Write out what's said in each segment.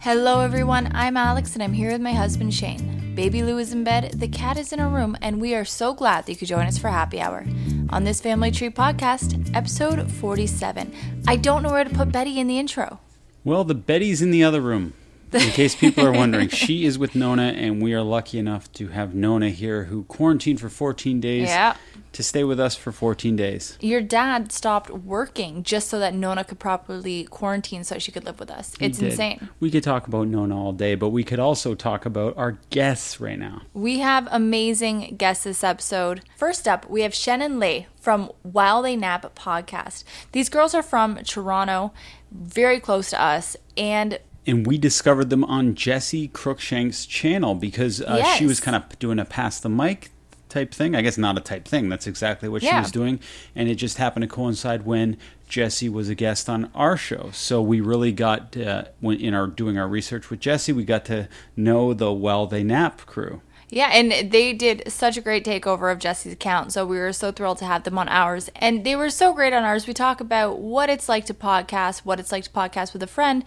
Hello, everyone. I'm Alex, and I'm here with my husband Shane. Baby Lou is in bed, the cat is in her room, and we are so glad that you could join us for happy hour. On this Family Tree podcast, episode 47. I don't know where to put Betty in the intro. Well, the Betty's in the other room. In case people are wondering, she is with Nona, and we are lucky enough to have Nona here, who quarantined for 14 days, Yeah. To stay with us for 14 days. Your dad stopped working just so that Nona could properly quarantine so she could live with us. He It's did. insane. We could talk about Nona all day, but we could also talk about our guests right now. We have amazing guests this episode. First up, we have Shannon Lay from While They Nap podcast. These girls are from Toronto, very close to us, and And we discovered them on Jessi Cruickshank's channel because uh, she was kind of doing a pass the mic type thing. I guess not a type thing. That's exactly what she Yeah. was doing. And it just happened to coincide when Jessi was a guest on our show. So we really got, uh, when in our doing our research with Jessi, we got to know the While They Nap crew. yeah, and they did such a great takeover of Jessi's account. So we were so thrilled to have them on ours. And they were so great on ours. We talk about what it's like to podcast, what it's like to podcast with a friend,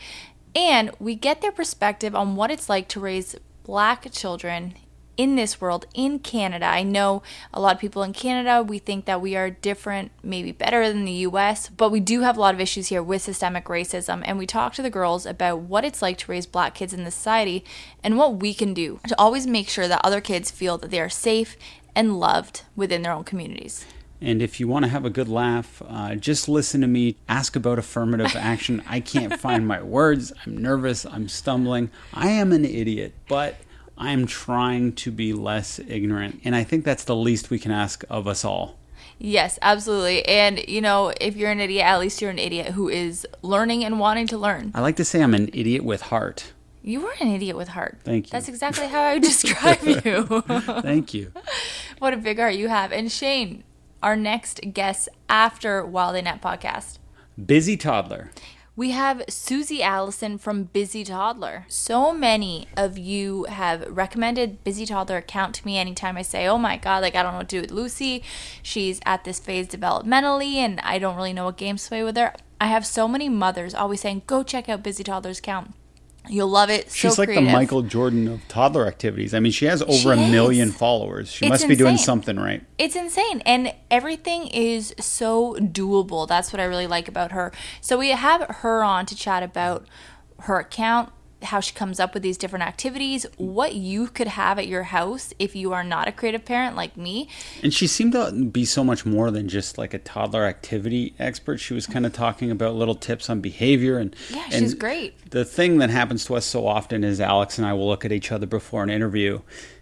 and we get their perspective on what it's like to raise black children in this world in Canada. I know a lot of people in Canada, we think that we are different, maybe better than the US, but we do have a lot of issues here with systemic racism. And we talk to the girls about what it's like to raise black kids in this society and what we can do to always make sure that other kids feel that they are safe and loved within their own communities. And if you want to have a good laugh, uh, just listen to me ask about affirmative action. I can't find my words. I'm nervous. I'm stumbling. I am an idiot, but I'm trying to be less ignorant. And I think that's the least we can ask of us all. Yes, absolutely. And you know, if you're an idiot, at least you're an idiot who is learning and wanting to learn. I like to say I'm an idiot with heart. You are an idiot with heart. Thank you. That's exactly how I would describe you. Thank you. what a big heart you have. And Shane, our next guest after Wild Net podcast. Busy toddler. We have Susie Allison from Busy Toddler. So many of you have recommended Busy Toddler account to me anytime I say, oh my God, like I don't know what to do with Lucy. She's at this phase developmentally and I don't really know what games to play with her. I have so many mothers always saying, go check out Busy Toddler's account. You'll love it. So She's like creative. the Michael Jordan of toddler activities. I mean, she has over She a million followers. She It's must be doing something right. It's insane. And everything is so doable. That's what I really like about her. So we have her on to chat about her account, how she comes up with these different activities, what you could have at your house if you are not a creative parent like me. And she seemed to be so much more than just like a toddler activity expert. She was kind of talking about little tips on behavior and Yeah, and she's great. The thing that happens to us so often is Alex and I will look at each other before an interview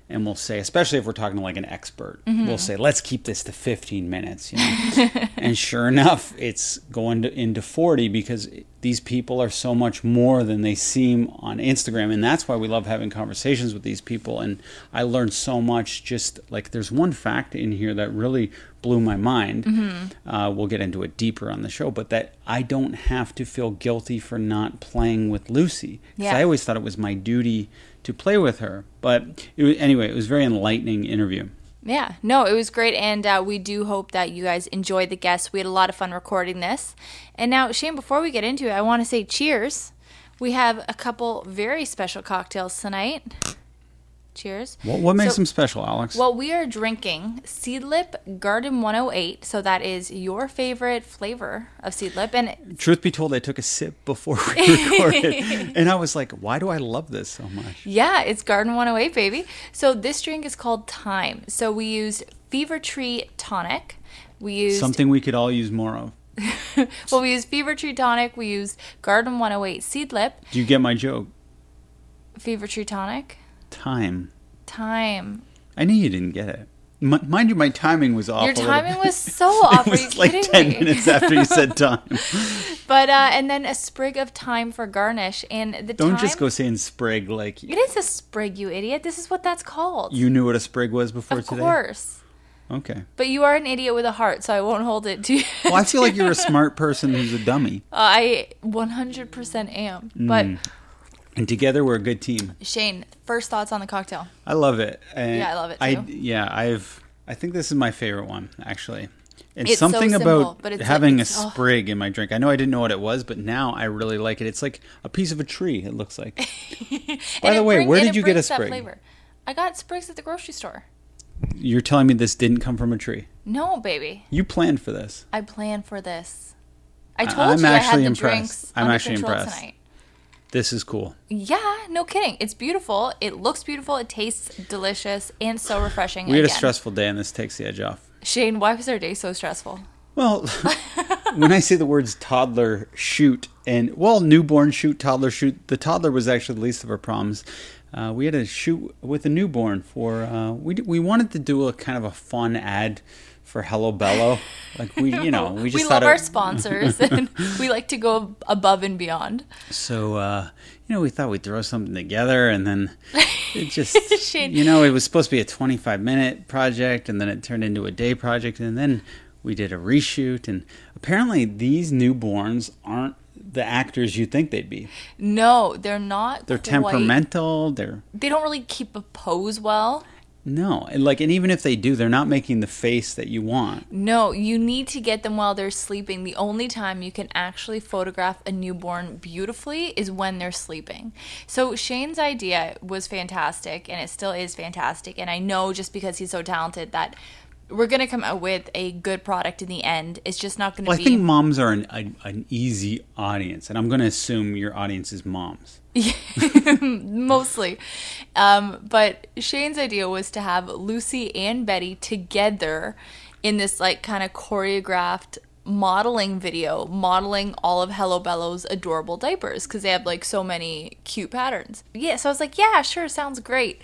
and we'll say, especially if we're talking to like an expert, Mm-hmm. we'll say, let's keep this to 15 minutes. You know? and sure enough, it's going to, into 40 because these people are so much more than they seem on Instagram. And that's why we love having conversations with these people. And I learned so much just like there's one fact in here that really blew my mind. Mm-hmm. Uh, we'll get into it deeper on the show, but that I don't have to feel guilty for not playing with Lucy. 'Cause Yeah. I always thought it was my duty to play with her. But it was, anyway, it was a very enlightening interview. Yeah, no, it was great. And uh, we do hope that you guys enjoyed the guests. We had a lot of fun recording this. And now, Shane, before we get into it, I want to say cheers. We have a couple very special cocktails tonight. Cheers. What, what makes So- them special, Alex? Well, we are drinking Seedlip Garden 108. So that is your favorite flavor of Seedlip. And Truth be told, I took a sip before we recorded, and I was like, "Why do I love this so much?" yeah, it's Garden 108, baby. So this drink is called Time. So we used Fever Tree Tonic. We used Something we could all use more of. well, we used Fever Tree Tonic. We used Garden 108 Seedlip. Do you get my joke? Fever Tree Tonic. Time. Time. I knew you didn't get it. M- mind you, my timing was off. Your timing was so off. it was like ten me? minutes after you said time. But uh, and then a sprig of thyme for garnish, and the Don't thyme, just go saying sprig like It is a sprig, you idiot. This is what that's called. you knew what a sprig was before of today. Of course. Okay. But you are an idiot with a heart, so I won't hold it to you. Well, I feel like you're a smart person who's a dummy, I 100% am. But Mm. and together we're a good team. Shane, first thoughts on the cocktail? I love it. And Yeah, I love it I too. yeah, I've I think this is my favorite one actually. And It's so something simple, about it's like- having it's- a oh. sprig in my drink. I know I didn't know what it was, but now I really like it. It's like a piece of a tree. It looks like. By the way, where did you get a sprig? flavor. I got sprigs at the grocery store. You're telling me this didn't come from a tree. No, baby. You planned for this. I planned for this. I told I'm you I had the impressed. drinks I'm actually impressed. tonight. This is cool. Yeah, no kidding. It's beautiful. It looks beautiful. It tastes delicious and so refreshing. We had a stressful day, and this takes the edge off. Shane, why was our day so stressful? Well, when I say the words toddler shoot and well, newborn shoot, toddler shoot, the toddler was actually the least of our problems. Uh, we had a shoot with a newborn for uh, we d- we wanted to do a kind of a fun ad for Hello Bello, like we you know we just we love our sponsors and we like to go above and beyond. So uh, you know we thought we'd throw something together, and then it just Shane. you know it was supposed to be a 25 minute project, and then it turned into a day project, and then we did a reshoot, and apparently these newborns aren't the actors you think they'd be. No, they're not. They're quite- temperamental. They're They don't really keep a pose well. no, and like, and even if they do, they're not making the face that you want. No, you need to get them while they're sleeping. The only time you can actually photograph a newborn beautifully is when they're sleeping. So Shane's idea was fantastic and it still is fantastic. And I know just because he's so talented that we're going to come out with a good product in the end. It's just not going to Well, I think moms are an, an, an easy audience, and I'm going to assume your audience is moms. mostly. Um, but Shane's idea was to have Lucy and Betty together in this like kind of choreographed modeling video, modeling all of Hello Bello's adorable diapers because they have like so many cute patterns. Yeah, so I was like, yeah, sure, sounds great.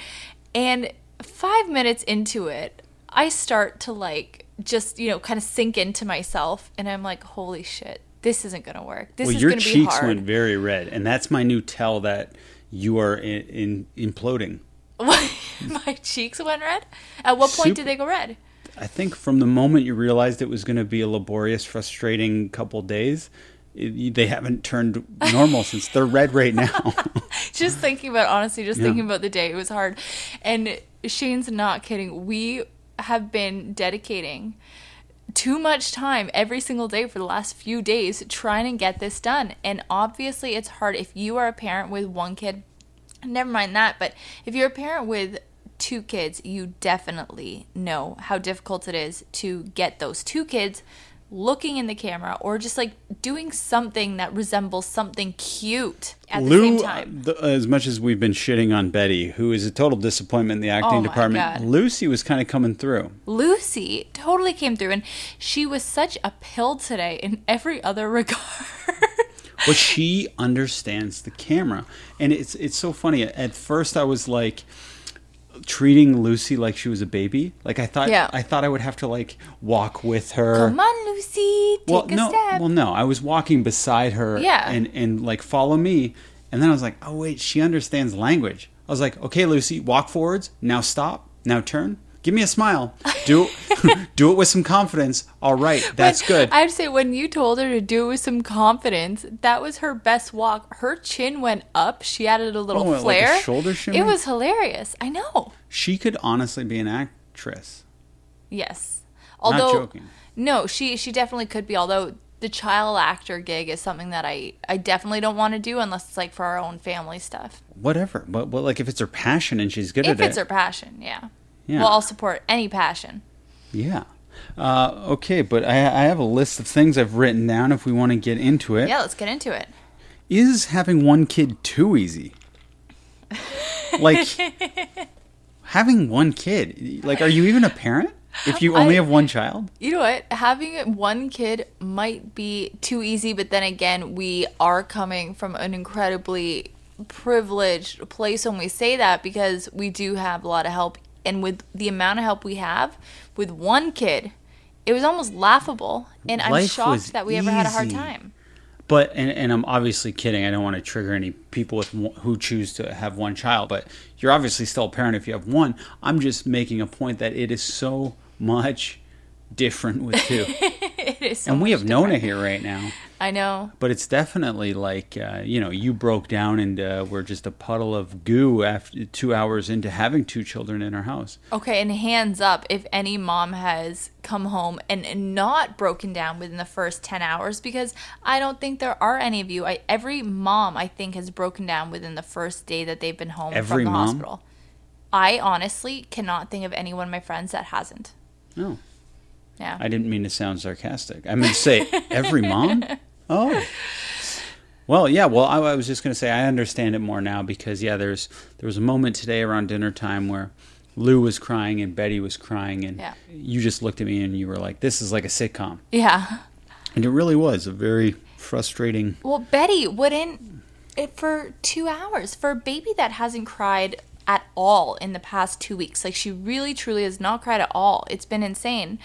And five minutes into it, I start to like just you know kind of sink into myself, and I'm like, holy shit. This isn't gonna work. This well, is your gonna be cheeks hard. went very red, and that's my new tell that you are in, in imploding. My cheeks went red. At what point Super- did they go red? I think from the moment you realized it was going to be a laborious, frustrating couple days, it, they haven't turned normal since they're red right now. Just thinking about honestly, just Yeah. thinking about the day, it was hard. And Shane's not kidding. We have been dedicating too much time every single day for the last few days trying to get this done. And obviously, it's hard if you are a parent with one kid. Never mind that, but if you're a parent with two kids, you definitely know how difficult it is to get those two kids looking in the camera or just like doing something that resembles something cute at the same time. Uh, the, as much as we've been shitting on Betty, who is a total disappointment in the acting Oh department, God. Lucy was kind of coming through. Lucy totally came through and she was such a pill today in every other regard. but she understands the camera and it's it's so funny at first i was like treating lucy like she was a baby. Like i thought Yeah. i thought i would have to like walk with her. Come on, Lucy, take well a no step. well no i was walking beside her Yeah. and and like follow me. And then i was like oh wait she understands language. I was like okay lucy walk forwards. Now stop. Now turn give me a smile do do it with some confidence all right that's But good I'd say, when you told her to do it with some confidence, that was her best walk. Her chin went up. She added a little Oh, like a flare. shoulder shimmy? It was hilarious. I know. she could honestly be an actress Yes. Not Although, joking. no, she she definitely could be. Although the child actor gig is something that I I definitely don't want to do unless it's like for our own family stuff. whatever. But, but like if it's her passion and she's good If at it. If it's her passion, yeah. Yeah. Well, I'll support any passion. yeah. Uh, okay, but I, I have a list of things I've written down. If we want to get into it, Yeah, let's get into it. is having one kid too easy? Like having one kid. Like, are you even a parent if you only I- have one child? You know what? Having one kid might be too easy, but then again, we are coming from an incredibly privileged place when we say that because we do have a lot of help. And with the amount of help we have with one kid, it was almost laughable. And I'm Life shocked that we ever had a hard time. But and, and I'm obviously kidding. I don't want to trigger any people with who choose to have one child. But you're obviously still a parent if you have one. I'm just making a point that it is so much different with two. It is so and we have Nona here right now. I know. But it's definitely like uh, you know you broke down and uh, we're just a puddle of goo after two hours into having two children in our house. Okay, and hands up if any mom has come home and, and not broken down within the first 10 hours because I don't think there are any of you. I, every mom, I think, has broken down within the first day that they've been home Every from the mom? hospital. I honestly cannot think of any one of my friends that hasn't. Oh, Yeah. I didn't mean to sound sarcastic. I meant to say every mom. Oh. Well, yeah. Well, I, I was just going to say I understand it more now because yeah, there's there was a moment today around dinner time where Lou was crying and Betty was crying, and Yeah. you just looked at me and you were like, "This is like a sitcom," yeah. and it really was a very frustrating. Well, Betty wouldn't it for two hours for a baby that hasn't cried at all in the past two weeks. Like she really, truly has not cried at all. It's been insane,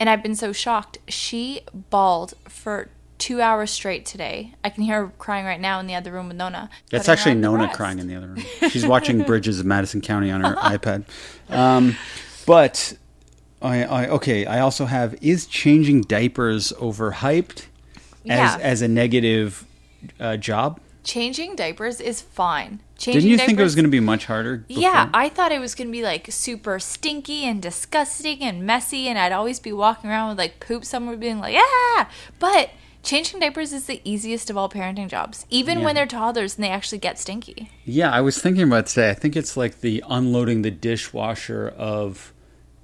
and I've been so shocked. She bawled for two hours straight today. I can hear her crying right now in the other room with Nona. That's actually Nona breast. crying in the other room. She's watching Bridges of Madison County on her iPad. Um, but I, I okay. I also have is changing diapers overhyped Yeah. as as a negative uh, job. Changing diapers is fine. Changing Didn't you diapers, think it was going to be much harder? Yeah. I thought it was gonna be like super stinky and disgusting and messy, and I'd always be walking around with like poop somewhere, being like, "Yeah." But changing diapers is the easiest of all parenting jobs, even Yeah. when they're toddlers and they actually get stinky. yeah. I was thinking about today. I think it's like the unloading the dishwasher of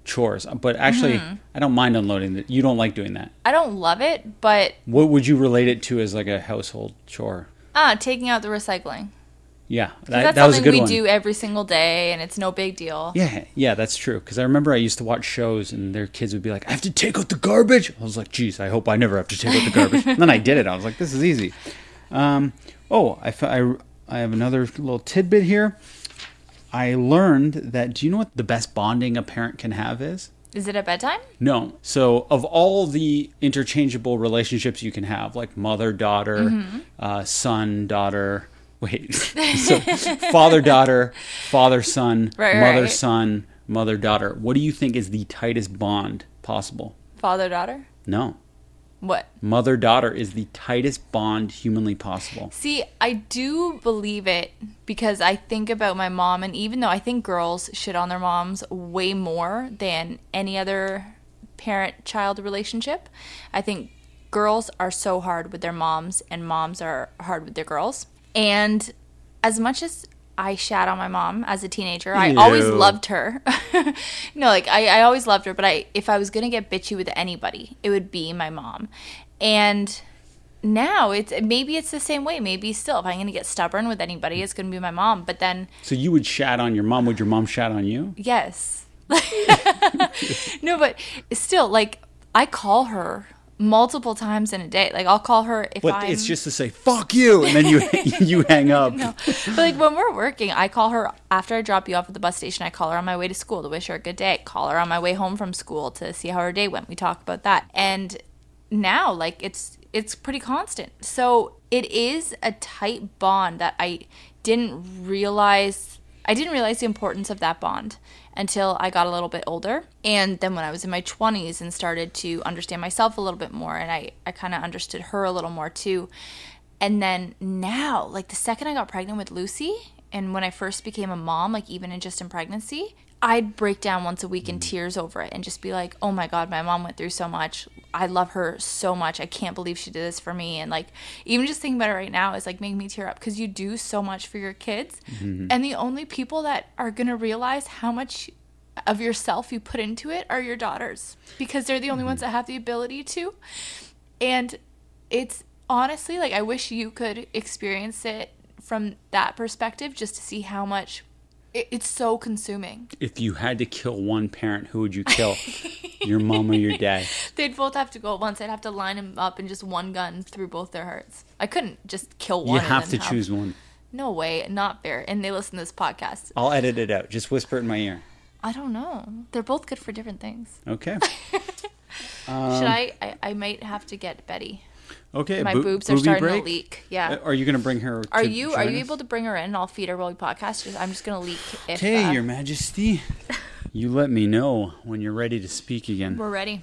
chores. But actually, Mm-hmm. I don't mind unloading that. You don't like doing that. I don't love it, but What would you relate it to as like a household chore? ah, taking out the recycling. Yeah, that, that's that was something we one. do every single day, and it's no big deal. Yeah, yeah, that's true. Because I remember I used to watch shows, and their kids would be like, "I have to take out the garbage." I was like, "Geez, I hope I never have to take out the garbage." and then I did it. I was like, "This is easy." Um, oh, I, I I have another little tidbit here. I learned that. Do you know what the best bonding a parent can have is? Is it at bedtime? No. So, of all the interchangeable relationships you can have, like mother daughter, Mm-hmm. uh, son daughter, wait, so father daughter, father son, Right, mother right. son, mother daughter. What do you think is the tightest bond possible? Father daughter? No. What? Mother daughter is the tightest bond humanly possible. See, I do believe it because I think about my mom, and even though I think girls shit on their moms way more than any other parent child relationship, I think girls are so hard with their moms, and moms are hard with their girls. And as much as I shat on my mom as a teenager, I always loved her. no, like I, I always loved her, but I if I was gonna get bitchy with anybody, it would be my mom. And now it's maybe it's the same way. Maybe still, if I'm gonna get stubborn with anybody, it's gonna be my mom. But then, So you would shat on your mom. Would your mom shat on you? yes, no, but still, like I call her multiple times in a day. Like I'll call her if I'm. it's just to say "fuck you," and then you you hang up. no, but like when we're working, I call her after I drop you off at the bus station. I call her on my way to school to wish her a good day. Call her on my way home from school to see how her day went. We talk about that, and now like it's it's pretty constant. So it is a tight bond that I didn't realize. I didn't realize the importance of that bond until I got a little bit older. And then when I was in my 20s and started to understand myself a little bit more, and I, I kind of understood her a little more too. And then now, like the second I got pregnant with Lucy, and when I first became a mom, like even in just in pregnancy, I'd break down once a week in mm-hmm. tears over it and just be like, oh my God, my mom went through so much. I love her so much. I can't believe she did this for me. And like, even just thinking about it right now is like making me tear up because you do so much for your kids. Mm-hmm. And the only people that are going to realize how much of yourself you put into it are your daughters because they're the only mm-hmm. ones that have the ability to. And it's honestly like I wish you could experience it from that perspective just to see how much it, it's so consuming. If you had to kill one parent, who would you kill? your mom or your dad? They'd both have to go at once. I'd have to line them up and just one gun through both their hearts. I couldn't just kill one. You have to then choose one. No way, not fair. And they listen to this podcast. I'll edit it out. Just whisper it in my ear. I don't know. They're both good for different things. Okay. Should um, I, I? I might have to get Betty. Okay. My bo- boobs are starting break? to leak. Yeah. Uh, Are you going to bring her? Are to you are you us? able to bring her in? I'll feed her while we podcast. Just, I'm just gonna leak. If, Okay, uh, Your Majesty. You let me know when you're ready to speak again. we're ready.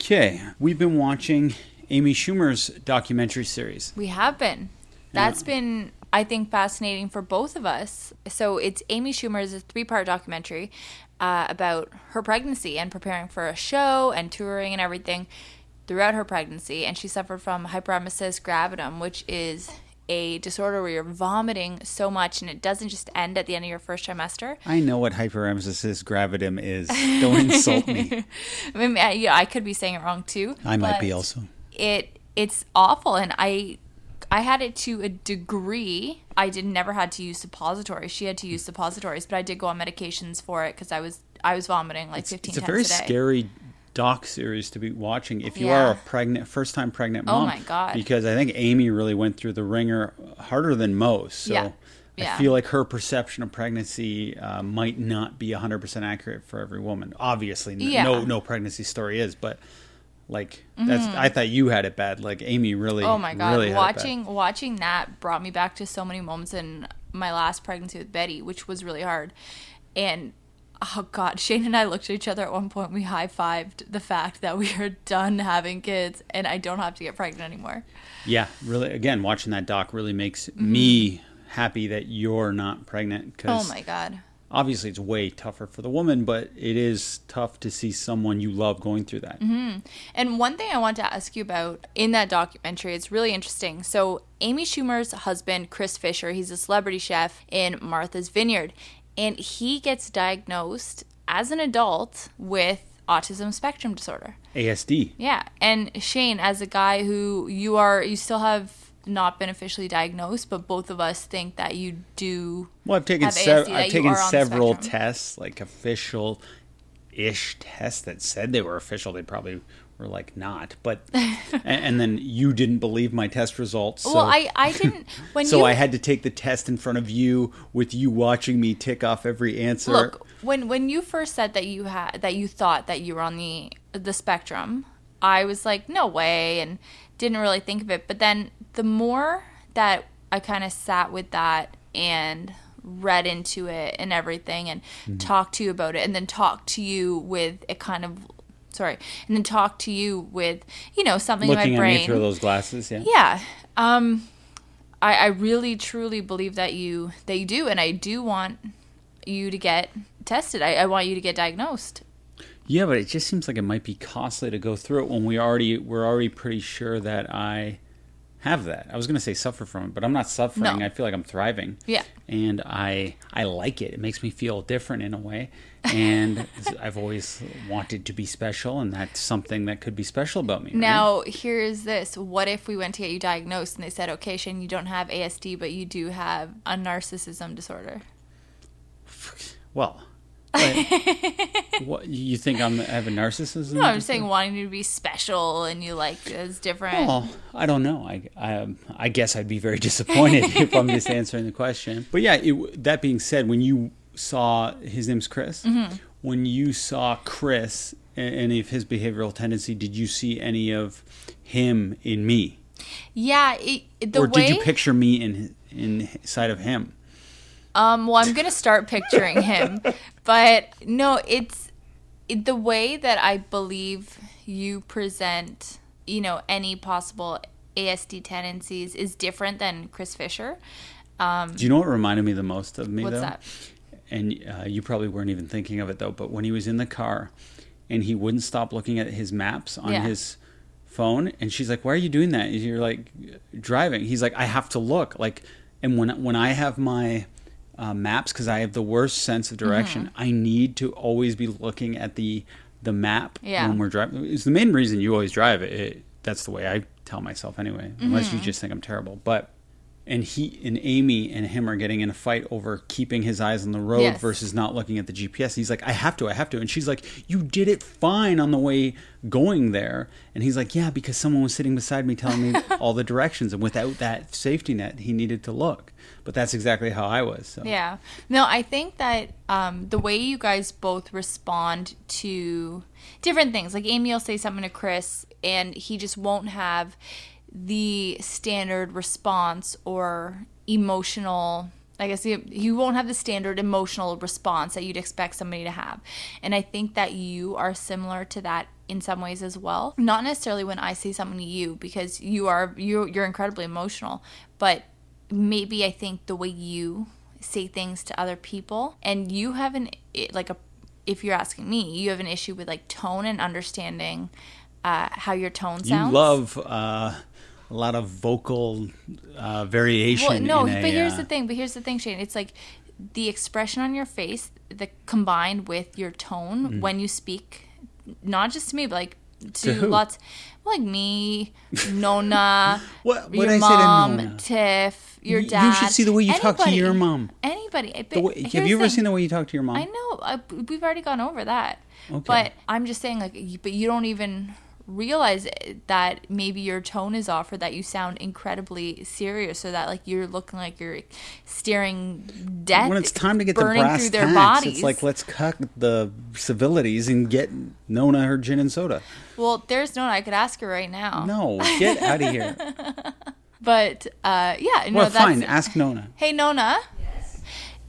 Okay, we've been watching Amy Schumer's documentary series. We have been. That's been, I think, fascinating for both of us. So it's Amy Schumer's a three part documentary uh, about her pregnancy and preparing for a show and touring and everything throughout her pregnancy. And she suffered from hyperemesis gravidum, which is a disorder where you're vomiting so much and it doesn't just end at the end of your first trimester. I know what hyperemesis gravidum is. Don't insult me. I mean, I- yeah, I could be saying it wrong too. I might be also. It it's awful, and I I had it to a degree. I did never had to use suppositories. She had to use suppositories, but I did go on medications for it because I was I was vomiting like fifteen It's a very a scary doc series to be watching if you Yeah. are a pregnant first time pregnant Oh mom. my God. Because I think Amy really went through the ringer harder than most. So Yeah. I feel like her perception of pregnancy uh, might not be 100% accurate for every woman. Obviously, Yeah. no no pregnancy story is, but like that's I thought you had it bad. Like Amy really Mm-hmm. Oh my god! really had it bad. watching watching that brought me back to so many moments in my last pregnancy with Betty, which was really hard. And oh god, Shane and I looked at each other at one point. We high fived the fact that we are done having kids, and I don't have to get pregnant anymore. Yeah, really. Again, watching that doc really makes me happy that you're not pregnant. Mm-hmm. Oh my god! obviously, it's way tougher for the woman, but it is tough to see someone you love going through that. Mm-hmm. And one thing I want to ask you about in that documentary, it's really interesting. So, Amy Schumer's husband, Chris Fischer, he's a celebrity chef in Martha's Vineyard, and he gets diagnosed as an adult with autism spectrum disorder. ASD. Yeah. And Shane, as a guy who you are, you still have not been officially diagnosed, but both of us think that you do. Well, I've taken sev- ASD, I've taken are on the several tests, like official ish tests that said they were official. They probably were like not, but and, and then you didn't believe my test results. So, well, I, I didn't. When so you I had to take the test in front of you with you watching me tick off every answer. Look, when when you first said that you had that you thought that you were on the the spectrum, I was like, no way, and didn't really think of it. But then the more that I kind of sat with that and read into it and everything, and Mm-hmm. talked to you about it, and then talked to you with it kind of. Sorry, and then talk to you with you know something looking in my at brain. me through those glasses, yeah. Yeah. Um I, I really truly believe that you that you do and I do want you to get tested. I, I want you to get diagnosed. Yeah, but it just seems like it might be costly to go through it when we already we're already pretty sure that I have that. I was going to say suffer from it, but I'm not suffering. No. I feel like I'm thriving. Yeah. And I I like it. It makes me feel different in a way. And I've always wanted to be special and that's something that could be special about me. right? Now, here's this. What if we went to get you diagnosed and they said, okay, Shane, you don't have ASD, but you do have a narcissism disorder? well, what you think I'm I have a narcissism? No, I'm saying wanting you to be special and you like is different. Well, I don't know. I, I, I guess I'd be very disappointed if I'm just answering the question. But yeah, it, that being said, when you saw his name's Chris, Mm-hmm. when you saw Chris and any of his behavioral tendency, did you see any of him in me, Yeah, it, the or way did you picture me in inside of him? Um, well, I'm gonna start picturing him, but no, it's it, the way that I believe you present, you know, any possible ASD tendencies is different than Chris Fischer. Um, Do you know what reminded me the most of me what's though? that? And uh, you probably weren't even thinking of it though. But when he was in the car, and he wouldn't stop looking at his maps on Yeah. his phone, and she's like, "Why are you doing that?" And you're like, "Driving." He's like, "I have to look." Like, and when when I have my uh, maps, because I have the worst sense of direction, Mm-hmm. I need to always be looking at the the map Yeah. when we're driving. It's the main reason you always drive it. it that's the way I tell myself anyway, unless Mm-hmm. you just think I'm terrible. But and he and Amy and him are getting in a fight over keeping his eyes on the road Yes. versus not looking at the GPS. He's like, I have to, I have to. And she's like, You did it fine on the way going there. And he's like, Yeah, because someone was sitting beside me telling me all the directions. And without that safety net, he needed to look. But that's exactly how I was. So. Yeah. No, I think that um, the way you guys both respond to different things, like Amy will say something to Chris, and he just won't have the standard response or emotional. I guess he, he won't have the standard emotional response that you'd expect somebody to have. And I think that you are similar to that in some ways as well. Not necessarily when I say something to you because you are you you're incredibly emotional, but maybe I think the way you say things to other people and you have an like a if you're asking me, you have an issue with like tone and understanding uh, how your tone sounds. You love uh, a lot of vocal uh, variation. Well, no, but a, here's uh, the thing. But here's the thing, Shane. It's like the expression on your face, the combined with your tone Mm. when you speak, not just to me, but like to, To lots, like me, Nona, What- your I mom? Tiff, your You- dad. You should see the way you talk to your mom. Anybody. Way, have you ever thing. seen the way you talk to your mom? I know. I, we've already gone over that. Okay. But I'm just saying, like, but you don't even realize that maybe your tone is off or that you sound incredibly serious or that like you're looking like you're staring death when it's time to get the brass through their tacks, bodies. it's like let's cut the civilities and get Nona her gin and soda. well, there's nona I could ask her right now. No, get out of here. But uh, yeah, no, well, that's fine. Ask Nona. Hey Nona. yes.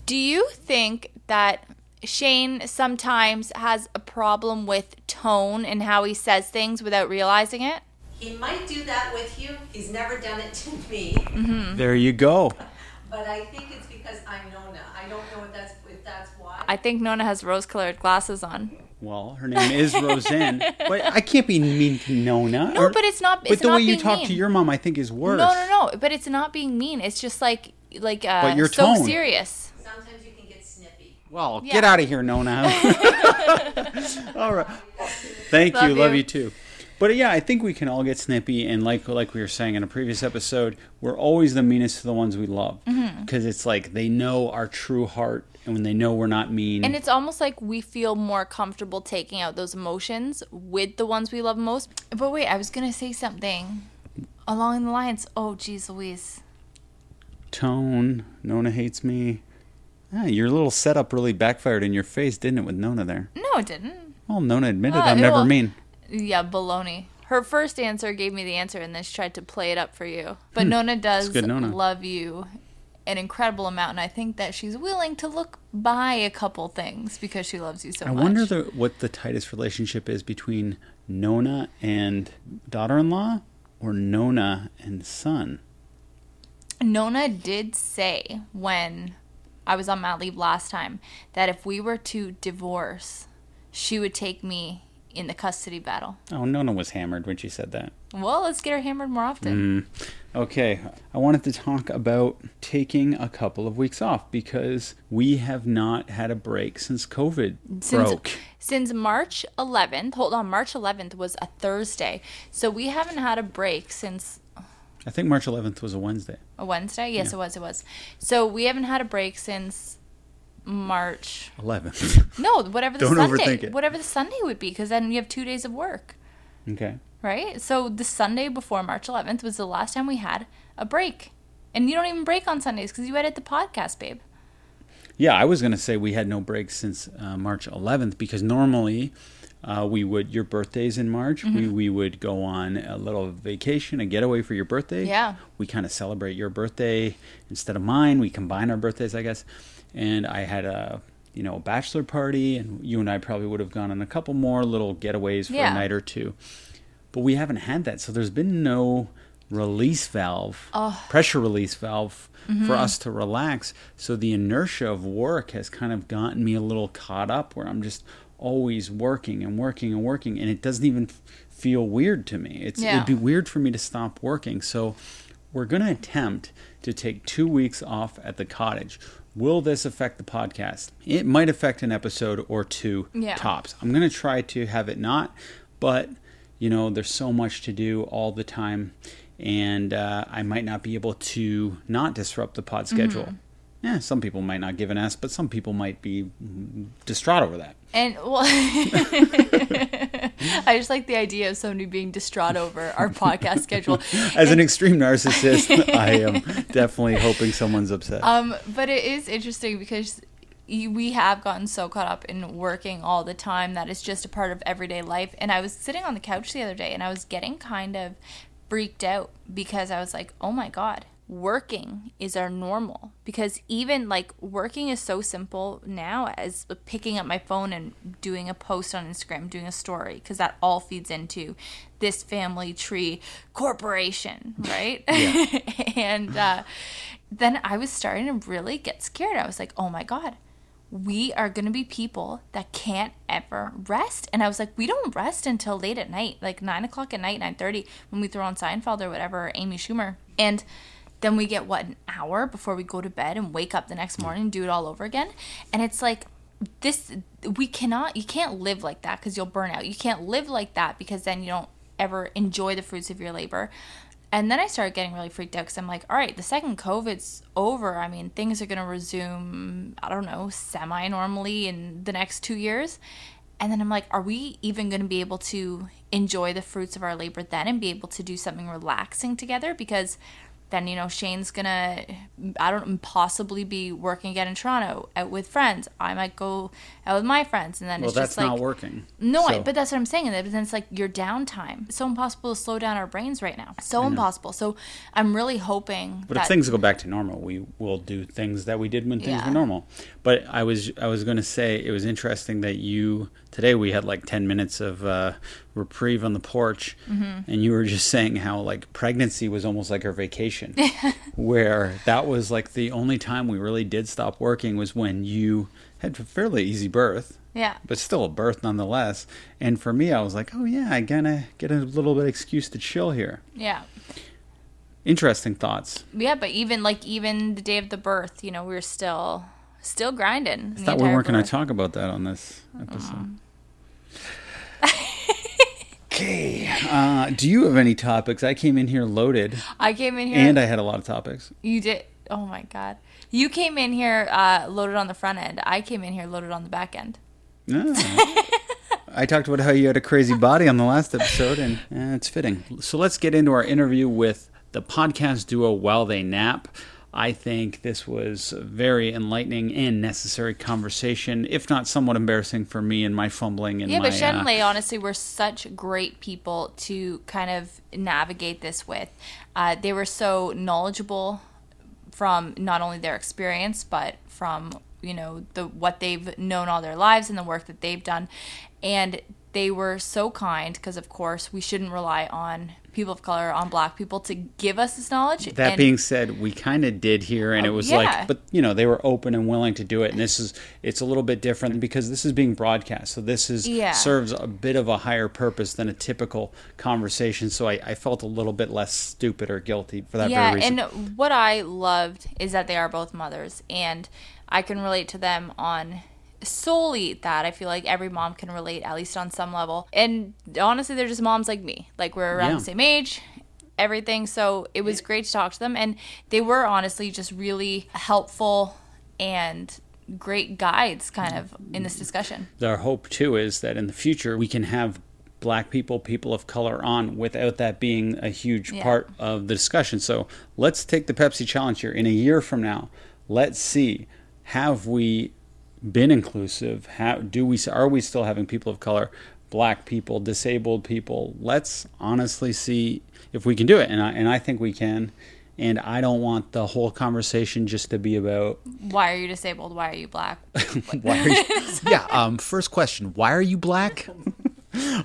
Do you think that Shane sometimes has a problem with tone and how he says things without realizing it? He might do that with you. He's never done it to me. Mm-hmm. There you go. But I think it's because I'm Nona. I don't know if that's if that's why. I think Nona has rose-colored glasses on. Well, her name is Roseanne, but I can't be mean to Nona. No, but it's not- But it's the not way you talk mean. to your mom, I think, is worse. No, no, no. But it's not being mean. It's just like like uh, But your so tone. serious. Sometimes you can get snippy. Well, Yeah. get out of here, Nona. all right. Thank Love you. Love you. you too. But yeah, I think we can all get snippy, and like like we were saying in a previous episode, we're always the meanest to the ones we love Mm-hmm. because it's like they know our true heart, and when they know we're not mean, And it's almost like we feel more comfortable taking out those emotions with the ones we love most. But wait, I was gonna say something along the lines. Oh, geez, Louise. tone. Nona hates me. Ah, your little setup really backfired in your face, didn't it, with Nona there? No, it didn't. Well, Nona admitted Uh, I'm never will- mean. Yeah, baloney. Her first answer gave me the answer, and then she tried to play it up for you. But Nona does Hmm. good, Nona. love you an incredible amount, and I think that she's willing to look by a couple things because she loves you so much. I much. wonder the, what the tightest relationship is between Nona and daughter-in-law, or Nona and son. Nona did say when I was on mat leave last time that if we were to divorce, she would take me in the custody battle. Oh, Nona was hammered when she said that. Well, let's get her hammered more often. Mm. Okay, I wanted to talk about taking a couple of weeks off because we have not had a break since COVID Since, broke. since March 11th, hold on, March 11th was a Thursday. So we haven't had a break since I think March 11th was a Wednesday. a Wednesday. Yes, it was. It was. So we haven't had a break since March. 11th. No, whatever the Don't Sunday, overthink it. whatever the Sunday would be, because then you have two days of work. okay. right? So the Sunday before March 11th was the last time we had a break. And you don't even break on Sundays because you edit the podcast, babe. Yeah, I was going to say we had no break since uh, March 11th because normally uh, we would, your birthday's in March, Mm-hmm. we, we would go on a little vacation, a getaway for your birthday. Yeah. We kind of celebrate your birthday instead of mine. We combine our birthdays, I guess. And I had a, you know, a bachelor party, and you and I probably would have gone on a couple more little getaways for Yeah. a night or two. But we haven't had that. So there's been no release valve, pressure release valve for us to relax. So the inertia of work has kind of gotten me a little caught up where I'm just always working and working and working. And it doesn't even f- feel weird to me. It's, Yeah. It'd be weird for me to stop working. So we're going to attempt to take two weeks off at the cottage. Will this affect the podcast? It might affect an episode or two Yeah. tops. I'm going to try to have it not, but you know, there's so much to do all the time, and uh, I might not be able to not disrupt the pod schedule. Yeah, some people might not give an S, but some people might be distraught over that. And well, I just like the idea of somebody being distraught over our podcast schedule. As an extreme narcissist, I am definitely hoping someone's upset. Um, but it is interesting because we have gotten so caught up in working all the time that it's just a part of everyday life. And I was sitting on the couch the other day and I was getting kind of freaked out because I was like, oh my God, working is our normal because even like working is so simple now as picking up my phone and doing a post on Instagram, doing a story because that all feeds into this family tree corporation, right? and uh, then I was starting to really get scared. I was like, oh my God, we are going to be people that can't ever rest. And I was like, we don't rest until late at night, like nine o'clock at night, 9.30 when we throw on Seinfeld or whatever, or Amy Schumer. And then we get what an hour before we go to bed and wake up the next morning and do it all over again and it's like this we cannot you can't live like that because you'll burn out you can't live like that because then you don't ever enjoy the fruits of your labor and then I started getting really freaked out because I'm like, all right, the second COVID's over. I mean, things are going to resume, I don't know, semi normally in the next two years. And then I'm like, are we even going to be able to enjoy the fruits of our labor then and be able to do something relaxing together? Because then you know Shane's gonna I don't possibly be working again in Toronto out with friends. I might go out with my friends, and then well, it's that's just like not working. no, So- but that's what I'm saying. And then it's like your downtime. It's so impossible to slow down our brains right now. So impossible. So I'm really hoping But that if things go back to normal, we will do things that we did when things Yeah. were normal. But I was I was going to say it was interesting that you today we had like ten minutes of uh, reprieve on the porch, Mm-hmm. and you were just saying how like pregnancy was almost like our vacation, where that was like the only time we really did stop working was when you had a fairly easy birth. yeah. But still a birth nonetheless. And for me, I was like, oh yeah, I gotta get a little bit excuse to chill here. Yeah. Interesting thoughts. Yeah, but even like even the day of the birth, you know, we were still still grinding. I thought we weren't going to talk about that on this episode. okay. Uh, do you have any topics? I came in here loaded, I came in here and I had a lot of topics. You did. Oh my god. You came in here uh, loaded on the front end. I came in here loaded on the back end. Ah. I talked about how you had a crazy body on the last episode, and eh, it's fitting. So let's get into our interview with the podcast duo While They Nap. I think this was a very enlightening and necessary conversation, if not somewhat embarrassing for me and my fumbling and Yeah, my. but Shen uh, honestly were such great people to kind of navigate this with. Uh, they were so knowledgeable from not only their experience but from you know the what they've known all their lives and the work that they've done, and they were so kind because of course we shouldn't rely on people of color on black people to give us this knowledge. That and- being said, we kind of did here, and it oh, was yeah. like, but you know, they were open and willing to do it, and this is it's a little bit different because this is being broadcast, so this is Yeah. serves a bit of a higher purpose than a typical conversation. So I, I felt a little bit less stupid or guilty for that yeah, very reason. and what I loved is that they are both mothers, and I can relate to them on solely that. I feel like every mom can relate, at least on some level. And honestly, they're just moms like me. Like we're around Yeah. the same age, everything. So it was great to talk to them, and they were honestly just really helpful and great guides, kind of in this discussion. Our hope too is that in the future we can have black people, people of color on without that being a huge Yeah. part of the discussion. So let's take the Pepsi challenge here. In a year from now, let's see have we been inclusive? How do we are we still having people of color, black people, disabled people? Let's honestly see if we can do it, and I, and I think we can. And I don't want the whole conversation just to be about Why are you disabled? Why are you black? why are you, yeah um first question why are you black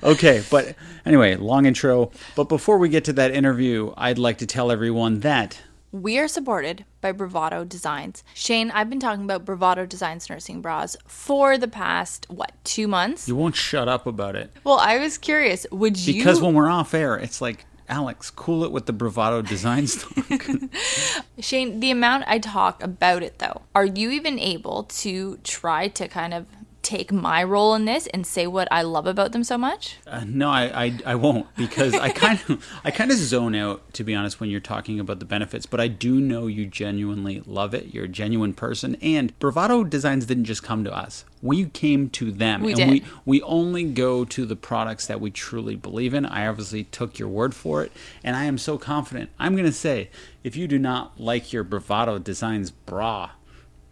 okay but anyway long intro but before we get to that interview i'd like to tell everyone that We are supported by Bravado Designs. Shane, I've been talking about Bravado Designs nursing bras for the past, what, two months? you won't shut up about it Well, I was curious. Would you. because when we're off air it's like alex cool it with the bravado designs talk Shane, the amount I talk about it, though, are you even able to try to kind of take my role in this and say what I love about them so much? Uh, no, I, I I won't because I kind of I kind of zone out to be honest when you're talking about the benefits. But I do know you genuinely love it. You're a genuine person, and Bravado Designs didn't just come to us. We came to them, We and did. we we only go to the products that we truly believe in. I obviously took your word for it, and I am so confident. I'm gonna say, if you do not like your Bravado Designs bra,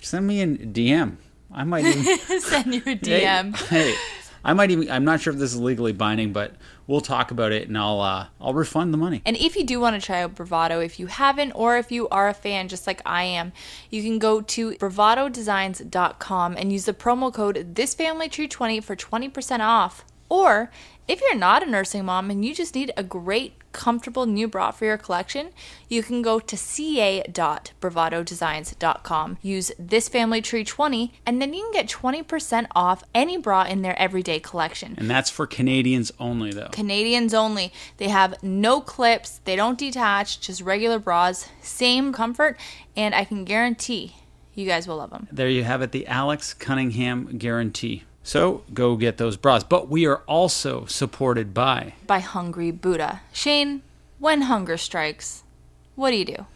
send me a DM. I might even. Send you a Hey, DM. Hey, I might even. I'm not sure if this is legally binding, but we'll talk about it, and I'll uh, I'll refund the money. And if you do want to try out Bravado, if you haven't, or if you are a fan just like I am, you can go to bravadodesigns.com and use the promo code ThisFamilyTree20 for 20% off. Or if you're not a nursing mom and you just need a great, comfortable new bra for your collection, you can go to ca.bravadodesigns.com. Use this family tree 20 and then you can get 20% off any bra in their everyday collection. And that's for Canadians only, though. Canadians only. They have no clips, they don't detach, just regular bras, same comfort, and I can guarantee you guys will love them. There you have it, the Alex Cunningham guarantee. So go get those bras. But we are also supported by. By Hungry Buddha. Shane, when hunger strikes, what do you do?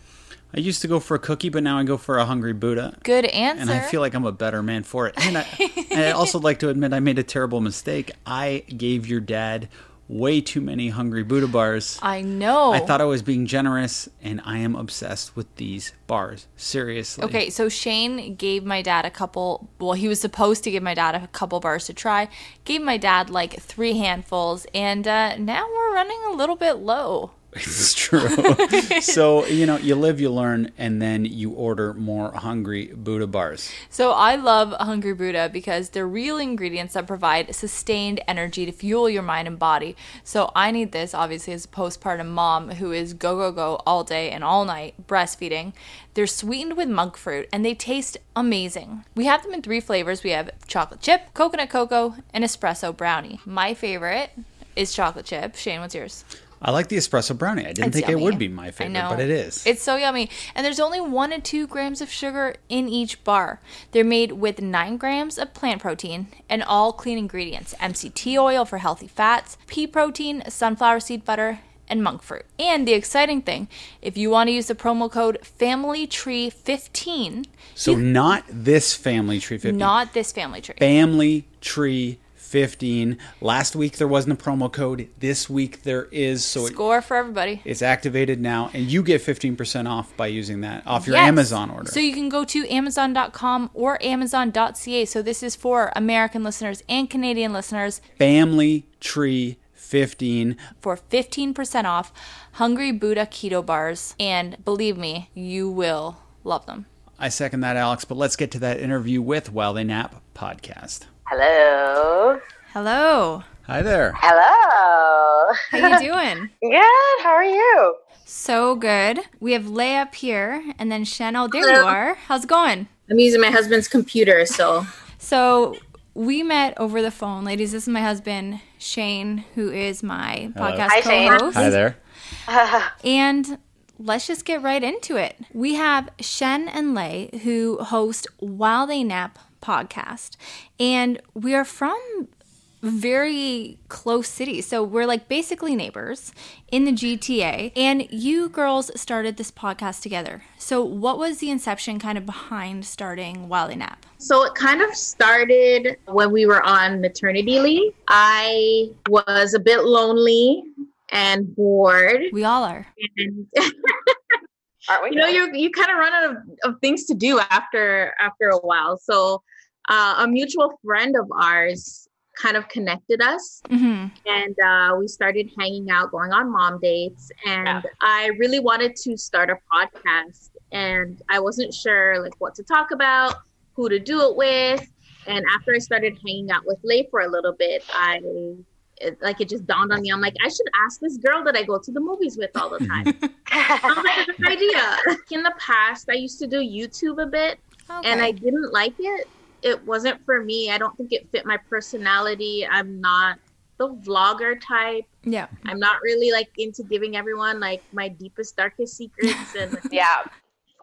I used to go for a cookie, but now I go for a Hungry Buddha. Good answer. And I feel like I'm a better man for it. And I, I also like to admit I made a terrible mistake. I gave your dad way too many hungry Buddha bars. I know. I thought I was being generous, and I am obsessed with these bars. Seriously. Okay, so Shane gave my dad a couple. Well, he was supposed to give my dad a couple bars to try. Gave my dad like three handfuls, and uh, now we're running a little bit low. It's true. so, you know, you live, you learn, and then you order more Hungry Buddha bars. So, I love Hungry Buddha because they're real ingredients that provide sustained energy to fuel your mind and body. So, I need this obviously as a postpartum mom who is go, go, go all day and all night breastfeeding. They're sweetened with monk fruit and they taste amazing. We have them in three flavors we have chocolate chip, coconut cocoa, and espresso brownie. My favorite is chocolate chip. Shane, what's yours? I like the espresso brownie. I didn't It's think yummy. it would be my favorite, but it is. It's so yummy. And there's only one to two grams of sugar in each bar. They're made with nine grams of plant protein and all clean ingredients MCT oil for healthy fats, pea protein, sunflower seed butter, and monk fruit. And the exciting thing, if you want to use the promo code FamilyTree15, so not this family tree 15. not this family tree. family tree 15. Last week there wasn't a promo code. This week there is. So it, Score for everybody. it's activated now, and you get 15% off by using that off your Yes. Amazon order. So you can go to amazon.com or amazon.ca. So this is for American listeners and Canadian listeners. family tree 15. for 15% off Hungry Buddha keto bars. And believe me, you will love them. I second that, Alex. But let's get to that interview with While They Nap podcast. Hello. Hello. Hi there. Hello. How you doing? Good. How are you? so good. We have Leigh up here and then Shen. Oh, there you are. How's it going? I'm using my husband's computer, so So we met over the phone. Ladies, this is my husband, Shane, who is my podcast Hi, Shane. co-host. Hi there. And let's just get right into it. We have Shen and Lay who host While They Nap podcast. And we are from very close cities. So we're like basically neighbors in the GTA. And you girls started this podcast together. So what was the inception kind of behind starting While They Nap? so it kind of started when we were on maternity leave. I was a bit lonely and bored, We all are. and Aren't we? you know you you kind of run out of, of things to do after after a while. So uh, a mutual friend of ours kind of connected us hmm and uh, we started hanging out, going on mom dates. And Yeah. I really wanted to start a podcast, and I wasn't sure like what to talk about, who to do it with. And after I started hanging out with Lay for a little bit, I it, like it just dawned on me. I'm like, I should ask this girl that I go to the movies with all the time. Sounds like idea. In the past, I used to do YouTube a bit, and I didn't like it. It wasn't for me. I don't think it fit my personality. I'm not the vlogger type. yeah. I'm not really like into giving everyone like my deepest, darkest secrets and yeah.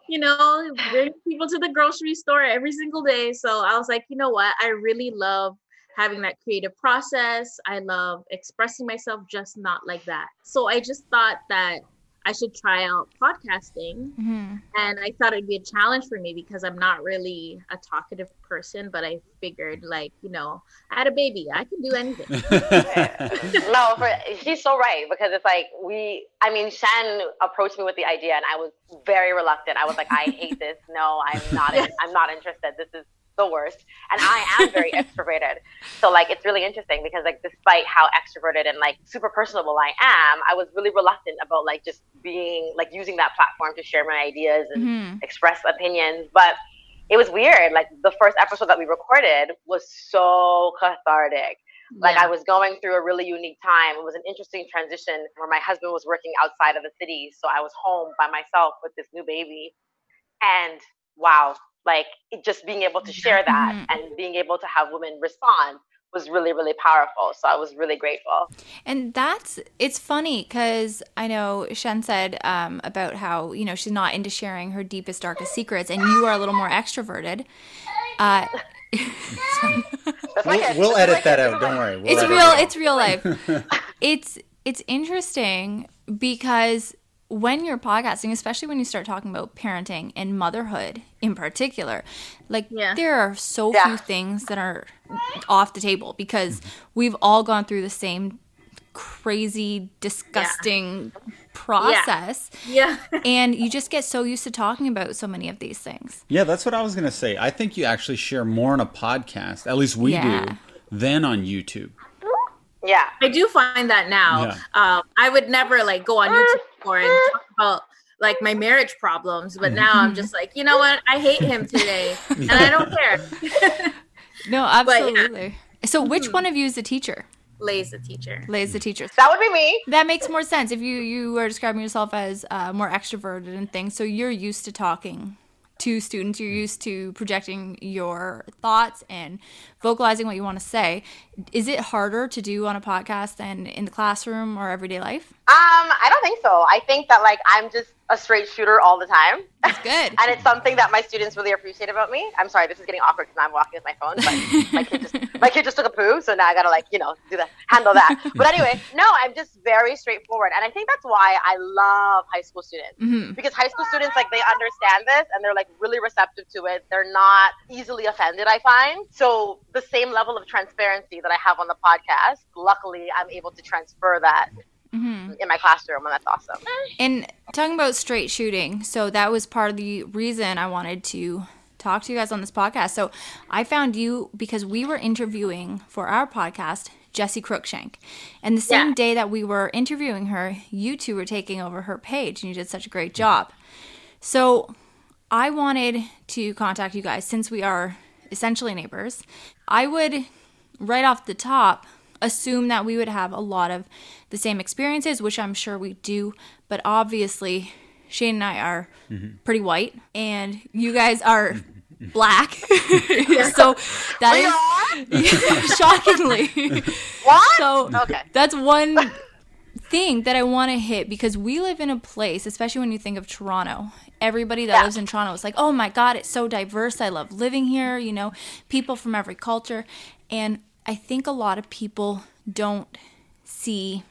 you know, bring people to the grocery store every single day. So I was like, you know what? I really love having that creative process. I love expressing myself, just not like that. So I just thought that I should try out podcasting. hmm And I thought it'd be a challenge for me because I'm not really a talkative person, but I figured, like, you know, I had a baby, I can do anything. No, for, she's so right because it's like we. I mean, Shan approached me with the idea, and I was very reluctant. I was like, I hate this. No, I'm not. I'm not interested. This is the worst. And I am very extroverted. So like it's really interesting because like despite how extroverted and like super personable I am, I was really reluctant about like just being like using that platform to share my ideas and Mhm. express opinions. But it was weird. Like the first episode that we recorded was so cathartic. Like Yeah. I was going through a really unique time. It was an interesting transition where my husband was working outside of the city, so I was home by myself with this new baby. And wow, like just being able to share that Mhm. and being able to have women respond was really really powerful. So I was really grateful. And that's it's funny because I know Shen said um, about how you know she's not into sharing her deepest darkest secrets, and you are a little more extroverted. Uh, We'll, kid. we'll edit my that out. Don't worry. We'll it's real. it. It's real life. it's it's interesting because when you're podcasting, especially when you start talking about parenting and motherhood in particular, like Yeah. there are so Yeah. few things that are off the table because we've all gone through the same crazy, disgusting process. Yeah. And you just get so used to talking about so many of these things. Yeah, that's what I was going to say. I think you actually share more on a podcast, at least we Yeah. do, than on YouTube. Yeah. I do find that now. Yeah. Um, I would never like go on YouTube before and talk about like my marriage problems, but now I'm just like, you know what? I hate him today, and I don't care. No, But, yeah. absolutely. So, which one of you is the teacher? Lay's the teacher. Lay's the teacher. That would be me. That makes more sense if you you are describing yourself as uh, more extroverted and things. So you're used to talking to students. You're used to projecting your thoughts and vocalizing what you want to say. Is it harder to do on a podcast than in the classroom or everyday life? Um, I don't think so. I think that like I'm just a straight shooter all the time. That's good. and it's something that my students really appreciate about me. I'm sorry, this is getting awkward because I'm walking with my phone, but my kid just my kid just took a poo, so now I gotta like you know do the handle that. But anyway, no, I'm just very straightforward, and I think that's why I love high school students Mhm. because high school students like they understand this and they're like really receptive to it. They're not easily offended. I find so the same level of transparency that I have on the podcast. Luckily, I'm able to transfer that Mhm. in my classroom, and that's awesome. And talking about straight shooting, so that was part of the reason I wanted to talk to you guys on this podcast. So I found you because we were interviewing for our podcast Jessi Cruickshank. And the same Yeah. day that we were interviewing her, you two were taking over her page and you did such a great job. So I wanted to contact you guys since we are essentially neighbors. I would, right off the top, assume that we would have a lot of the same experiences, which I'm sure we do, but obviously Shane and I are mm-hmm. pretty white and you guys are black. so that is shockingly. What? So Okay. that's one thing that I want to hit because we live in a place, especially when you think of Toronto. Everybody that Yeah. lives in Toronto is like, oh my God, it's so diverse. I love living here, you know, people from every culture. And I think a lot of people don't see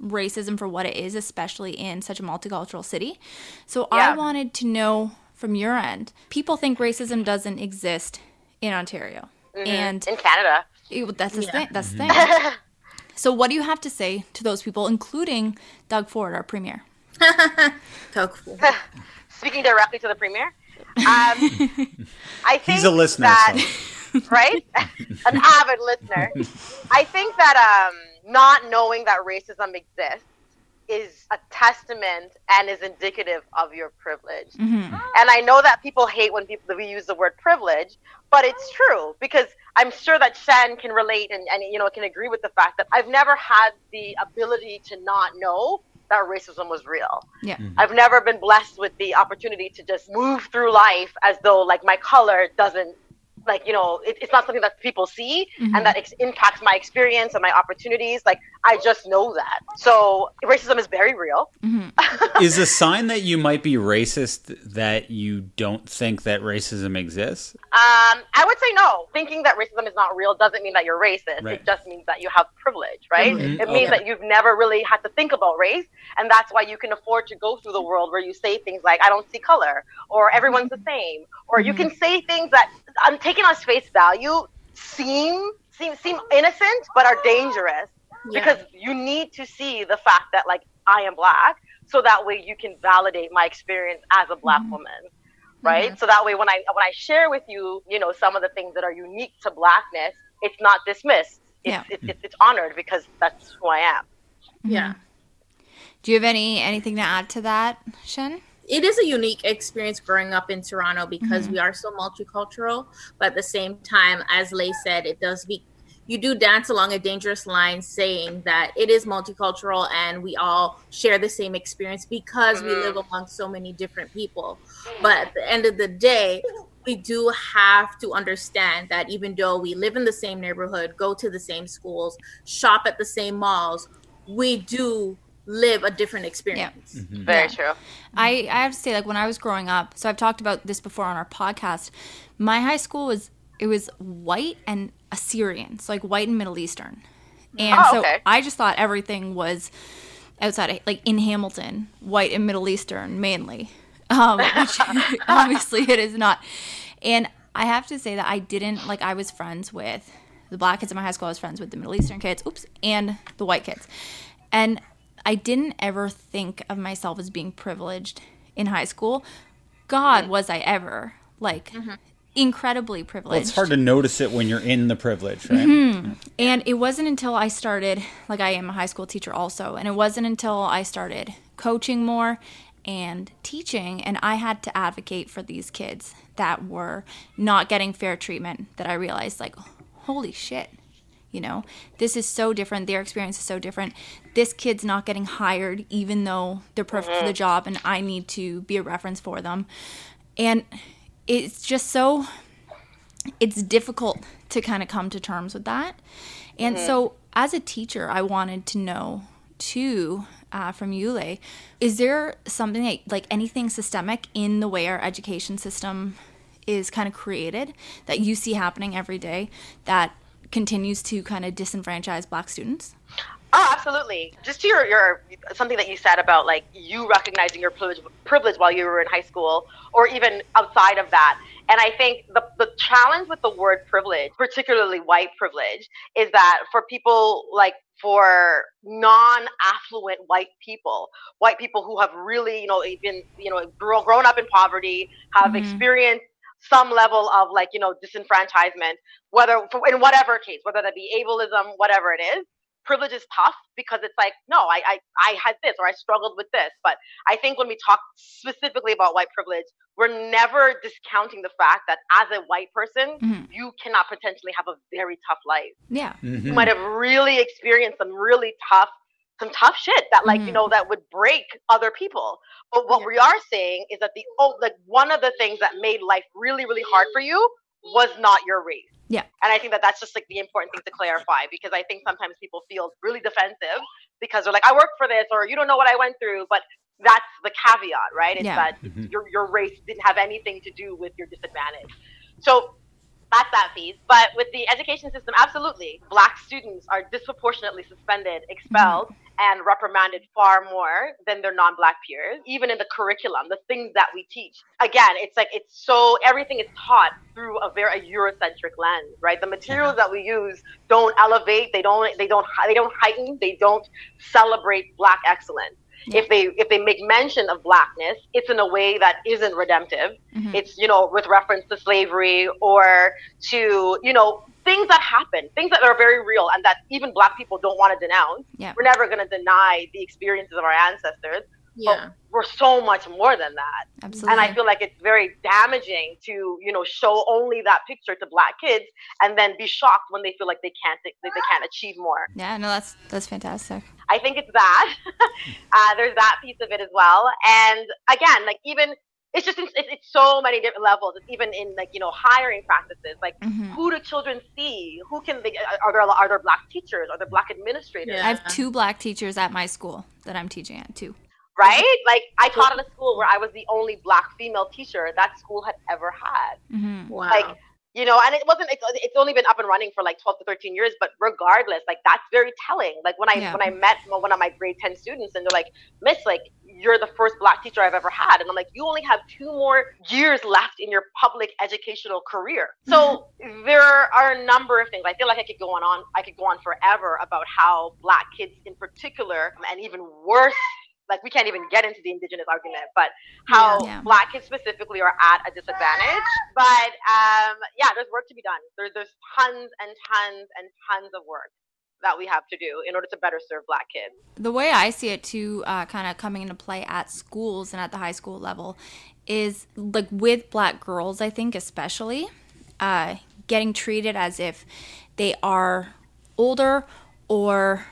racism for what it is, especially in such a multicultural city. So I wanted to know from your end people think racism doesn't exist in Ontario. Mm-hmm. And in Canada. it- that's the Yeah. thing. That's the mm-hmm. thing. so, what do you have to say to those people, including Doug Ford, our premier? So cool. Speaking directly to the premier, um, I think He's a listener. that so. right, an avid listener. I think that um, not knowing that racism exists is a testament and is indicative of your privilege. Mm-hmm. And I know that people hate when people we use the word privilege, but it's true because I'm sure that Shen can relate and, and you know can agree with the fact that I've never had the ability to not know that racism was real. Yeah. Mm-hmm. I've never been blessed with the opportunity to just move through life as though like my color doesn't like you know it, it's not something that people see and mm-hmm. that ex- impacts my experience and my opportunities like i just know that so racism is very real mm-hmm. Is a sign that you might be racist that you don't think that racism exists? Um, I would say no. Thinking that racism is not real doesn't mean that you're racist. Right. It just means that you have privilege, right? Privilege. It means Okay. that you've never really had to think about race, and that's why you can afford to go through the world where you say things like "I don't see color" or "Everyone's the same," or you can say things that, um, taken on face value, seem seem seem innocent but are dangerous Yeah. because you need to see the fact that like I am black, so that way you can validate my experience as a black woman, right? So that way, when I when I share with you, you know, some of the things that are unique to blackness, it's not dismissed. It's Yeah. it's, it's, it's honored because that's who I am. Yeah. Do you have any anything to add to that, Shen? It is a unique experience growing up in Toronto because mm-hmm. we are so multicultural, but at the same time, as Lay said, it does be you do dance along a dangerous line saying that it is multicultural and we all share the same experience because we live mm-hmm. among so many different people. But at the end of the day, we do have to understand that even though we live in the same neighborhood, go to the same schools, shop at the same malls, we do live a different experience. Yeah, Very Yeah. true. I, I have to say, like when I was growing up, so I've talked about this before on our podcast. My high school was it was white and Assyrian, so like white and Middle Eastern, and Oh, so okay. I just thought everything was outside of like in Hamilton, white and Middle Eastern mainly, um, which obviously it is not. And I have to say that I didn't like I was friends with the black kids in my high school. I was friends with the Middle Eastern kids, oops, and the white kids, and I didn't ever think of myself as being privileged in high school. God, was I ever like incredibly privileged. Well, it's hard to notice it when you're in the privilege, right? Mm-hmm. And it wasn't until I started, like I am a high school teacher also, and it wasn't until I started coaching more and teaching, and I had to advocate for these kids that were not getting fair treatment that I realized, like, holy shit, you know, this is so different. Their experience is so different. This kid's not getting hired, even though they're perfect for the job, and I need to be a reference for them. And it's just so it's difficult to kind of come to terms with that. And so, as a teacher, I wanted to know too uh, from Yule, is there something that, like anything systemic in the way our education system is kind of created that you see happening every day that continues to kind of disenfranchise Black students? Oh, absolutely. Just to your, your something that you said about like you recognizing your privilege, privilege while you were in high school, or even outside of that. And I think the the challenge with the word privilege, particularly white privilege, is that for people like for non-affluent white people, white people who have really, you know, been, you know, grown up in poverty, have Mhm. experienced some level of like, you know, disenfranchisement, whether in whatever case, whether that be ableism, whatever it is privilege is tough because it's like no I, I i had this or i struggled with this but i think when we talk specifically about white privilege we're never discounting the fact that as a white person Mhm. you cannot potentially have a very tough life Yeah. Mhm. you might have really experienced some really tough some tough shit that like you Mhm. know that would break other people but what we are saying is that the oh like one of the things that made life really really hard for you was not your race Yeah. and i think that that's just like the important thing to clarify because i think sometimes people feel really defensive because they're like i worked for this or you don't know what i went through but that's the caveat right it's Yeah. that Mhm. your, your race didn't have anything to do with your disadvantage so that's that piece. But with the education system, absolutely, black students are disproportionately suspended, expelled, and reprimanded far more than their non-black peers. Even in the curriculum, the things that we teach. Again, it's like it's so everything is taught through a very a Eurocentric lens, right? The materials that we use don't elevate, they don't they don't they don't heighten, they don't celebrate black excellence. Yeah. If they if they make mention of blackness, it's in a way that isn't redemptive Mhm. it's you know with reference to slavery or to you know things that happen things that are very real and that even black people don't want to denounce Yeah. we're never going to deny the experiences of our ancestors Yeah. but we're so much more than that Absolutely. and i feel like it's very damaging to you know show only that picture to black kids and then be shocked when they feel like they can't that they can't achieve more yeah, no, that's that's fantastic. I think it's that. uh, there's that piece of it as well. And again, like even it's just it's, it's so many different levels. It's even in like you know hiring practices. Like Mhm. who do children see? Who can they? Are there are there black teachers? Are there black administrators? Yeah. I have two black teachers at my school that I'm teaching at too. Right? Like I taught at a school where I was the only black female teacher that school had ever had. hmm Wow. Like you know, and it wasn't. It's, it's only been up and running for like twelve to thirteen years. But regardless, like that's very telling. Like when I Yeah. when I met one of my grade ten students, and they're like, "Miss, like you're the first black teacher I've ever had," and I'm like, "You only have two more years left in your public educational career." So there are a number of things. I feel like I could go on on. I could go on forever about how black kids, in particular, and even worse like we can't even get into the indigenous argument, but how Yeah. black kids specifically are at a disadvantage. But um, yeah, there's work to be done. There, there's tons and tons and tons of work that we have to do in order to better serve black kids. the way I see it too, uh, kind of coming into play at schools and at the high school level, is like with black girls, I think especially, uh, getting treated as if they are older or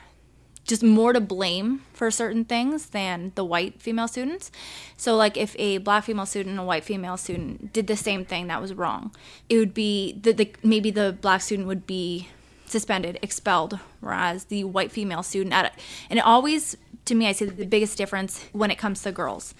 just more to blame for certain things than the white female students. So, like, if a black female student and a white female student did the same thing that was wrong, it would be that the maybe the black student would be suspended, expelled, whereas the white female student at it. and it always to me I see the biggest difference when it comes to girls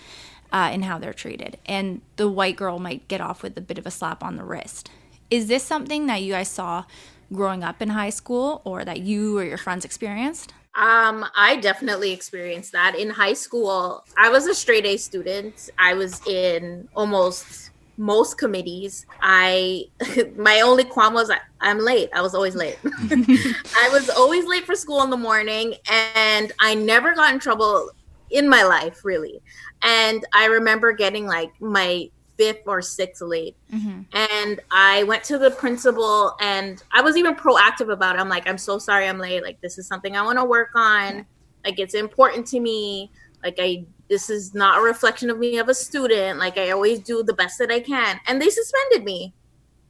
uh, in how they're treated, and the white girl might get off with a bit of a slap on the wrist. Is this something that you guys saw growing up in high school, or that you or your friends experienced? Um, I definitely experienced that in high school. I was a straight A student. I was in almost most committees. I my only qualm was I, I'm late. I was always late. I was always late for school in the morning, and I never got in trouble in my life really. And I remember getting like my fifth or sixth late mm-hmm. and I went to the principal and I was even proactive about it. I'm like, I'm so sorry I'm late. Like this is something I want to work on. Like it's important to me. Like I this is not a reflection of me of a student. Like I always do the best that I can. And they suspended me.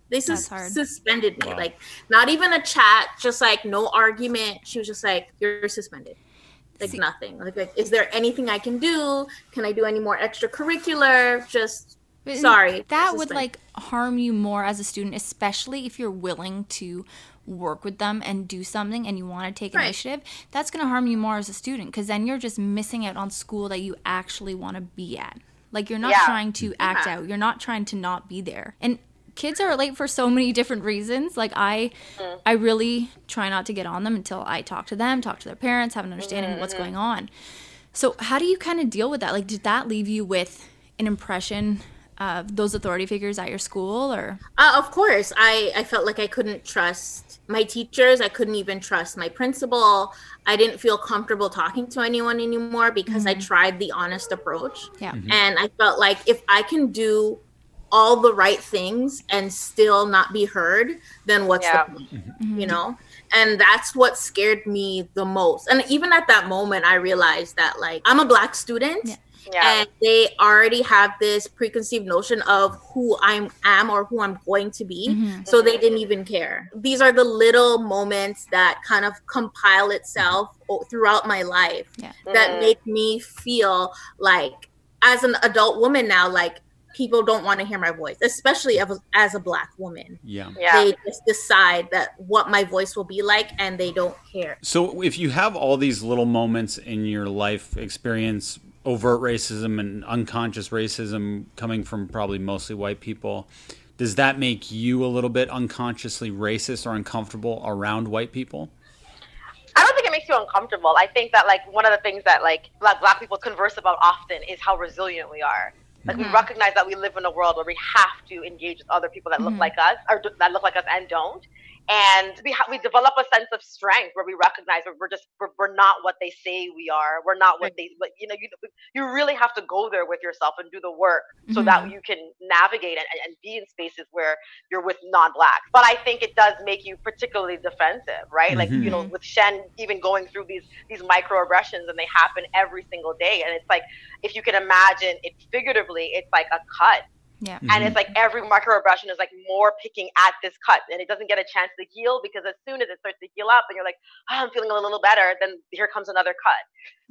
They sus- suspended me. Wow. Like not even a chat, just like no argument. She was just like, You're suspended. Like See- nothing. Like, like is there anything I can do? Can I do any more extracurricular? Just But Sorry, That this would like harm you more as a student, especially if you're willing to work with them and do something and you want to take Right. initiative. That's going to harm you more as a student because then you're just missing out on school that you actually want to be at. Like you're not Yeah. trying to act Yeah. out. You're not trying to not be there. And kids are late for so many different reasons. Like I I really try not to get on them until I talk to them, talk to their parents, have an understanding of what's going on. So how do you kind of deal with that? Like did that leave you with an impression of those authority figures at your school or Uh, of course, I, I felt like I couldn't trust my teachers. I couldn't even trust my principal. I didn't feel comfortable talking to anyone anymore because I mm-hmm. tried the honest approach. yeah. Mm-hmm. And I felt like if I can do all the right things and still not be heard, then what's Yeah. the point? Mm-hmm. You know? And that's what scared me the most. And even at that moment, I realized that, like, I'm a black student. Yeah. Yeah. And they already have this preconceived notion of who I am or who I'm going to be. Mhm. So they didn't even care. These are the little moments that kind of compile itself throughout my life Yeah. that Mhm. make me feel like, as an adult woman now, like people don't want to hear my voice, especially as, as a black woman. Yeah. yeah. They just decide that what my voice will be like and they don't care. So if you have all these little moments in your life experience overt racism and unconscious racism coming from probably mostly white people, does that make you a little bit unconsciously racist or uncomfortable around white people? I don't think it makes you uncomfortable. I think that like one of the things that like black black people converse about often is how resilient we are. Like we recognize that we live in a world where we have to engage with other people that look Mhm. like us or that look like us and don't. And we ha- we develop a sense of strength where we recognize that we're just we're, we're not what they say we are. We're not what they but you know you you really have to go there with yourself and do the work so that mm-hmm. you can navigate and, and be in spaces where you're with non-blacks. But I think it does make you particularly defensive, right? Like you know, mm-hmm. with Shen even going through these these microaggressions and they happen every single day, and it's like if you can imagine it figuratively, it's like a cut, Yeah. and it's like every microaggression is like more picking at this cut, and it doesn't get a chance to heal because as soon as it starts to heal up, and you're like, oh, I'm feeling a little better, then here comes another cut.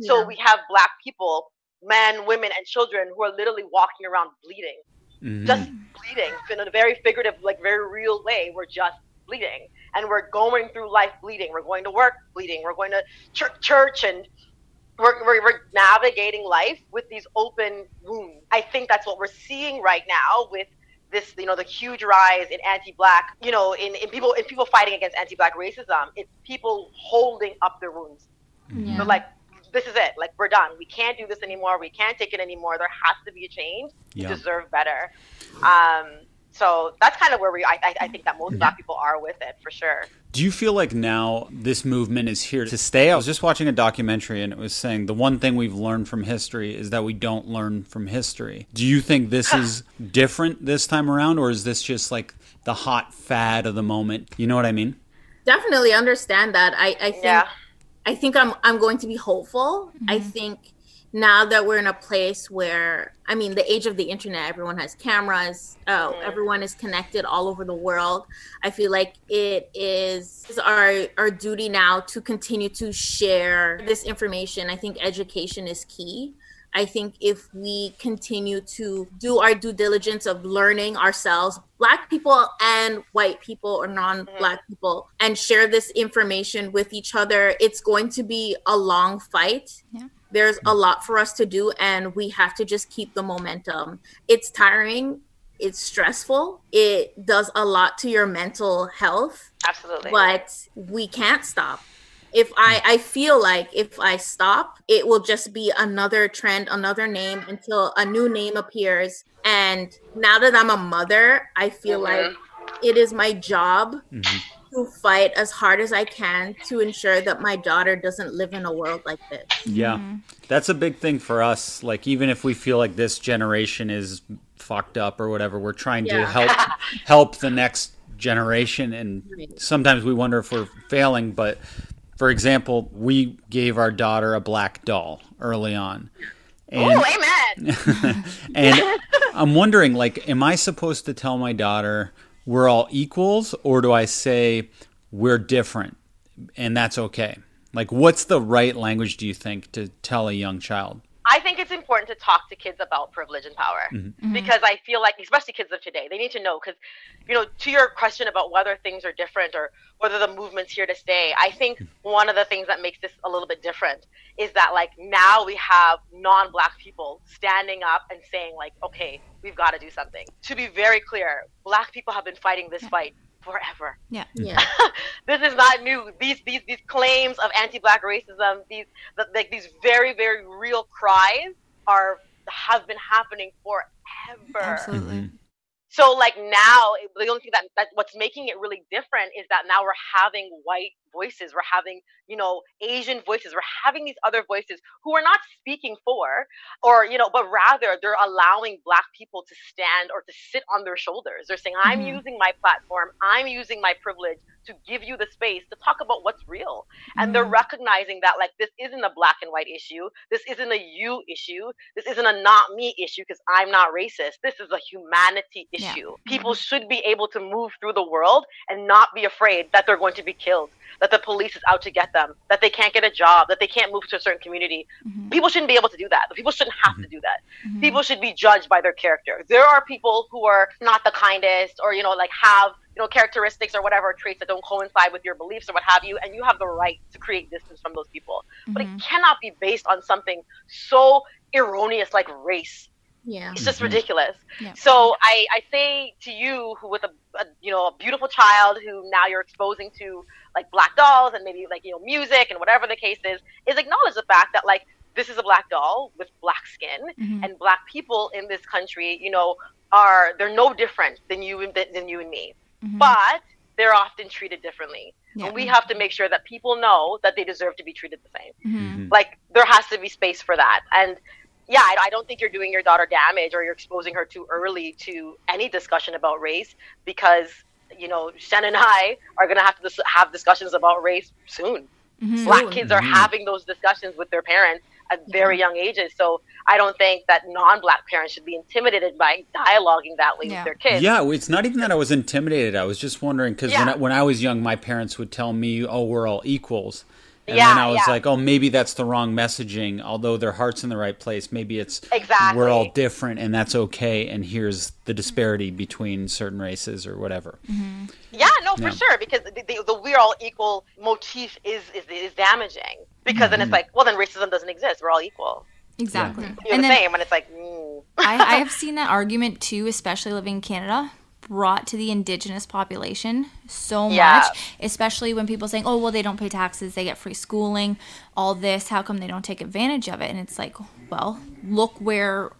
So we have black people, men, women, and children who are literally walking around bleeding Mhm. just bleeding in a very figurative, like very real way. We're just bleeding, and we're going through life bleeding. We're going to work bleeding. We're going to church, church and we're, we're, we're navigating life with these open wounds. I think that's what we're seeing right now with this, you know, the huge rise in anti-black, you know, in, in people in people fighting against anti-black racism. It's people holding up their wounds. Yeah. They're like, this is it. Like we're done. We can't do this anymore. We can't take it anymore. There has to be a change. Yeah. We deserve better. Um, So that's kind of where we, I, I, I think that most black mm-hmm. people are with it for sure. Do you feel like now this movement is here to stay? I was just watching a documentary and it was saying the one thing we've learned from history is that we don't learn from history. Do you think this is different this time around or is this just like the hot fad of the moment? You know what I mean? Definitely understand that. I, I think Yeah. I think I'm I'm going to be hopeful. I mm-hmm. think now that we're in a place where I mean the age of the internet, everyone has cameras, uh, everyone is connected all over the world. I feel like it is our our duty now to continue to share this information. I think education is key. I think if we continue to do our due diligence of learning ourselves, Black people and white people or non Black people, and share this information with each other, it's going to be a long fight. Yeah. There's a lot for us to do, and we have to just keep the momentum. It's tiring, it's stressful, it does a lot to your mental health Absolutely. but we can't stop if i i feel like if i stop it will just be another trend another name until a new name appears and now that i'm a mother i feel Mhm. like it is my job to fight as hard as i can to ensure that my daughter doesn't live in a world like this Yeah. Mm-hmm. That's a big thing for us. Like even if we feel like this generation is fucked up or whatever, we're trying to help help the next generation and sometimes we wonder if we're failing, but for example, we gave our daughter a black doll early on. And oh, amen. and I'm wondering, like, am I supposed to tell my daughter we're all equals, or do I say we're different and that's okay? Like, what's the right language do you think to tell a young child? I think it's important to talk to kids about privilege and power mm-hmm. Mm-hmm. because I feel like, especially kids of today, they need to know. Because, you know, to your question about whether things are different or whether the movement's here to stay, I think mm-hmm. one of the things that makes this a little bit different is that, like, now we have non black people standing up and saying, like, okay, we've got to do something. To be very clear, black people have been fighting this fight forever Yeah. yeah this is not new. These these these claims of anti-black racism, these the, like these very very real cries are have been happening forever. Absolutely. Mm-hmm. So like now, the only thing that, that what's making it really different is that now we're having white voices, we're having you know Asian voices, we're having these other voices who are not speaking for, or you know, but rather they're allowing Black people to stand or to sit on their shoulders. They're saying, "I'm Mhm. using my platform, I'm using my privilege to give you the space to talk about what's real," and they're Mhm. recognizing that like this isn't a black and white issue, this isn't a you issue, this isn't a not me issue because I'm not racist. This is a humanity Yeah. issue. People should be able to move through the world and not be afraid that they're going to be killed, that the police is out to get them, that they can't get a job, that they can't move to a certain community. Mhm. People shouldn't be able to do that. People shouldn't have to do that. Mhm. People should be judged by their character. There are people who are not the kindest or, you know, like have, you know, characteristics or whatever traits that don't coincide with your beliefs or what have you, and you have the right to create distance from those people. But it Mhm. cannot be based on something so erroneous like race. Yeah It's just Mhm. ridiculous. Yeah. So I, I say to you, who with a, a you know a beautiful child who now you're exposing to like black dolls and maybe like you know music and whatever the case is, is acknowledge the fact that like this is a black doll with black skin Mhm. and black people in this country, you know, are they're no different than you and than you and me, Mhm. but they're often treated differently. Yeah. And we have to make sure that people know that they deserve to be treated the same Mhm. like there has to be space for that and yeah I, I don't think you're doing your daughter damage or you're exposing her too early to any discussion about race because you know shen and i are going to have to dis- have discussions about race soon Mhm. black kids are Mhm. having those discussions with their parents at very young ages so i don't think that non-black parents should be intimidated by dialoguing that way Yeah. with their kids Yeah, it's not even that I was intimidated. I was just wondering because Yeah. I, when I was young, my parents would tell me, "Oh, we're all equals," and Yeah, then I was yeah. like, "Oh, maybe that's the wrong messaging." Although their heart's in the right place, maybe it's Exactly. we're all different, and that's okay. And here's the disparity between certain races or whatever. Yeah, no, for Yeah. sure. Because the, the, the we're all equal motif is is, is damaging. Because then it's like, well, then racism doesn't exist. We're all equal. Exactly. You're And the then same, and it's like, mm. I, I have seen that argument too, especially living in Canada, brought to the indigenous population so Yeah. much, especially when people saying, "Oh, well, they don't pay taxes, they get free schooling, all this. How come they don't take advantage of it?" And it's like, well, look where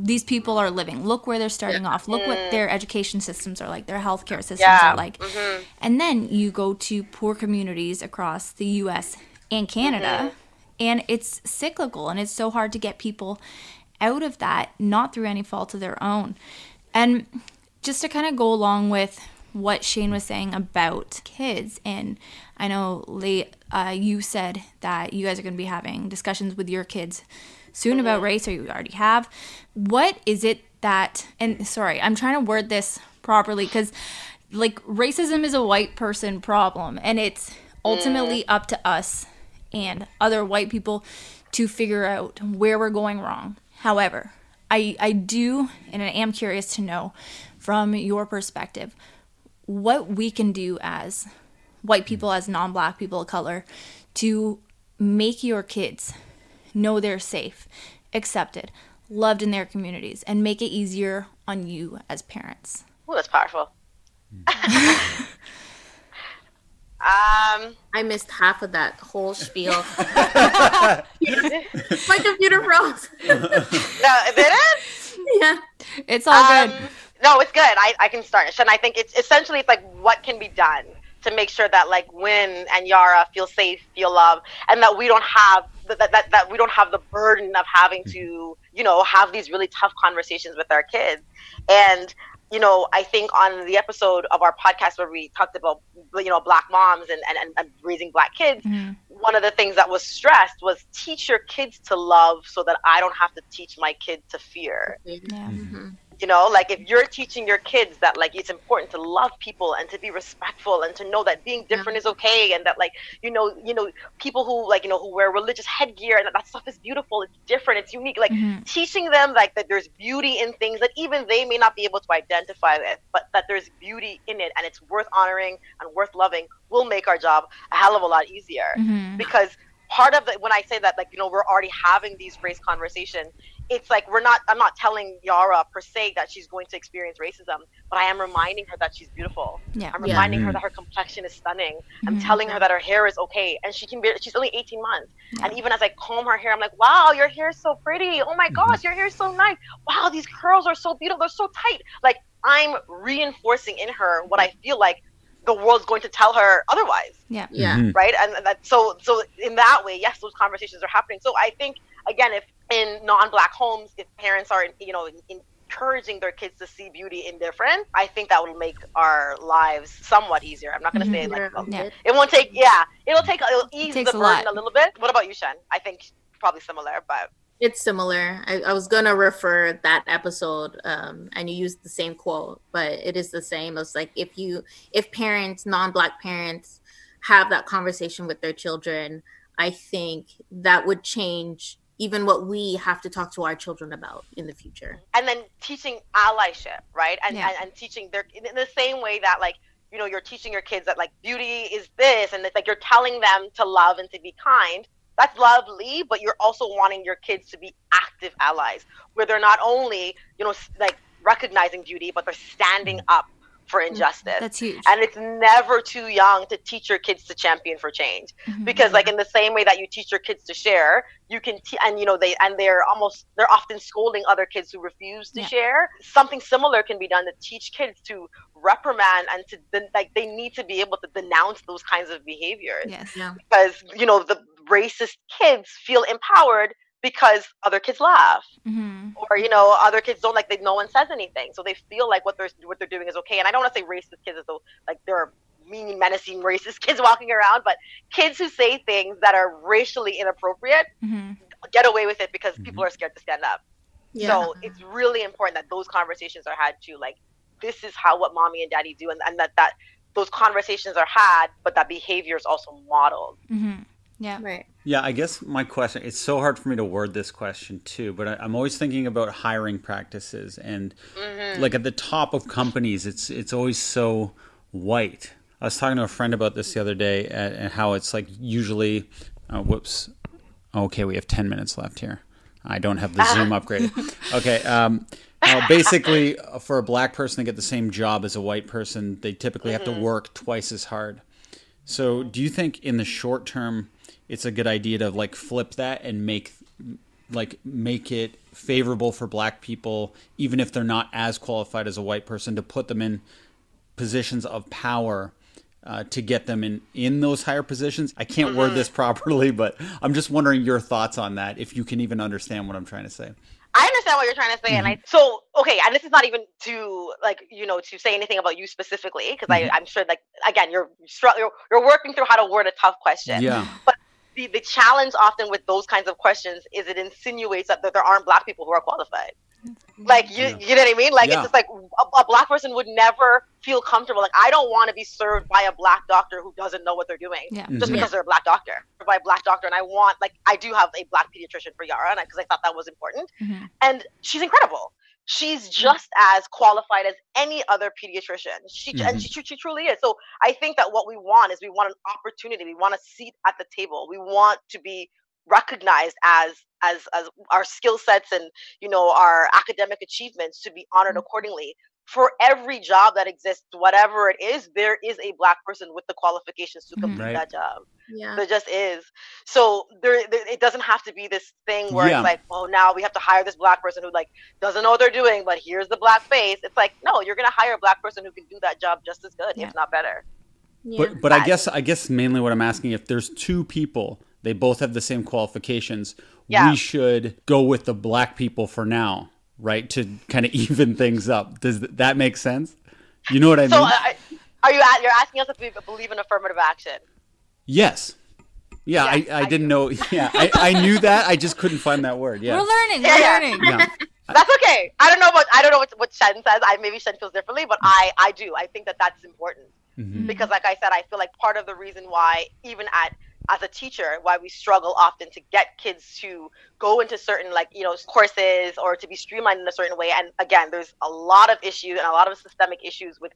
these people are living. Look where they're starting off. Look what mm. their education systems are like, their healthcare systems Yeah. are like. Mm-hmm. And then you go to poor communities across the US and Canada, mm-hmm. and it's cyclical and it's so hard to get people out of that, not through any fault of their own. And just to kind of go along with what Shane was saying about kids, and I know late uh, you said that you guys are going to be having discussions with your kids soon about race, or you already have. What is it that? And sorry, I'm trying to word this properly because, like, racism is a white person problem, and it's ultimately up to us and other white people to figure out where we're going wrong. However, I, I do, and I am curious to know from your perspective what we can do as white people, as non black people of color, to make your kids know they're safe, accepted, loved in their communities, and make it easier on you as parents. Well, that's powerful. um, I missed half of that whole spiel. My computer froze. no, did it? yeah. It's all Um, good. No, it's good. I, I can start. And I think it's essentially it's like what can be done to make sure that like Win and Yara feel safe, feel loved, and that we don't have that, that, that we don't have the burden of having to you know have these really tough conversations with our kids. And you know, I think on the episode of our podcast where we talked about you know black moms and, and, and raising black kids, Mhm. one of the things that was stressed was teach your kids to love so that I don't have to teach my kid to fear Yeah. Mhm. You know like if you're teaching your kids that like it's important to love people and to be respectful and to know that being different is okay and that like you know you know people who like you know who wear religious headgear and that, that stuff is beautiful it's different it's unique like Mhm. teaching them like that there's beauty in things that even they may not be able to identify with but that there's beauty in it and it's worth honoring and worth loving will make our job a hell of a lot easier Mhm. because part of the when I say that like you know we're already having these race conversations, it's like we're not I'm not telling Yara per se that she's going to experience racism, but I am reminding her that she's beautiful. Yeah. I'm Yeah. reminding her Mhm. that her complexion is stunning. I'm Mhm. telling her that her hair is okay and she can be she's only 18 months. And even as I comb her hair, I'm like, wow, your hair is so pretty. Oh my gosh, your hair is so nice. Wow, these curls are so beautiful. They're so tight. Like I'm reinforcing in her what I feel like the world's going to tell her otherwise Yeah. Mhm. right and that so so in that way yes those conversations are happening so i think again if in non-black homes if parents are you know encouraging their kids to see beauty in their friends i think that will make our lives somewhat easier i'm not going to say like Yeah. Yeah. it won't take yeah it'll take it'll ease takes the a burden lot. a little bit what about you shen i think probably similar but It's similar. I, I was gonna refer that episode, um, and you used the same quote, but it is the same. It's like if you, if parents, non-black parents, have that conversation with their children, I think that would change even what we have to talk to our children about in the future. and then teaching allyship, right? And, Yeah. and and teaching their in the same way that like you know you're teaching your kids that like beauty is this, and it's like you're telling them to love and to be kind. That's lovely, but you're also wanting your kids to be active allies, where they're not only you know like recognizing beauty, but they're standing mm. up for injustice. That's huge. and it's never too young to teach your kids to champion for change Mhm. because like in the same way that you teach your kids to share you can te- and you know they and they're almost they're often scolding other kids who refuse to Yeah. share something similar can be done to teach kids to reprimand and to den- like they need to be able to denounce those kinds of behaviors yes. Yeah. because you know the racist kids feel empowered because other kids laugh. Hmm or you know other kids don't like they no one says anything. So they feel like what they're what they're doing is okay. And i don't want to say racist kids as though like there are mean menacing racist kids walking around but kids who say things that are racially inappropriate hmm get away with it because people are scared to stand up. Yeah. so it's really important that those conversations are had too like this is how what mommy and daddy do and, and that that those conversations are had but that behavior is also modeled. Hmm Yeah. right. Yeah, I guess my question, it's so hard for me to word this question too, but I, I'm always thinking about hiring practices and like at the top of companies, it's it's always so white. I was talking to a friend about this the other day and, and how it's like usually, uh, whoops, okay, we have 10 minutes left here. I don't have the Zoom upgraded. Okay. Um, uh, basically, uh, for a black person to get the same job as a white person, they typically have to work twice as hard. So, do you think in the short term it's a good idea to like flip that and make like make it favorable for black people even if they're not as qualified as a white person to put them in positions of power uh, to get them in in those higher positions. I can't word this properly, but I'm just wondering your thoughts on that if you can even understand what I'm trying to say. I understand what you're trying to say, and I mm-hmm. so okay. And this is not even to like you know to say anything about you specifically because I mm-hmm. I'm sure like again you're you're you're working through how to word a tough question. Yeah. But the the challenge often with those kinds of questions is it insinuates that, that there aren't black people who are qualified. Like you, Yeah. you know what I mean? Like Yeah. it's just like a, a black person would never feel comfortable. Like I don't want to be served by a black doctor who doesn't know what they're doing Yeah. just Mhm. because they're a black doctor or by a black doctor. And I want like I do have a black pediatrician for Yara, and because I thought that was important Mhm. and she's incredible. She's just as qualified as any other pediatrician. She and she, she truly is. So I think that what we want is we want an opportunity. We want a seat at the table. We want to be recognized as as as our skill sets and you know our academic achievements to be honored accordingly. For every job that exists, whatever it is, there is a black person with the qualifications to Mhm. complete Right. that job. Yeah. There just is. So there, there, it doesn't have to be this thing where Yeah. it's like, oh, now we have to hire this black person who like doesn't know what they're doing, but here's the black face. It's like, no, you're gonna hire a black person who can do that job just as good, Yeah. if not better. yeah. But but I Right. guess I guess mainly what I'm asking if there's two people, they both have the same qualifications, Yeah. we should go with the black people for now, right? To kind of even things up. Does that make sense? You know what I So, mean? uh, are you at, you're asking us if we believe in affirmative action? yes. Yeah, Yeah, I, I I didn't know. Yeah, I, I knew that. I just couldn't find that word. Yeah. We're learning. Yeah, We're yeah. learning. yeah. That's okay. I don't know what I don't know what, what Shen says. I maybe Shen feels differently, but I I do. I think that that's important Mhm. because, like I said, I feel like part of the reason why even at as a teacher why we struggle often to get kids to go into certain like you know courses or to be streamlined in a certain way. And again there's a lot of issues and a lot of systemic issues with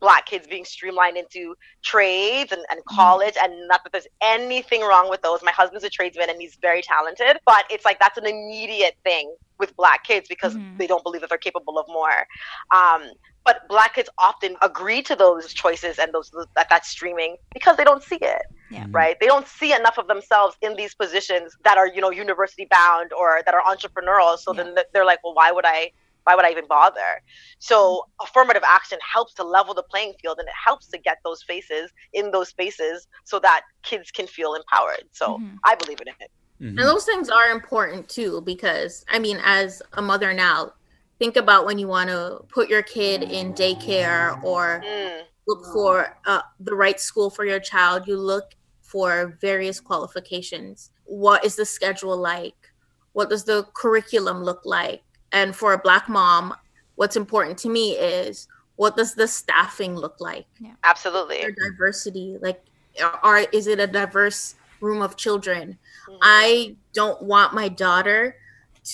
black kids being streamlined into trades and, and college. And not that there's anything wrong with those. My husband's a tradesman and he's very talented. But it's like that's an immediate thing with black kids because Mhm. they don't believe that they're capable of more. Um, but black kids often agree to those choices and those that, that streaming because they don't see it Yeah. right they don't see enough of themselves in these positions that are you know university bound or that are entrepreneurial so then they're like well why would i why would i even bother so affirmative action helps to level the playing field and it helps to get those faces in those spaces so that kids can feel empowered so Mhm. i believe in it And Mhm. those things are important too, because I mean, as a mother now, think about when you want to put your kid in daycare or Mm, look for uh, the right school for your child. You look for various qualifications. What is the schedule like? What does the curriculum look like? And for a Black mom, what's important to me is what does the staffing look like? absolutely Their diversity, like, are is it a diverse room of children? Mhm. I don't want my daughter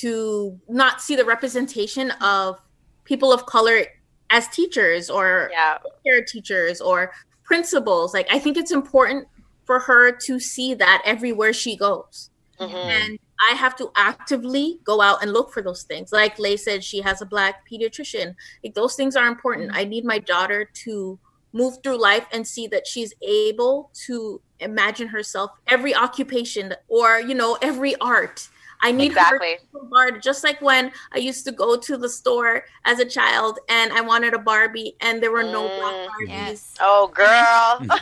to not see the representation of people of color as teachers or yeah care teachers or principals. Like, I think it's important for her to see that everywhere she goes. Mhm. And I have to actively go out and look for those things. Like Lay said, she has a black pediatrician. Like, those things are important. I need my daughter to move through life and see that she's able to imagine herself every occupation or, you know, every art. I need her exactly Barbie, just like when I used to go to the store as a child and I wanted a Barbie and there were no black Mm. Barbies. Yes. oh girl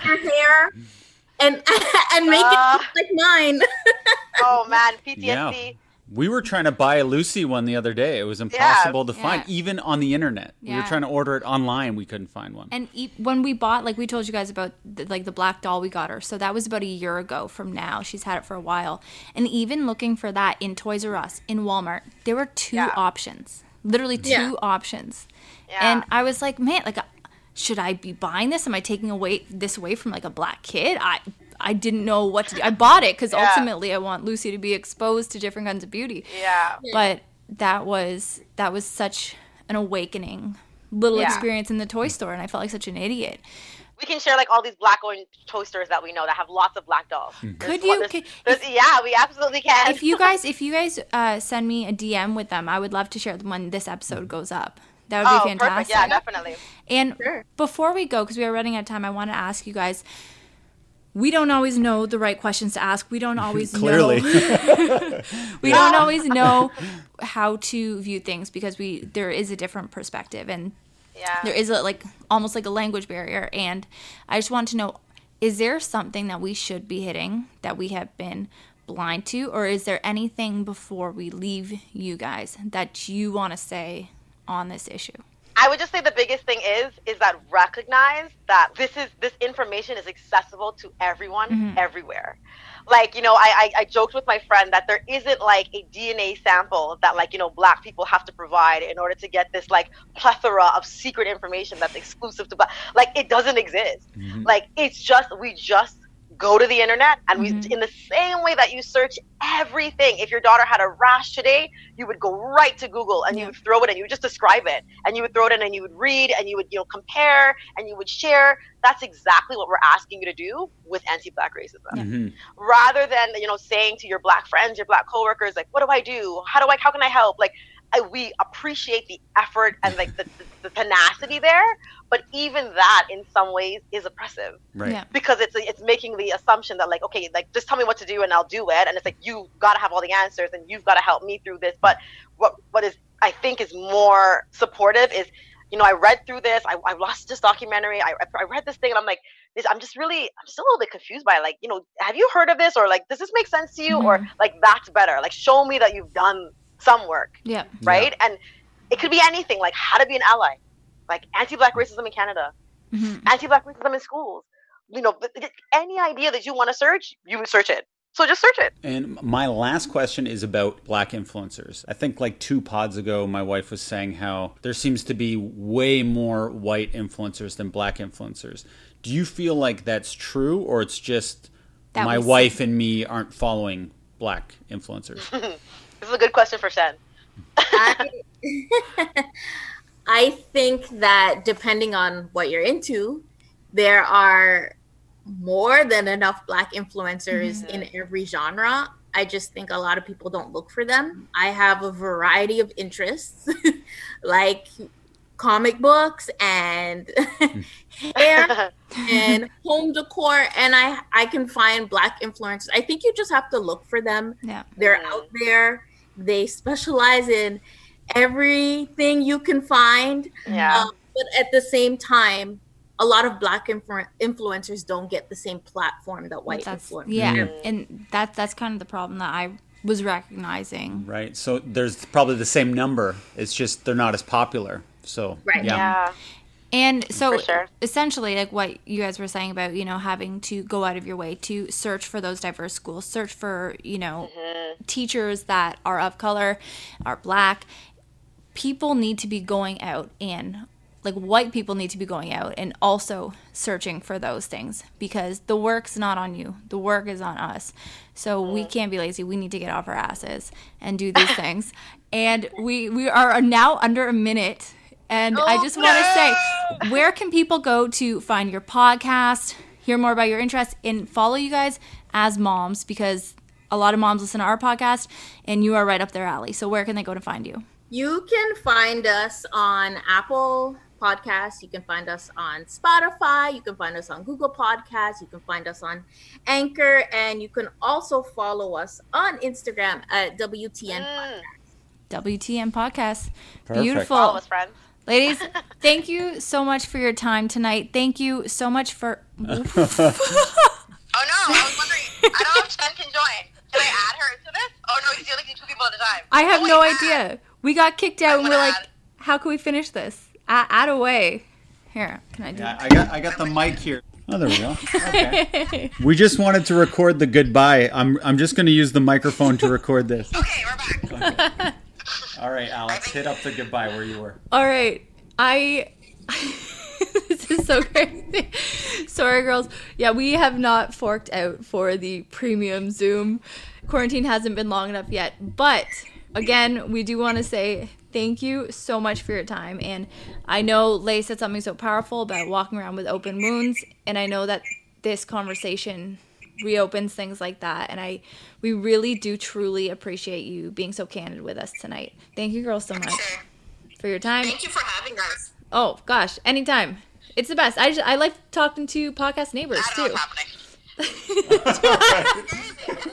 her hair and and make Ah. it like mine. oh man ptsd Yeah. We were trying to buy a Lucy one the other day. It was impossible to find, Yeah. even on the internet. We were trying to order it online. We couldn't find one. And e- when we bought, like we told you guys about, the, like the black doll we got her. So that was about a year ago from now. She's had it for a while. And even looking for that in Toys R Us, in Walmart, there were two Yeah. options. Literally two Yeah. options. Yeah. And I was like, man, like, uh, should I be buying this? Am I taking away this away from like a black kid? I I didn't know what to do. I bought it because Yeah. ultimately I want Lucy to be exposed to different kinds of beauty yeah but that was that was such an awakening little Yeah. experience in the toy store and i felt like such an idiot we can share like all these black owned toasters that we know that have lots of black dolls. Mm-hmm. Could you- there's- could- there's- yeah, we absolutely can. if you guys if you guys uh, send me a dm with them i would love to share them when this episode goes up that would oh, be fantastic perfect. Yeah, definitely. and Sure. before we go because we are running out of time i want to ask you guys we don't always know the right questions to ask. We don't always Clearly. know. we don't always know how to view things because we there is a different perspective and Yeah. there is a like almost like a language barrier and i just want to know is there something that we should be hitting that we have been blind to or is there anything before we leave you guys that you want to say on this issue I would just say the biggest thing is is that recognize that this is this information is accessible to everyone mm-hmm. everywhere. Like you know, I, I I joked with my friend that there isn't like a DNA sample that like you know black people have to provide in order to get this like plethora of secret information that's exclusive to black. Like it doesn't exist. Mm-hmm. Like it's just we just go to the internet and we in the same way that you search everything if your daughter had a rash today you would go right to google and you would throw it and you would just describe it. And you would throw it in and you would read and you would you know compare and you would share. That's exactly what we're asking you to do with anti-black racism. Mhm. rather than you know saying to your black friends your black coworkers like what do i do? How do i how can i help? Like I, we appreciate the effort and like the, the, the tenacity there but even that in some ways is oppressive. Right. Yeah. because it's it's making the assumption that like okay like just tell me what to do and I'll do it. And it's like you got to have all the answers and you've got to help me through this. But what what is I think is more supportive is you know I read through this. I, I watched this documentary. I, I read this thing and I'm like this I'm just really I'm still a little bit confused by it. like you know have you heard of this? Or like does this make sense to you? Or mm-hmm. like that's better. Like show me that you've done some work yeah right and it could be anything like how to be an ally like anti-black racism in Canada Mhm. anti-black racism in schools. You know, any idea that you want to search, you would search it. So just search it. And my last question is about black influencers. I think like two pods ago, my wife was saying how there seems to be way more white influencers than black influencers. Do you feel like that's true, or it's just That my we see- wife and me aren't following black influencers? This is a good question for Shen. I, I think that depending on what you're into, there are more than enough black influencers in every genre. I just think a lot of people don't look for them. I have a variety of interests, like comic books and hair and home decor, and I I can find black influencers. I think you just have to look for them yeah they're Mhm. out there. They specialize in everything you can find. yeah. Um, but at the same time, a lot of black influ- influencers don't get the same platform that white that's influencers. yeah Mhm. and that that's kind of the problem that i was recognizing right. So there's probably the same number. It's just they're not as popular. So Right. yeah. yeah. And so sure. essentially like what you guys were saying about, you know, having to go out of your way to search for those diverse schools, search for, you know, mm-hmm. teachers that are of color, are black. People need to be going out and like white people need to be going out and also searching for those things because the work's not on you. The work is on us. So mm-hmm. we can't be lazy. We need to get off our asses and do these things. And we we are now under a minute and I just want to say, where can people go to find your podcast, hear more about your interests, and follow you guys as moms? Because a lot of moms listen to our podcast, and you are right up their alley. So where can they go to find you? You can find us on Apple Podcasts. You can find us on Spotify. You can find us on Google Podcasts. You can find us on Anchor. And you can also follow us on Instagram at WTN. Mm. WTN Podcast. Perfect. Beautiful. Follow us, friends. Ladies, thank you so much for your time tonight. Thank you so much for. Oh no, I was wondering. I don't know if Shen can join. Can I add her into this? Oh no, he's only two people at a time. I have Oh, no wait, idea. We got kicked out, and we're wanna like, how can we finish this? Add, add away. Here, can I do? Yeah, I got I got the mic here. Oh, there we go. Okay. we just wanted to record the goodbye. I'm I'm just going to use the microphone to record this. Okay, we're back. All right, Alex, hit up the goodbye where you were. All right. I. this is so crazy. Sorry, girls. Yeah, we have not forked out for the premium Zoom. Quarantine hasn't been long enough yet. But again, we do want to say thank you so much for your time. And I know Lay said something so powerful about walking around with open wounds. And I know that this conversation reopens things like that. And I, we really do truly appreciate you being so candid with us tonight. Thank you, girls, so much for your time. Thank you for having us. Oh gosh, anytime. It's the best. I just, I like talking to podcast neighbors I don't know too. what's happening.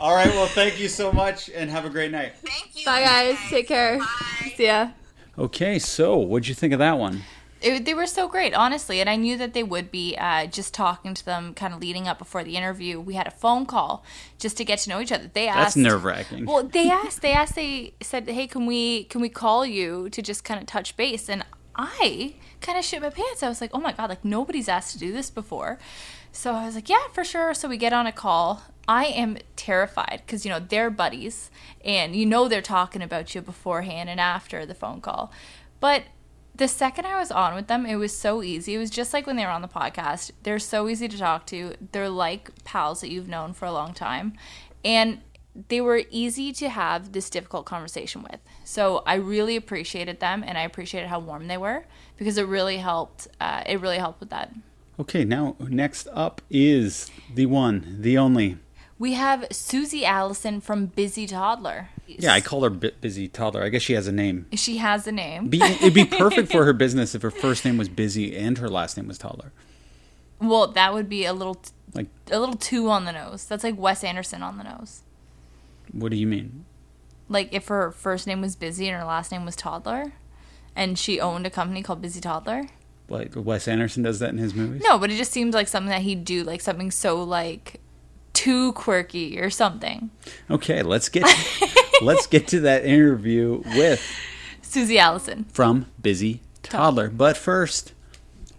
All right. Well, thank you so much, and have a great night. Thank you. Bye, guys. Take care. Bye. See ya. Okay. So, what'd you think of that one? It, they were so great, honestly, and I knew that they would be. Uh, just talking to them, kind of leading up before the interview, we had a phone call just to get to know each other. They asked That's nerve wracking. Well, they asked. They asked. They said, "Hey, can we can we call you to just kind of touch base?" And I kind of shit my pants. I was like, "Oh my god! Like nobody's asked to do this before." So I was like, "Yeah, for sure." So we get on a call. I am terrified because you know they're buddies, and you know they're talking about you beforehand and after the phone call. But the second I was on with them, it was so easy. It was just like when they were on the podcast. They're so easy to talk to. They're like pals that you've known for a long time. And they were easy to have this difficult conversation with. So I really appreciated them and I appreciated how warm they were because it really helped. Uh, it really helped with that. Okay. Now, next up is the one, the only. We have Susie Allison from Busy Toddler. Yeah, I call her B- Busy Toddler. I guess she has a name. She has a name. Be, it'd be perfect for her business if her first name was Busy and her last name was Toddler. Well, that would be a little, t- Like, a little too on the nose. That's like Wes Anderson on the nose. what do you mean? like if her first name was Busy and her last name was Toddler, and she owned a company called Busy Toddler. Like Wes Anderson does that in his movies? No, but it just seems like something that he'd do, like something so like too quirky or something. Okay, let's get let's get to that interview with Susie Allison. from Busy Toddler. But first,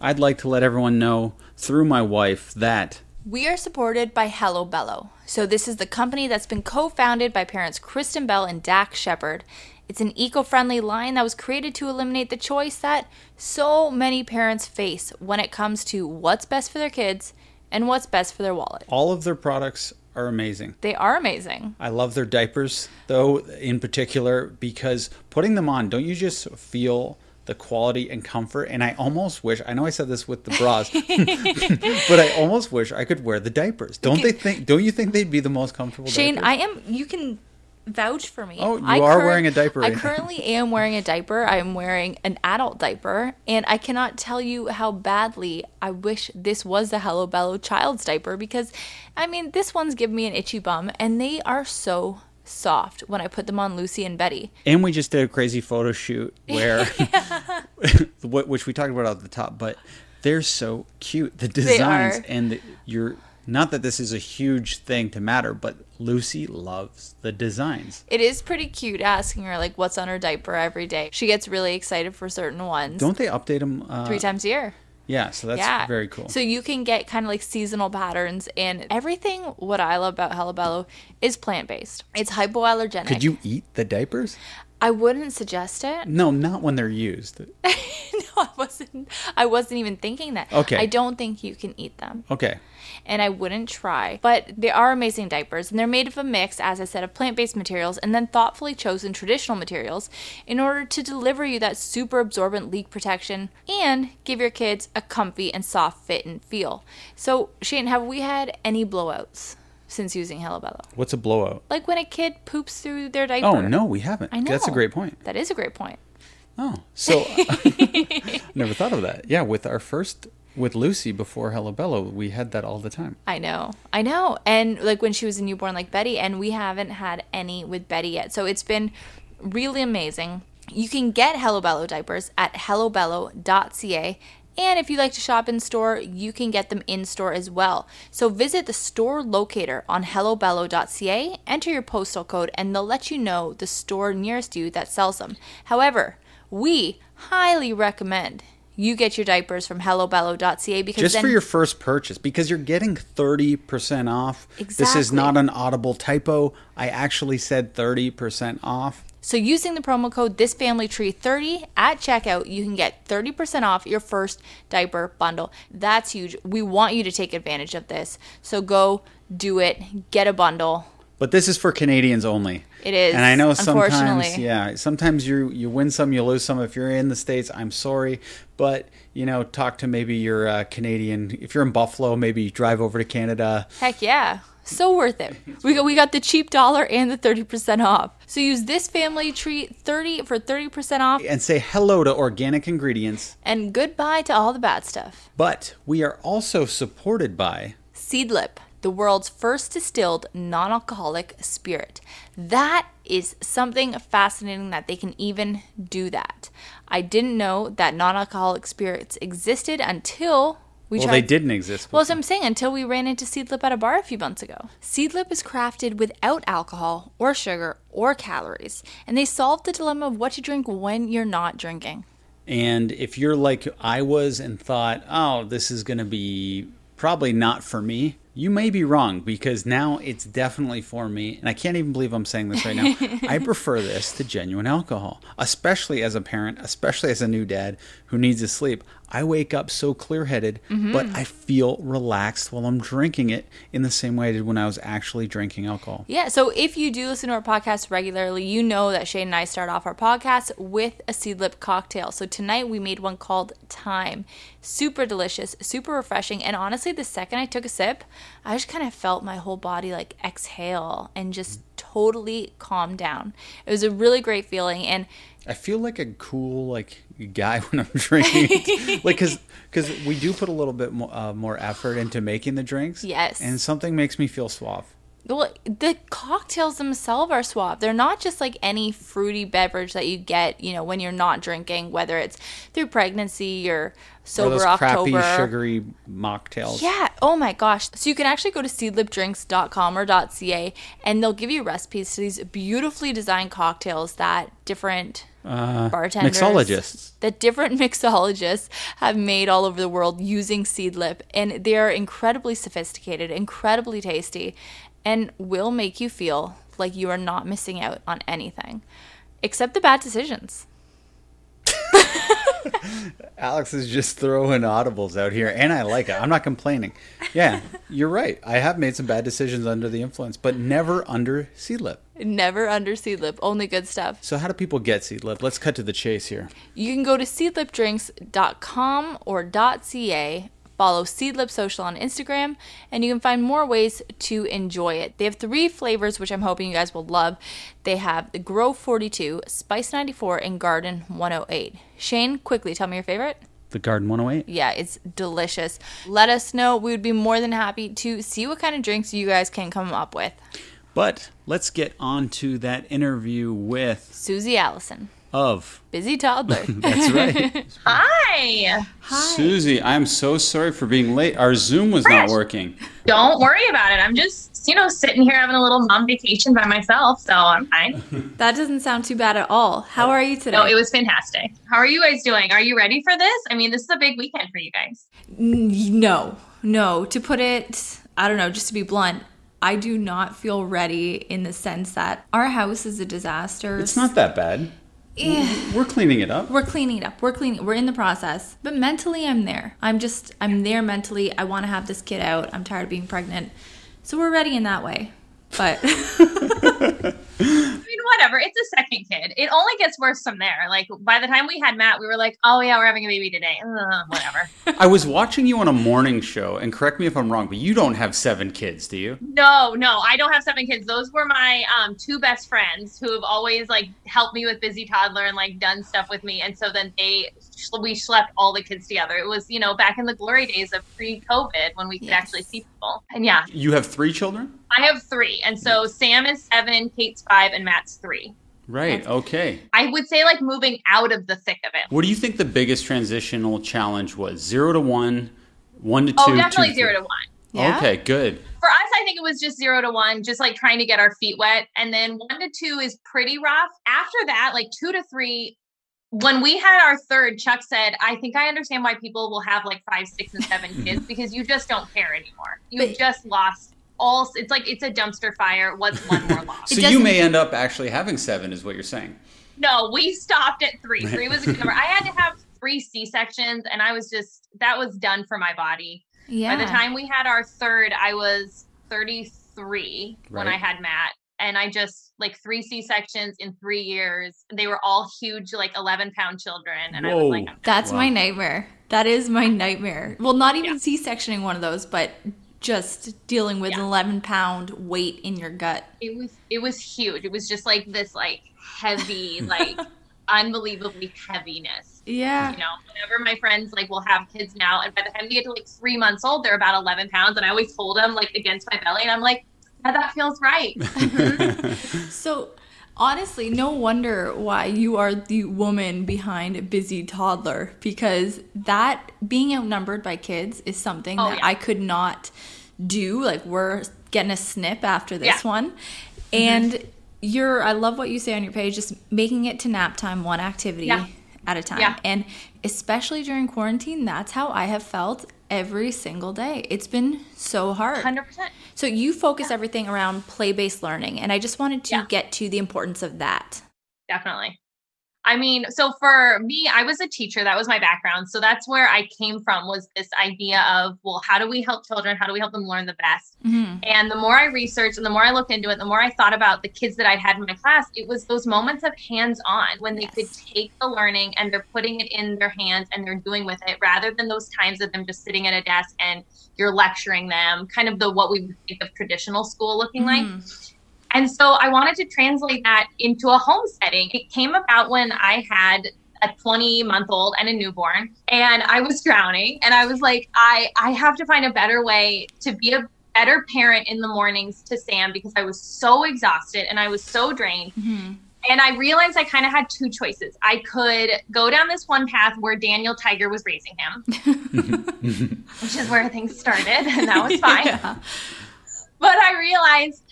I'd like to let everyone know through my wife that We are supported by Hello Bello. So this is the company that's been co-founded by parents Kristen Bell and Dax Shepard. It's an eco-friendly line that was created to eliminate the choice that so many parents face when it comes to what's best for their kids and what's best for their wallet. all of their products are amazing. They are amazing. I love their diapers, though, in particular, because putting them on, don't you just feel the quality and comfort? And I almost wish, I know I said this with the bras, but I almost wish I could wear the diapers. Don't they think, don't you think they'd be the most comfortable Shane, diapers? I am. You can vouch for me. Oh, you I are wearing a diaper I right now. currently am wearing a diaper. I am wearing an adult diaper, and I cannot tell you how badly I wish this was the Hello Bello child's diaper because, I mean, this one's giving me an itchy bum, and they are so soft when I put them on Lucy and Betty. And we just did a crazy photo shoot where, which we talked about at the top, but they're so cute. The designs and the, you're not that this is a huge thing to matter, but Lucy loves the designs. It is pretty cute asking her like what's on her diaper every day. She gets really excited for certain ones. Don't they update them? Uh, three times a year. Yeah, so that's yeah. very cool. So you can get kind of like seasonal patterns and everything. What I love about Hello Bello is plant based. It's hypoallergenic. Could you eat the diapers? I wouldn't suggest it. No, not when they're used. no, I wasn't. I wasn't even thinking that. Okay. I don't think you can eat them, Okay. And I wouldn't try. But they are amazing diapers, and they're made of a mix, as I said, of plant-based materials and then thoughtfully chosen traditional materials in order to deliver you that super absorbent leak protection and give your kids a comfy and soft fit and feel. So, Shane, have we had any blowouts since using Hello Bello? What's a blowout? Like when a kid poops through their diaper. Oh, no, we haven't. I know. That's a great point. That is a great point. Oh, so never thought of that. Yeah, with our first with Lucy before Hello Bello, we had that all the time. I know. I know. And like when she was a newborn like Betty and we haven't had any with Betty yet. So it's been really amazing. You can get Hello Bello diapers at hellobello.ca and if you like to shop in store, you can get them in store as well. So visit the store locator on hellobello.ca, enter your postal code, and they'll let you know the store nearest you that sells them. However, we highly recommend you get your diapers from hellobello.ca because Just then for your first purchase, because you're getting 30% off. exactly. This is not an audible typo. I actually said 30% off. So using the promo code thisfamilytree30 at checkout, you can get 30% off your first diaper bundle. That's huge. We want you to take advantage of this. So go do it. Get a bundle. But this is for Canadians only. It is, And I know sometimes, yeah, sometimes you you win some, you lose some. If you're in the states, I'm sorry, but you know, talk to maybe your uh, Canadian. If you're in Buffalo, maybe drive over to Canada. Heck yeah. So worth it. We got we got the cheap dollar and the 30% off. So use this family tree 30 for 30% off and say hello to organic ingredients. and goodbye to all the bad stuff. But we are also supported by Seedlip, the world's first distilled non alcoholic spirit. That is something fascinating that they can even do that. I didn't know that non alcoholic spirits existed until we well, tried. they didn't exist. Well, as I'm saying, until we ran into Seedlip at a bar a few months ago. Seedlip is crafted without alcohol or sugar or calories, and they solve the dilemma of what to drink when you're not drinking. And if you're like I was and thought, oh, this is going to be probably not for me, you may be wrong because now it's definitely for me. And I can't even believe I'm saying this right now. I prefer this to genuine alcohol, especially as a parent, especially as a new dad who needs to sleep. I wake up so clear headed, mm-hmm. but I feel relaxed while I'm drinking it in the same way I did when I was actually drinking alcohol. Yeah, so if you do listen to our podcast regularly, you know that Shane and I start off our podcast with a Seedlip cocktail. So tonight we made one called Time. Super delicious, super refreshing, and honestly, the second I took a sip, I just kind of felt my whole body like exhale and just totally calm down. It was a really great feeling, and I feel like a cool like guy when I'm drinking, like because because we do put a little bit more uh, more effort into making the drinks. Yes. and something makes me feel suave. Well, the cocktails themselves are suave. They're not just like any fruity beverage that you get, you know, when you're not drinking, whether it's through pregnancy or Or sober those October. crappy sugary mocktails. Yeah. Oh my gosh. So you can actually go to seedlipdrinks.com or .ca and they'll give you recipes to these beautifully designed cocktails that different Uh, bartenders mixologists. that different mixologists have made all over the world using Seedlip and they are incredibly sophisticated, incredibly tasty and will make you feel like you are not missing out on anything except the bad decisions. Alex is just throwing audibles out here, and I like it. I'm not complaining. Yeah, you're right. I have made some bad decisions under the influence, but never under Seedlip. Never under Seedlip, only good stuff. So how do people get Seedlip? Let's cut to the chase here. You can go to seedlipdrinks.com or .ca, follow Seedlip Social on Instagram, and you can find more ways to enjoy it. They have three flavors, which I'm hoping you guys will love. They have the Grove 42, Spice 94, and Garden 108. Shane, quickly tell me your favorite. The Garden 108. Yeah, it's delicious. Let us know. We would be more than happy to see what kind of drinks you guys can come up with. But let's get on to that interview with Susie Allison, of. busy toddler. That's right. Hi. Hi. Susie, I'm so sorry for being late. Our Zoom was not working. Don't worry about it. I'm just, you know, sitting here having a little mom vacation by myself, so I'm fine. that doesn't sound too bad at all. How are you today? No, it was fantastic. How are you guys doing? Are you ready for this? I mean, this is a big weekend for you guys. No, no. To put it, I don't know, just to be blunt, I do not feel ready in the sense that our house is a disaster. It's not that bad. Eh. We're cleaning it up. We're cleaning it up. We're cleaning. We're in the process. But mentally, I'm there. I'm just, I'm there mentally. I want to have this kid out. I'm tired of being pregnant. So we're ready in that way. But whatever. It's a second kid. It only gets worse from there. Like, by the time we had Matt, we were like, oh, yeah, we're having a baby today. Ugh, whatever. I was watching you on a morning show, and correct me if I'm wrong, but you don't have seven kids, do you? No, no, I don't have seven kids. Those were my um, two best friends who have always like helped me with busy toddler and like done stuff with me. And so then they we schlepped all the kids together. It was you know back in the glory days of pre-COVID when we could Yes. actually see people. And yeah, You have three children? I have three, and so Sam is seven, Kate's five, and Matt's three. Right, okay. I would say like moving out of the thick of it. What do you think the biggest transitional challenge was? Zero to one, one to two? Oh, two definitely to to one. yeah. Okay, good. For us, I think it was just zero to one, just like trying to get our feet wet. And then one to two is pretty rough. After that, like two to three, when we had our third, Chuck said, I think I understand why people will have like five, six, and seven kids because you just don't care anymore. You've But- just lost all, it's like it's a dumpster fire. What's one more loss? So you may end up actually having seven, is what you're saying. No, we stopped at three. Three was a good number. I had to have three C sections, and I was just, that was done for my body. Yeah. By the time we had our third, I was 33 when I had Matt. And I just like three C sections in three years. They were all huge, like 11 pound children. And I was like, Whoa. That's Wow. my nightmare. That is my nightmare. Well, not even Yeah. C-sectioning one of those, but just dealing with an Yeah. 11 pound weight in your gut. it was, it was huge. It was just like this, like heavy, like unbelievably heaviness. Yeah. You know, whenever my friends like will have kids now, and by the time they get to like three months old, they're about 11 pounds, and I always hold them like against my belly, and I'm like, yeah, that feels right. So, honestly, no wonder why you are the woman behind Busy Toddler because that being outnumbered by kids is something Oh, that yeah. I could not do. Like, we're getting a snip after this Yeah. Mm-hmm. one. And you're, I love what you say on your page, just making it to nap time, one activity Yeah. at a time. And especially during quarantine, that's how I have felt every single day. It's been so hard. 100%. So you focus everything around play-based learning, and I just wanted to Yeah. get to the importance of that. Definitely. I mean, so for me, I was a teacher. That was my background. So that's where I came from was this idea of, well, how do we help children? How do we help them learn the best? Mm-hmm. And the more I researched and the more I looked into it, the more I thought about the kids that I had in my class, it was those moments of hands on when they could take the learning and they're putting it in their hands and they're doing with it rather than those times of them just sitting at a desk and you're lecturing them, kind of the what we would think of traditional school looking like. And so I wanted to translate that into a home setting. It came about when I had a 20 month old and a newborn and I was drowning and I was like I I have to find a better way to be a better parent in the mornings to Sam because I was so exhausted and I was so drained Mm-hmm. and I realized I kind of had two choices. I could go down this one path where Daniel Tiger was raising him, which is where things started, and that was fine. Yeah. But I realized,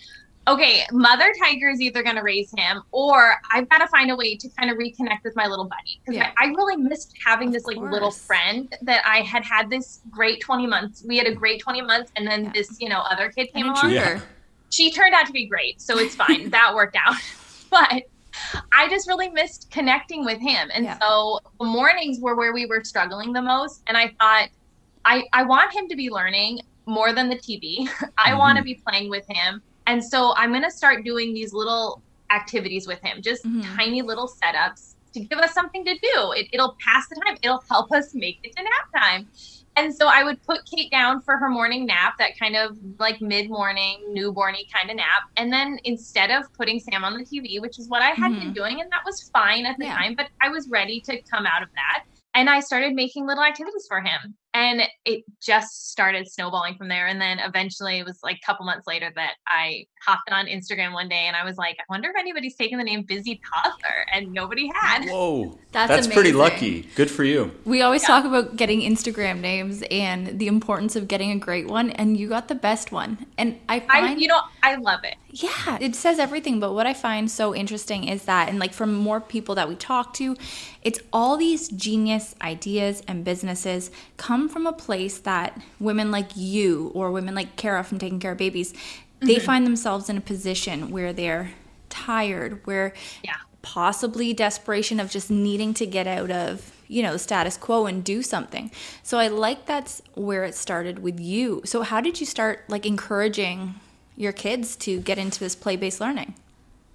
okay, Mother Tiger is either going to raise him, or I've got to find a way to kind of reconnect with my little buddy because Yeah. I, I really missed having Of this like little friend that I had had this great twenty months. We had a great twenty months, and then Yeah. this you know other kid came along. intruder. She turned out to be great, so it's fine. that worked out, but. I just really missed connecting with him. And Yeah. so the mornings were where we were struggling the most. And I thought, I, I want him to be learning more than the TV. I want to mm-hmm. be playing with him. And so I'm going to start doing these little activities with him, just Mhm. tiny little setups to give us something to do. It, it'll pass the time, it'll help us make it to nap time. And so I would put Kate down for her morning nap, that kind of like mid morning, newborny kind of nap. And then instead of putting Sam on the TV, which is what I had been Mhm. doing, and that was fine at the Yeah. time, but I was ready to come out of that. And I started making little activities for him. And it just started snowballing from there. And then eventually it was like a couple months later that I hopped on Instagram one day and I was like, I wonder if anybody's taken the name Busy Toddler. And nobody had. Whoa. That's That's pretty lucky. Good for you. We always Yeah. talk about getting Instagram names and the importance of getting a great one, and you got the best one. And I find, I, you know, I love it. yeah, it says everything. But what I find so interesting is that, and like from more people that we talk to, it's all these genius ideas and businesses come from a place that women like you or women like Cara from Taking Cara Babies, they Mm-hmm. find themselves in a position where they're tired, where Yeah. possibly desperation of just needing to get out of you know the status quo and do something so i like that's where it started with you so how did you start like encouraging your kids to get into this play-based learning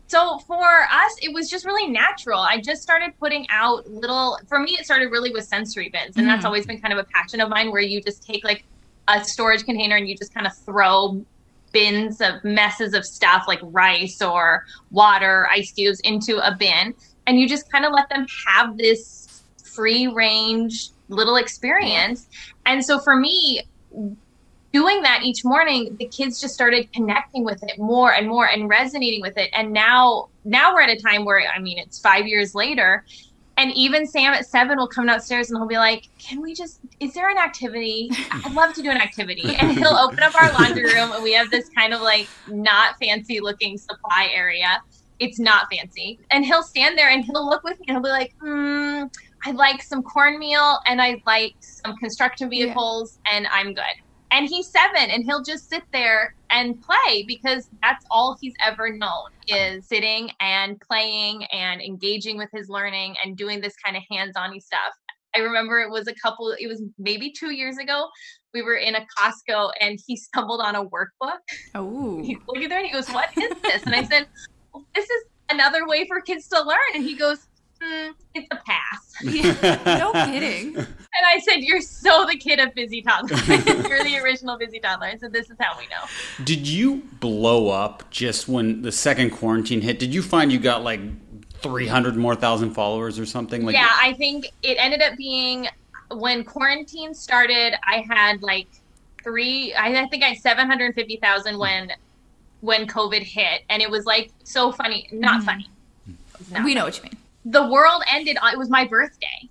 So for us, it was just really natural. I just started putting out little, for me, it started really with sensory bins. And that's Mhm. always been kind of a passion of mine where you just take like a storage container and you just kind of throw bins of messes of stuff like rice or water, ice cubes into a bin. And you just kind of let them have this free range little experience. And so for me, doing that each morning the kids just started connecting with it more and more and resonating with it. And now now we're at a time where i mean it's five years later and even sam at seven will come downstairs and he'll be like can we just is there an activity? I'd love to do an activity. And he'll open up our laundry room and we have this kind of like not fancy looking supply area. It's not fancy. And he'll stand there and he'll look with me and he'll be like hmm i'd like some cornmeal and i'd like some construction Yeah. vehicles and i'm good and he's seven and he'll just sit there and play because that's all he's ever known is sitting and playing and engaging with his learning and doing this kind of hands-on stuff. I remember it was a couple it was maybe two years ago we were in a costco and he stumbled on a workbook. Oh he's looking there and he goes what is this? And i said well, this is another way for kids to learn. And he goes hmm, it's a pass no kidding and I said, You're so the kid of Busy Toddler. You're the original Busy Toddler. I said, This is how we know. Did you blow up just when the second quarantine hit? Did you find you got like 300 more thousand followers or something like yeah, I think it ended up being when quarantine started. I had like three. I, I think I had seven hundred fifty thousand when when COVID hit, and it was like so funny. Not funny. Not we know what you mean. The world ended on it was my birthday.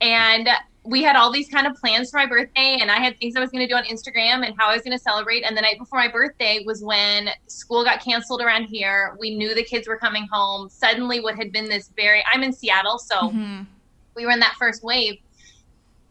And we had all these kind of plans for my birthday and i had things i was going to do on instagram and how i was going to celebrate. And the night before my birthday was when school got canceled around here. We knew the kids were coming home. Suddenly what had been this very i'm in seattle so Mhm. we were in that first wave.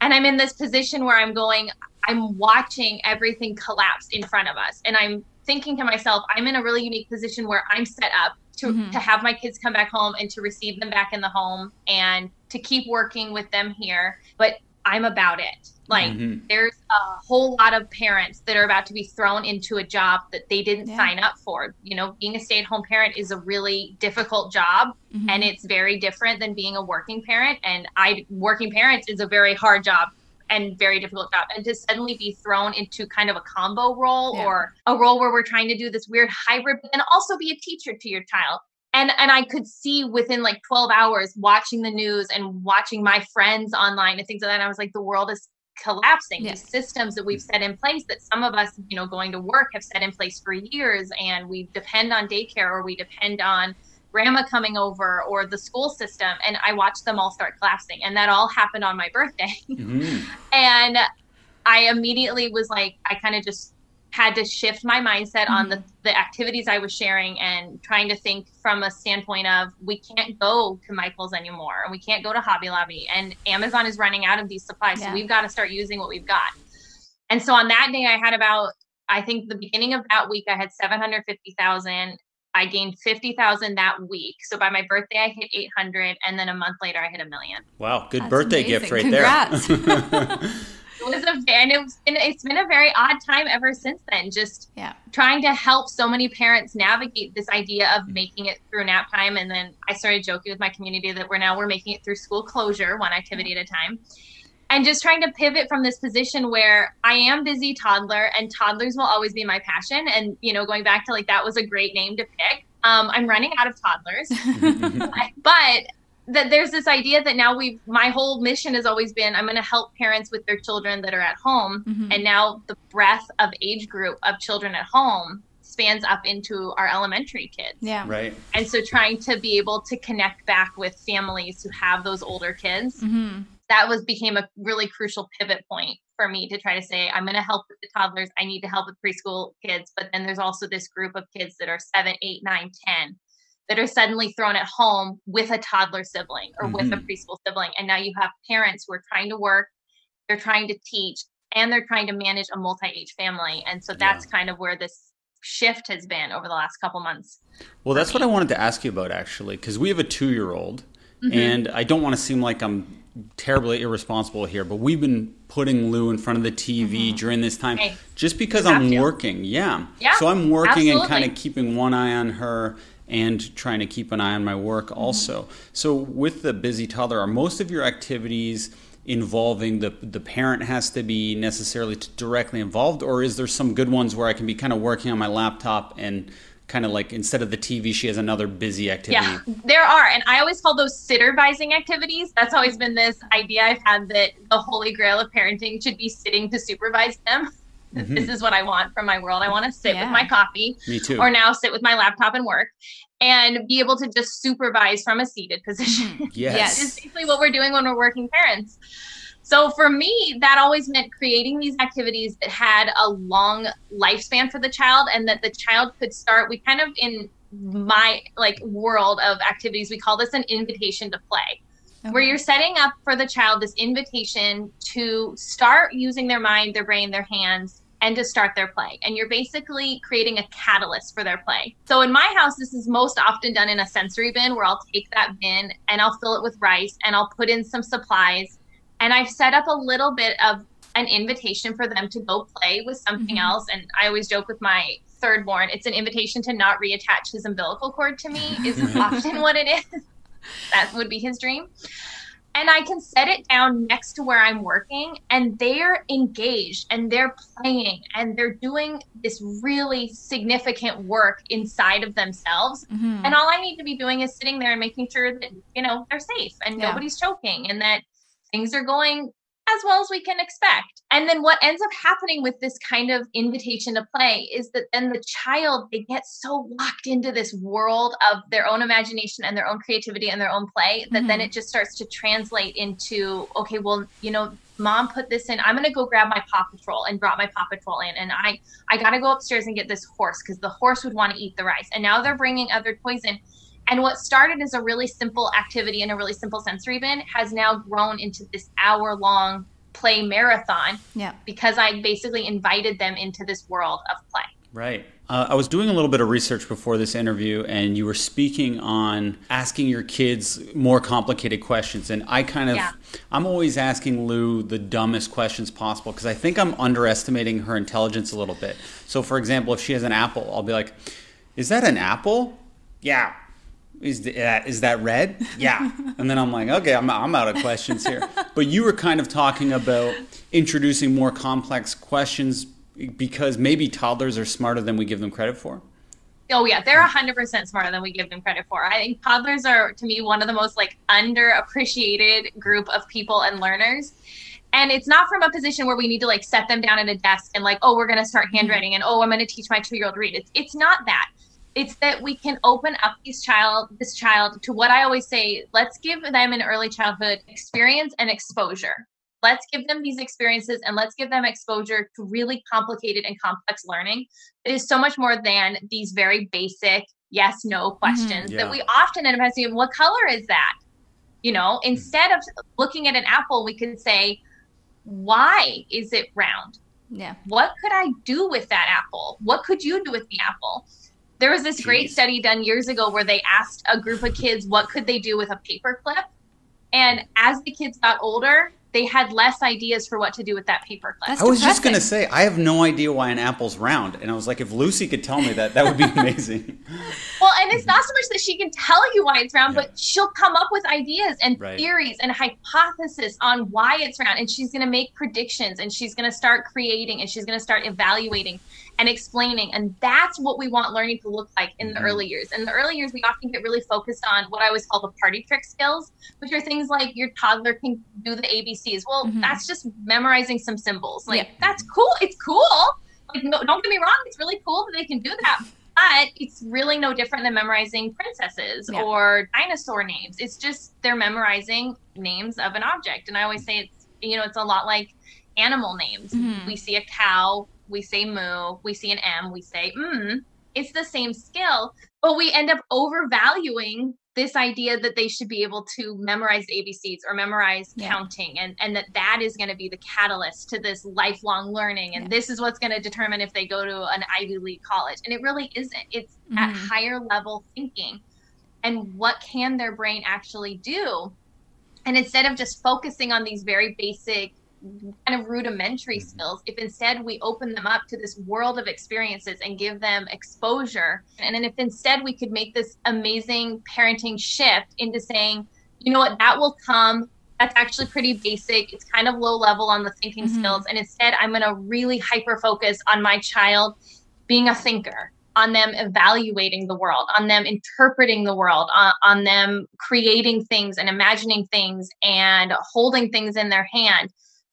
And i'm in this position where i'm going i'm watching everything collapse in front of us. And i'm thinking to myself i'm in a really unique position where i'm set up to, Mhm. to have my kids come back home and to receive them back in the home and to keep working with them here but i'm about it like Mhm. there's a whole lot of parents that are about to be thrown into a job that they didn't Yeah. sign up for you know being a stay-at-home parent is a really difficult job Mhm. and it's very different than being a working parent and i working parents is a very hard job and very difficult job and to suddenly be thrown into kind of a combo role Yeah. or a role where we're trying to do this weird hybrid and also be a teacher to your child and and i could see within like 12 hours watching the news and watching my friends online and things like that and i was like the world is collapsing Yeah. these systems that we've set in place that some of us you know going to work have set in place for years and we depend on daycare or we depend on grandma coming over or the school system and i watched them all start collapsing and that all happened on my birthday Mhm. and i immediately was like i kind of just had to shift my mindset on the, the activities i was sharing and trying to think from a standpoint of we can't go to michael's anymore and we can't go to hobby lobby and amazon is running out of these supplies Yeah. so we've got to start using what we've got and so on that day i had about i think the beginning of that week i had 750000 i gained 50000 that week so by my birthday i hit 800 and then a month later i hit a million wow good That's birthday amazing. gift right Congrats. there it was a and it's been it's been a very odd time ever since then just Yeah. trying to help so many parents navigate this idea of making it through nap time and then i started joking with my community that we're now we're making it through school closure one activity at a time and just trying to pivot from this position where i am busy toddler and toddlers will always be my passion. And you know going back to like that was a great name to pick. Um, i'm running out of toddlers. But that there's this idea that now we've my whole mission has always been i'm going to help parents with their children that are at home. Mhm. and now the breadth of age group of children at home spans up into our elementary kids. Yeah. right. And so trying to be able to connect back with families who have those older kids. Hmm that was became a really crucial pivot point for me to try to say i'm going to help with the toddlers. I need to help with preschool kids. But then there's also this group of kids that are seven eight nine ten that are suddenly thrown at home with a toddler sibling or with a Mhm. preschool sibling. And now you have parents who are trying to work they're trying to teach and they're trying to manage a multi-age family. And so that's kind of where this shift has been over the last couple months Well, that's what I wanted to ask you about actually, because we have a two-year-old, Mm-hmm. and I don't want to seem like I'm terribly irresponsible here, but we've been putting Lou in front of the TV during this time Hey, just because Mm-hmm. I'm to. working. Yeah. Yeah, So I'm working and kind of keeping one eye on her and trying to keep an eye on my work Mm-hmm. also. So with the busy toddler, are most of your activities involving the the parent has to be necessarily directly involved, or is there some good ones where I can be kind of working on my laptop and kind of like instead of the TV, she has another busy activity. Yeah, there are. And I always call those sittervising activities. That's always been this idea I've had that the holy grail of parenting should be sitting to supervise them. Mhm. This is what I want from my world. I want to sit Yeah. with my coffee Me too. or now sit with my laptop and work and be able to just supervise from a seated position. yes. is basically what we're doing when we're working parents. So for me, that always meant creating these activities that had a long lifespan for the child and that the child could start. We kind of in my like world of activities, we call this an invitation to play. Where you're setting up for the child this invitation to start using their mind, their brain, their hands, and to start their play. And you're basically creating a catalyst for their play. So in my house, this is most often done in a sensory bin where I'll take that bin and I'll fill it with rice and I'll put in some supplies. And I've set up a little bit of an invitation for them to go play with something Mhm. else. And I always joke with my third born, it's an invitation to not reattach his umbilical cord to me, is often what it is. That would be his dream and I can set it down next to where I'm working and they're engaged and they're playing and they're doing this really significant work inside of themselves. Mhm. And all I need to be doing is sitting there and making sure that, you know, they're safe and Yeah. nobody's choking and that things are going as well as we can expect. And then what ends up happening with this kind of invitation to play is that then the child they get so locked into this world of their own imagination and their own creativity and their own play that then Mhm. it just starts to translate into okay, well, you know, mom put this in. I'm going to go grab my paw patrol and brought my paw patrol in and I I got to go upstairs and get this horse cuz the horse would want to eat the rice. And now they're bringing other toys in. And what started as a really simple activity and a really simple sensory bin has now grown into this hour long play marathon Yeah. because I basically invited them into this world of play. Right. Uh, I was doing a little bit of research before this interview, and you were speaking on asking your kids more complicated questions. And I kind of, Yeah. I'm always asking Lou the dumbest questions possible because I think I'm underestimating her intelligence a little bit. So, for example, if she has an apple, I'll be like, "Is that an apple?" Yeah. Is that uh, is that red? Yeah. And then I'm like, okay, I'm I'm out of questions here. But you were kind of talking about introducing more complex questions because maybe toddlers are smarter than we give them credit for. Oh yeah, they're hundred percent smarter than we give them credit for. I think toddlers are to me one of the most like underappreciated group of people and learners. And it's not from a position where we need to like set them down at a desk and like, oh, we're gonna start mm-hmm. handwriting and oh, I'm gonna teach my two year old read. It's it's not that. It's that we can open up these child this child to what I always say, let's give them in early childhood experience and exposure. Let's give them these experiences and let's give them exposure to really complicated and complex learning. It is so much more than these very basic yes no mm-hmm. questions Yeah. that we often end up asking what color is that? You know mm. instead of looking at an apple we can say why is it round? Yeah. what could i do with that apple? What could you do with the apple there was this great study done years ago where they asked a group of kids what could they do with a paperclip, and as the kids got older they had less ideas for what to do with that paper clip That's I was just gonna say I have no idea why an apple's round, and I was like, if Lucy could tell me that, that would be amazing. Well, and it's not so much that she can tell you why it's round, Yeah. but she'll come up with ideas and Right. theories and hypothesis on why it's round. And she's going to make predictions and she's going to start creating and she's going to start evaluating and explaining. And that's what we want learning to look like in the Mhm. early years. In the early years, we often get really focused on what I always call the party trick skills, which are things like your toddler can do the ABCs. Well, Mhm. that's just memorizing some symbols. Like, Yeah. that's cool. It's cool. Like, no, don't get me wrong. It's really cool that they can do that but it's really no different than memorizing princesses Yeah. or dinosaur names. It's just they're memorizing names of an object. And I always say it's you know it's a lot like animal names. Mhm. We see a cow, we say moo, we see an M, we say mm. It's the same skill, but we end up overvaluing this idea that they should be able to memorize ABCs or memorize Yeah. counting and and that that is going to be the catalyst to this lifelong learning and Yeah. this is what's going to determine if they go to an Ivy League college and it really isn't it's at Mhm. higher level thinking and what can their brain actually do and instead of just focusing on these very basic kind of rudimentary Mhm. skills if instead we open them up to this world of experiences and give them exposure. And then if instead we could make this amazing parenting shift into saying you know what that will come. That's actually pretty basic. It's kind of low level on the thinking Mhm. skills. And instead i'm going to really hyper focus on my child being a thinker on them evaluating the world on them interpreting the world on, on them creating things and imagining things and holding things in their hand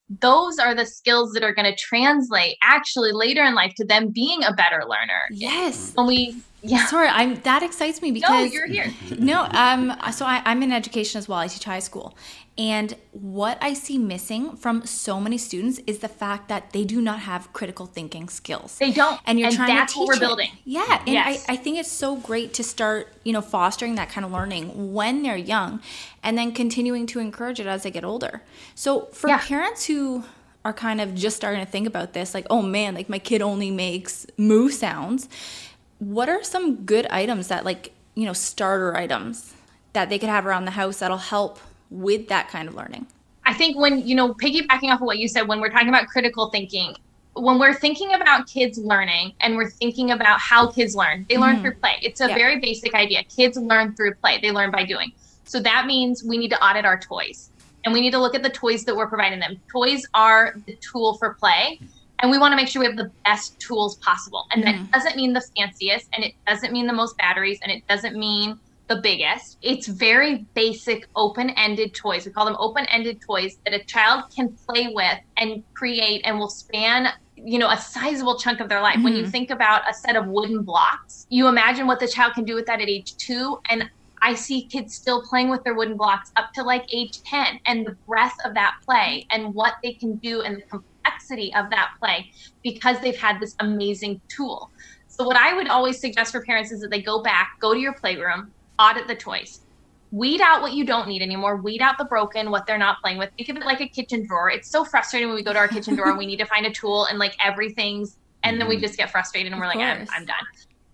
those are the skills that are going to translate actually later in life to them being a better learner Yes. when we yeah Sorry, I'm that excites me no because you're here no, um, so I, I'm in education as well. I teach high school, and what I see missing from so many students is the fact that they do not have critical thinking skills. they don't and you're trying that's to teach what we're it. building Yeah, and Yes. I, I think it's so great to start, you know, fostering that kind of learning when they're young, and then continuing to encourage it as they get older. So for Yeah. parents who are kind of just starting to think about this, like, oh man, like my kid only makes moo sounds. What are some good items that, like, you know, starter items that they could have around the house that'll help with that kind of learning? I think when, you know, piggybacking off of what you said, when we're talking about critical thinking, when we're thinking about kids learning and we're thinking about how kids learn, they learn Mhm. through play. It's a Yeah. very basic idea. Kids learn through play, they learn by doing. So that means we need to audit our toys. and we need to look at the toys that we're providing them. Toys are the tool for play. And we want to make sure we have the best tools possible. And Mhm. that doesn't mean the fanciest, and it doesn't mean the most batteries, and it doesn't mean the biggest. It's very basic, open ended toys. We call them open ended toys that a child can play with and create and will span. You know, a sizable chunk of their life. When you Mhm. think about a set of wooden blocks, you imagine what the child can do with that at age two. And I see kids still playing with their wooden blocks up to like age 10 and the breadth of that play and what they can do and the complexity of that play because they've had this amazing tool. So, what I would always suggest for parents is that they go back, go to your playroom, audit the toys, weed out what you don't need anymore, weed out the broken, what they're not playing with. Think of it like a kitchen drawer. It's so frustrating when we go to our kitchen drawer and we need to find a tool and like everything's, and then we Mhm. just get frustrated and we're Of like, I'm. I'm done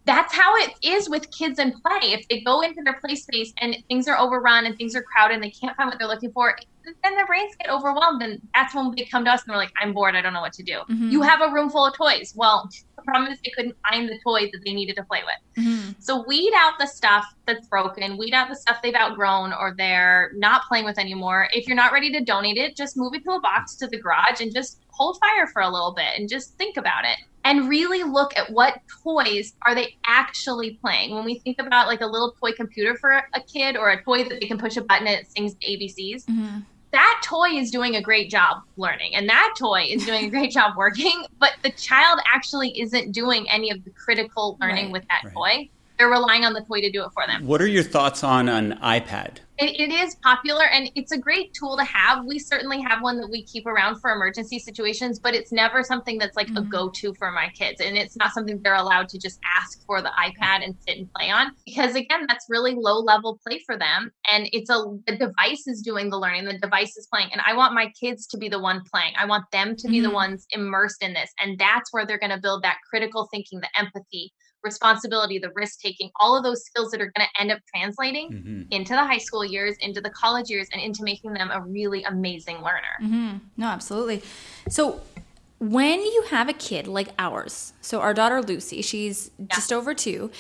that's how it is with kids and play. If they go into their play space and things are overrun and things are crowded and they can't find what they're looking for, then their brains get overwhelmed. And that's when they come to us and they're like, I'm bored. I don't know what to do. Mhm. You have a room full of toys. Well, the problem is they couldn't find the toys that they needed to play with. Mhm. So weed out the stuff that's broken, weed out the stuff they've outgrown or they're not playing with anymore. If you're not ready to donate it, just move it to a box to the garage and just hold fire for a little bit and just think about it. And really look at what toys are they actually playing. When we think about like a little toy computer for a kid or a toy that they can push a button and it sings the ABCs, Mhm. That toy is doing a great job learning and that toy is doing a great job working but the child actually isn't doing any of the critical learning Right. with that Right. toy they're relying on the toy to do it for them What are your thoughts on an iPad? it, it is popular and it's a great tool to have we certainly have one that we keep around for emergency situations but it's never something that's like a Mhm. go-to for my kids and it's not something they're allowed to just ask for the ipad and sit and play on because again that's really low level play for them and it's a the device is doing the learning the device is playing and i want my kids to be the one playing i want them to be the Mhm. ones immersed in this and that's where they're going to build that critical thinking the empathy responsibility the risk taking all of those skills that are going to end up translating Mhm. into the high school years, into the college years, and into making them a really amazing learner. hmm No, absolutely. So when you have a kid like ours, so our daughter Lucy, she's just over two,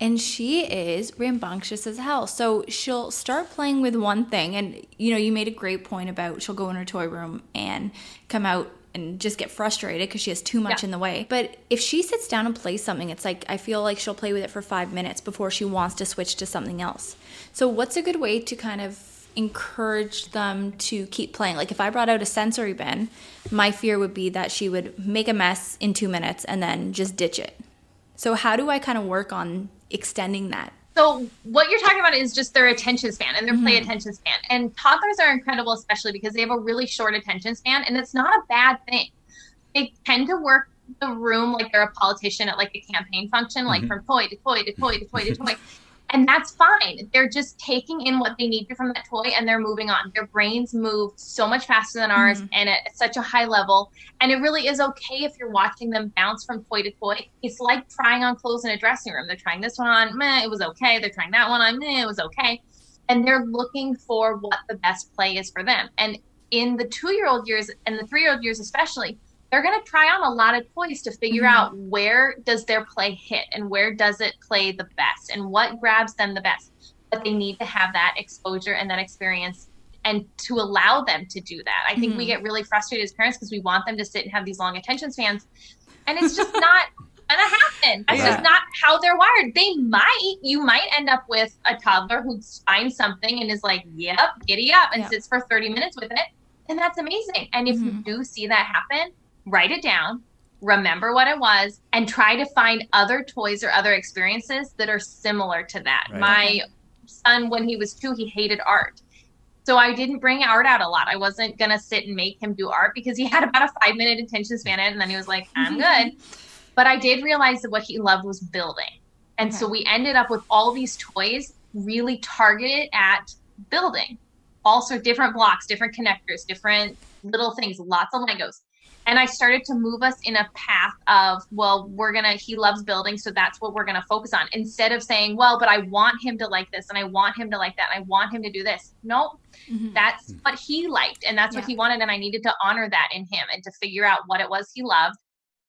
and she is rambunctious as hell. So she'll start playing with one thing, and you know, you made a great point about she'll go in her toy room and come out and just get frustrated because she has too much Yeah. in the way. But if she sits down and plays something, it's like I feel like she'll play with it for five minutes before she wants to switch to something else. So, what's a good way to kind of encourage them to keep playing? Like, if I brought out a sensory bin, my fear would be that she would make a mess in two minutes and then just ditch it. So, how do I kind of work on extending that? So what you're talking about is just their attention span and their play attention span. And toddlers are incredible, especially because they have a really short attention span, and it's not a bad thing. They tend to work the room like they're a politician at like a campaign function, like Mhm. from toy to toy to toy to toy to toy. And that's fine. They're just taking in what they need from that toy and they're moving on. Their brains move so much faster than ours Mhm. and at such a high level. And it really is okay if you're watching them bounce from toy to toy. It's like trying on clothes in a dressing room. They're trying this one on, meh, it was okay. They're trying that one on, meh, it was okay. And they're looking for what the best play is for them. And in the two year old years and the three year old years, especially, they're going to try on a lot of toys to figure Mhm. out where does their play hit and where does it play the best and what grabs them the best but they need to have that exposure and that experience and to allow them to do that i think we Mhm. get really frustrated as parents because we want them to sit and have these long attention spans and it's just not gonna happen that's Yeah. just not how they're wired they might you might end up with a toddler who finds something and is like yep giddy up and Yeah. sits for 30 minutes with it and that's amazing and if you Mhm. do see that happen write it down, remember what it was, and try to find other toys or other experiences that are similar to that. Right. My son, when he was two, he hated art. So I didn't bring art out a lot. I wasn't gonna sit and make him do art because he had about a five minute attention span and then he was like, "I'm good." But I did realize that what he loved was building, and so we ended up with all these toys really targeted at building, also different blocks, different connectors, different little things, lots of Legos and I started to move us in a path of, well, we're gonna, he loves building, so that's what we're gonna focus on. Instead of saying, well, but I want him to like this and I want him to like that, and I want him to do this. No, Mhm. that's what he liked and that's what he wanted, and I needed to honor that in him and to figure out what it was he loved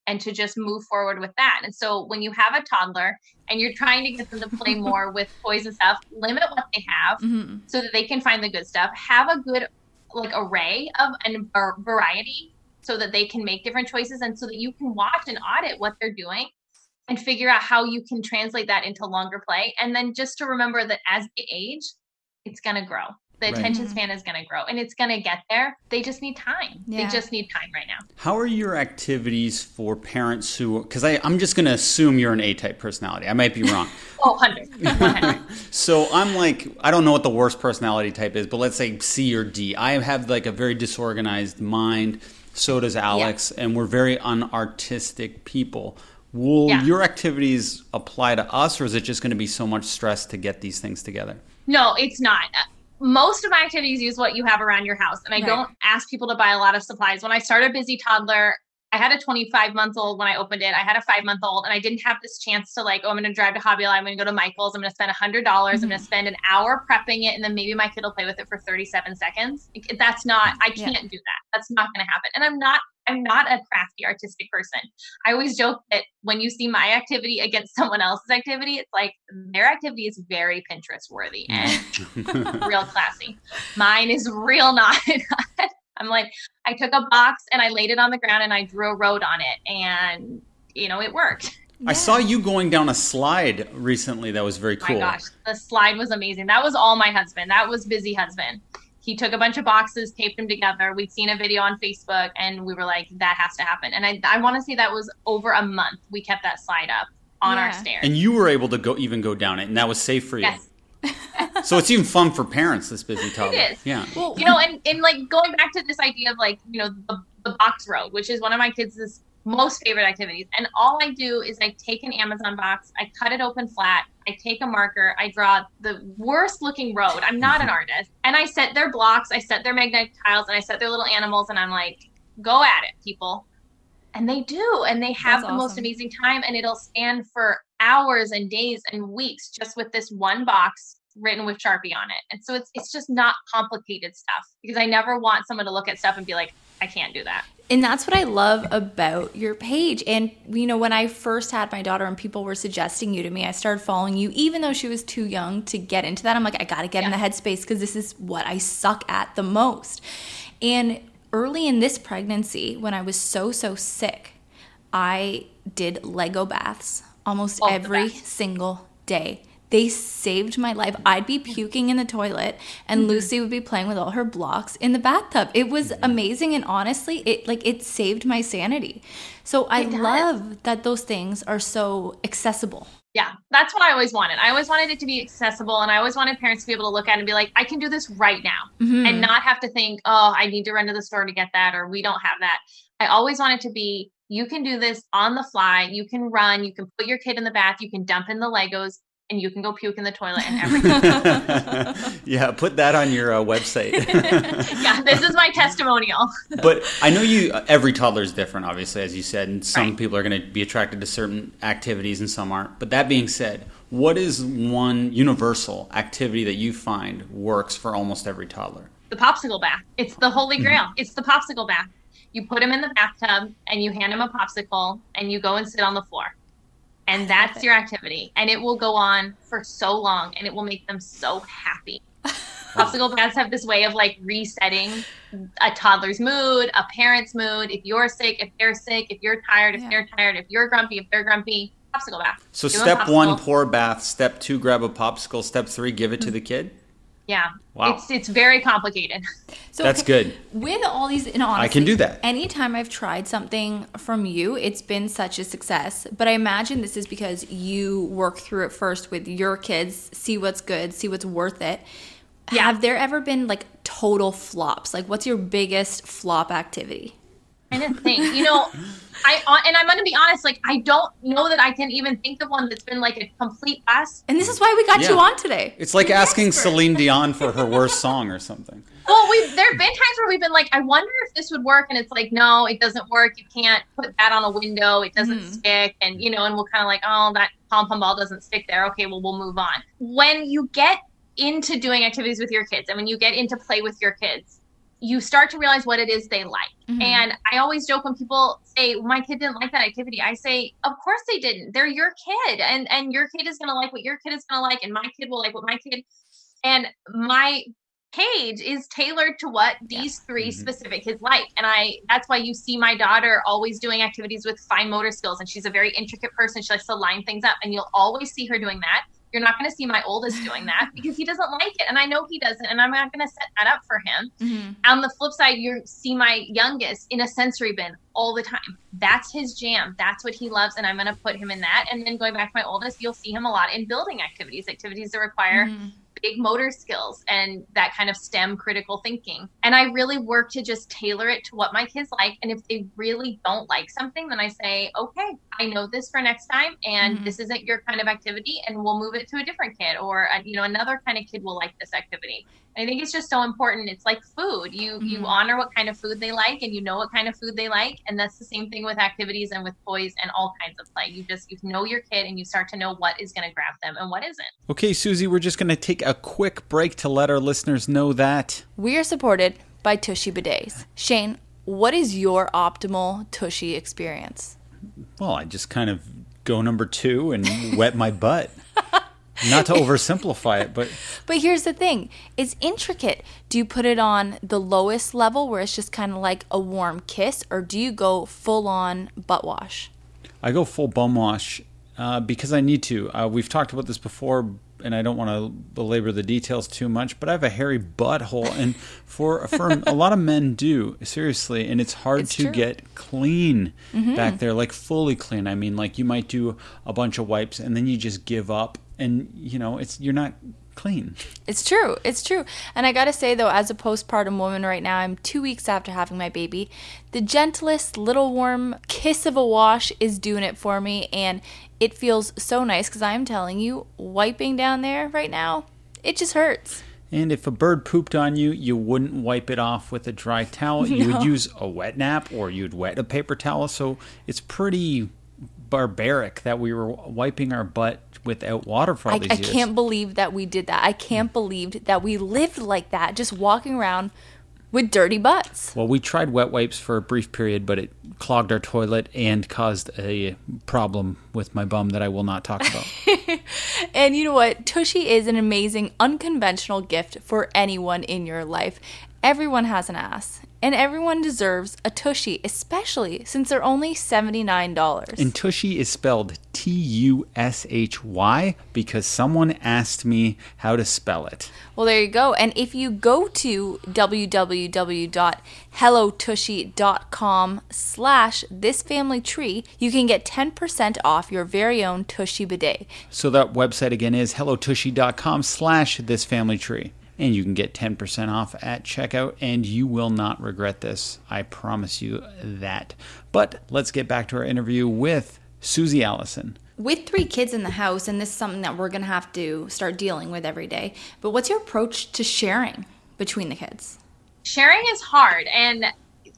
and to just move forward with that. And so when you have a toddler and you're trying to get them to play more with toys and stuff, limit what they have Mhm. so that they can find the good stuff. Have a good like array of and variety so that they can make different choices and so that you can watch and audit what they're doing and figure out how you can translate that into longer play and then just to remember that as they age it's going to grow the Right. attention Mhm. span is going to grow and it's going to get there they just need time Yeah. they just need time right now How are your activities for parents who? Because I'm just going to assume you're an A-type personality. I might be wrong. oh 100 100 So I'm like, I don't know what the worst personality type is, but let's say C or D. I have like a very disorganized mind. So does Alex, and we're very unartistic people. Will Yeah. your activities apply to us, or is it just going to be so much stress to get these things together? No, it's not. Most of my activities use what you have around your house, and I Right. don't ask people to buy a lot of supplies. When I start a Busy Toddler, I had a 25 month old when I opened it. I had a five month old, and I didn't have this chance to like, oh, I'm going to drive to Hobby Lobby, I'm going to go to Michael's, I'm going to spend $100, dollars I'm going to mm-hmm. spend an hour prepping it, and then maybe my kid will play with it for 37 seconds. That's not. I can't do that. That's not going to happen. And I'm not. I'm not a crafty artistic person. I always joke that when you see my activity against someone else's activity, it's like their activity is very Pinterest worthy and real classy. Mine is real not. I'm like, I took a box and I laid it on the ground and I drew a road on it, and you know, it worked. I saw you going down a slide recently that was very oh cool. My gosh, the slide was amazing. That was all my husband. That was busy husband. He took a bunch of boxes, taped them together. We'd seen a video on Facebook, and we were like, that has to happen. And I, I want to say that was over a month. We kept that slide up on our stairs. And you were able to go even go down it, and that was safe for you. yes. So it's even fun for parents. This busy toddler. is. Yeah. Well, you know, and, and like going back to this idea of like, you know, the, the box road, which is one of my kids' most favorite activities. And all I do is I take an Amazon box, I cut it open flat, I take a marker, I draw the worst looking road. I'm not an mm-hmm. artist. And I set their blocks, I set their magnetic tiles, and I set their little animals, and I'm like, go at it, people. And they do, and they have That's the most amazing time, and it'll stand for hours and days and weeks just with this one box written with Sharpie on it. And so it's it's just not complicated stuff because I never want someone to look at stuff and be like, I can't do that. And that's what I love about your page. And, you know, when I first had my daughter and people were suggesting you to me, I started following you, even though she was too young to get into that. I'm like, I got to get in the headspace because this is what I suck at the most. And early in this pregnancy, when I was so, so sick, I did Lego baths almost the every single day. They saved my life. I'd be puking in the toilet and Mm-hmm. Lucy would be playing with all her blocks in the bathtub. It was amazing and honestly, it like it saved my sanity. So I love that those things are so accessible. Yeah, that's what I always wanted. I always wanted it to be accessible and I always wanted parents to be able to look at it and be like, I can do this right now Mhm. and not have to think, oh, I need to run to the store to get that or we don't have that. I always want it to be you can do this on the fly. You can run, you can put your kid in the bath, you can dump in the Legos and you can go puke in the toilet and everything. yeah, put that on your uh, website. yeah, this is my testimonial. but I know you. Every toddler is different, obviously, as you said, and some Right. people are going to be attracted to certain activities and some aren't. But that being said, what is one universal activity that you find works for almost every toddler? the popsicle bath. It's the holy Mm-hmm. grail. It's the popsicle bath. You put him in the bathtub and you hand him a popsicle and you go and sit on the floor. And that's your activity. And it will go on for so long and it will make them so happy. popsicle baths have this way of like resetting a toddler's mood, a parent's mood. If you're sick, if they're sick, if you're tired, if Yeah. they're tired, if you're grumpy, if they're grumpy, popsicle bath. So Give 'em step one, popsicle. pour a bath. Step two, grab a popsicle. Step three, give it to the kid. Yeah. Wow. It's it's very complicated. So That's good. With all these, in honesty, I can do that. Anytime I've tried something from you, it's been such a success. But I imagine this is because you work through it first with your kids, see what's good, see what's worth it. Yeah. Have there ever been like total flops? Like, what's your biggest flop activity? I didn't think. You know, I uh, and I'm gonna be honest. Like, I don't know that I can even think of one that's been like a complete bust. And this is why we got you on today. It's like asking Celine Dion for her worst song or something. Well, we there have been times where we've been like, I wonder if this would work, and it's like, no, it doesn't work. You can't put that on a window. It doesn't Mhm. stick, and you know, and we'll kind of like, oh, that pom pom ball doesn't stick there. Okay, well, we'll move on. When you get into doing activities with your kids, and when you get into play with your kids, you start to realize what it is they like. Mhm. And I always joke when people say my kid didn't like that activity. I say, of course they didn't. They're your kid, and and your kid is gonna like what your kid is gonna like, and my kid will like what my kid. And my cage is tailored to what these three Mhm. specific kids like and i that's why you see my daughter always doing activities with fine motor skills and she's a very intricate person she likes to line things up and you'll always see her doing that you're not going to see my oldest doing that because he doesn't like it and i know he doesn't and i'm not going to set that up for him Mhm. on the flip side you see my youngest in a sensory bin all the time that's his jam that's what he loves and i'm going to put him in that and then going back to my oldest you'll see him a lot in building activities activities that require Mhm. big motor skills and that kind of STEM critical thinking. And I really work to just tailor it to what my kids like. And if they really don't like something, then I say, okay, I know this for next time, and Mhm. this isn't your kind of activity, and we'll move it to a different kid, or uh, you know, another kind of kid will like this activity. And I think it's just so important. It's like food. You you Mhm. honor what kind of food they like, and you know what kind of food they like, and that's the same thing with activities and with toys and all kinds of play. You just you know your kid, and you start to know what is going to grab them and what isn't. Okay, Susie, we're just going to take a quick break to let our listeners know that. We are supported by Tushy Bidets. Shane, what is your optimal Tushy experience? Well, I just kind of go number two and wet my butt. Not to oversimplify it, but But here's the thing it's intricate. Do you put it on the lowest level where it's just kind of like a warm kiss, or do you go full on butt wash? I go full bum wash uh, because I need to. Uh, we've talked about this before, and I don't want to belabor the details too much. But I have a hairy butthole, and for for a lot of men do seriously, and it's hard It's to true. Mm-hmm. get clean back there, like fully clean. I mean, like you might do a bunch of wipes, and then you just give up, and you know it's you're not clean. It's true. It's true. And I got to say, though, as a postpartum woman right now, I'm two weeks after having my baby. The gentlest little warm kiss of a wash is doing it for me. And it feels so nice because I'm telling you, wiping down there right now, it just hurts. And if a bird pooped on you, you wouldn't wipe it off with a dry towel. You would use a wet nap or you'd wet a paper towel. So it's pretty barbaric that we were wiping our butt without water for all I, these I years. can't believe that we did that. I can't believe that we lived like that, just walking around with dirty butts. Well, we tried wet wipes for a brief period, but it clogged our toilet and caused a problem with my bum that I will not talk about. And you know what? Tushy is an amazing, unconventional gift for anyone in your life. Everyone has an ass, and everyone deserves a Tushy, especially since they're only $79. and Tushy is spelled T U S H Y because someone asked me how to spell it. Well, there you go. And if you go to www.hellotushy.com slash this family tree, you can get 10% off your very own Tushy bidet. So that website again is hellotushy.com slash this family tree. And you can get 10% off at checkout, and you will not regret this. I promise you that. But let's get back to our interview with Susie Allison. With three kids in the house, and this is something that we're going to have to start dealing with every day, but what's your approach to sharing between the kids? sharing is hard and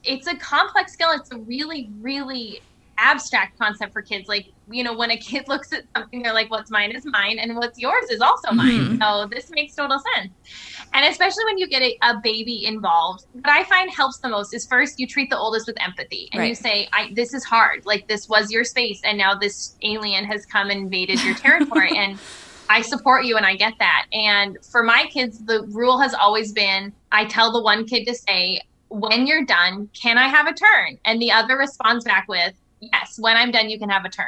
it's a complex skill it's a really really abstract concept for kids like you know when a kid looks at something they're like what's mine is mine and what's yours is also mm-hmm. mine. So this makes total sense. And especially when you get a, a baby involved what i find helps the most is first you treat the oldest with empathy and you say I, this is hard. Like this was your space and now this alien has come and invaded your territory and I support you and I get that. And for my kids, the rule has always been I tell the one kid to say, when you're done, can I have a turn? And the other responds back with, yes, when I'm done, you can have a turn.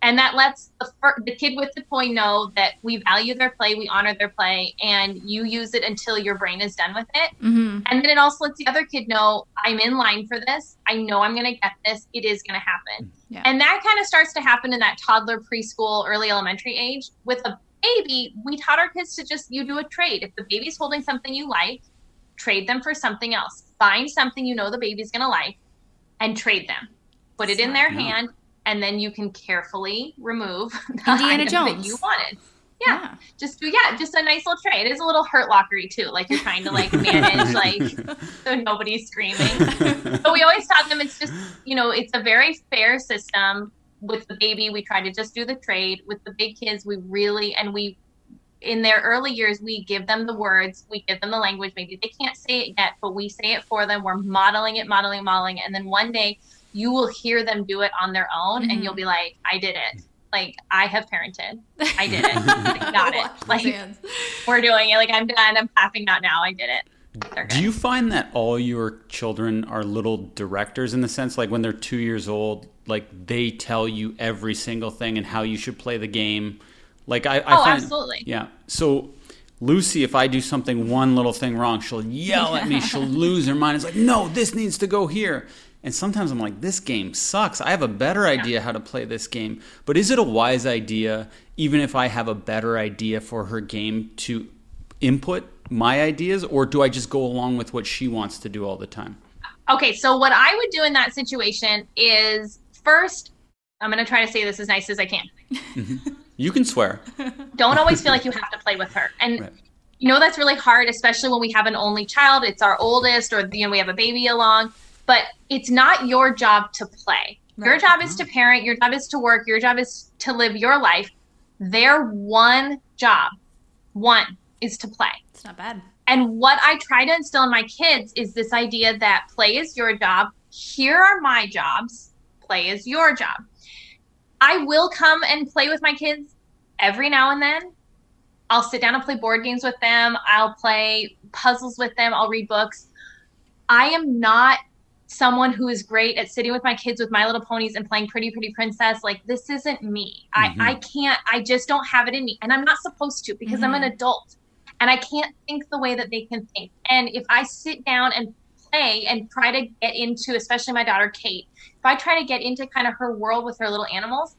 And that lets the, fir- the kid with the toy know that we value their play, we honor their play, and you use it until your brain is done with it. Mm-hmm. And then it also lets the other kid know I'm in line for this. I know I'm going to get this. It is going to happen. Yeah. And that kind of starts to happen in that toddler, preschool, early elementary age. With a baby, we taught our kids to just you do a trade. If the baby's holding something you like, trade them for something else. Find something you know the baby's going to like and trade them. Put it in their hand and then you can carefully remove the Indiana item that you wanted. Yeah. Just do yeah just a nice little tray. It is a little hurt lockery too. Like you're trying to like manage like so nobody's screaming. But we always taught them it's just you know it's a very fair system. With the baby we try to just do the trade. With the big kids we really and we in their early years we give them the words we give them the language. Maybe they can't say it yet but we say it for them. We're modeling it modeling modeling it. And then one day you will hear them do it on their own Mhm. and you'll be like i did it Like I have parented. I did it. I got it. Like we're doing it. Like I'm done. I'm laughing out now. I did it. Do you find that all your children are little directors in the sense like when they're two years old, like they tell you every single thing and how you should play the game? Like I, I Oh, find, absolutely. Yeah. So Lucy, if I do something one little thing wrong, she'll yell at me. She'll lose her mind. It's like, no, this needs to go here. And sometimes I'm like, this game sucks. I have a better idea how to play this game. But is it a wise idea, even if I have a better idea for her game, to input my ideas, or do I just go along with what she wants to do all the time? Okay, so what I would do in that situation is first, I'm going to try to say this as nice as I can. Mm-hmm. You can swear. Don't always feel like you have to play with her. And Right. you know that's really hard, especially when we have an only child. It's our oldest, or you know we have a baby along. But it's not your job to play. Your Right. job is mm-hmm. to parent. Your job is to work. Your job is to live your life. Their one job, one, is to play. It's not bad. And what I try to instill in my kids is this idea that play is your job. Here are my jobs. Play is your job. I will come and play with my kids every now and then. I'll sit down and play board games with them. I'll play puzzles with them. I'll read books. I am not someone who is great at sitting with my kids with My Little Ponies and playing Pretty Pretty Princess. Like this isn't me. Mhm. I I can't. I just don't have it in me, and I'm not supposed to because I'm an adult, and I can't think the way that they can think. And if I sit down and play and try to get into, especially my daughter Kate, if I try to get into kind of her world with her little animals,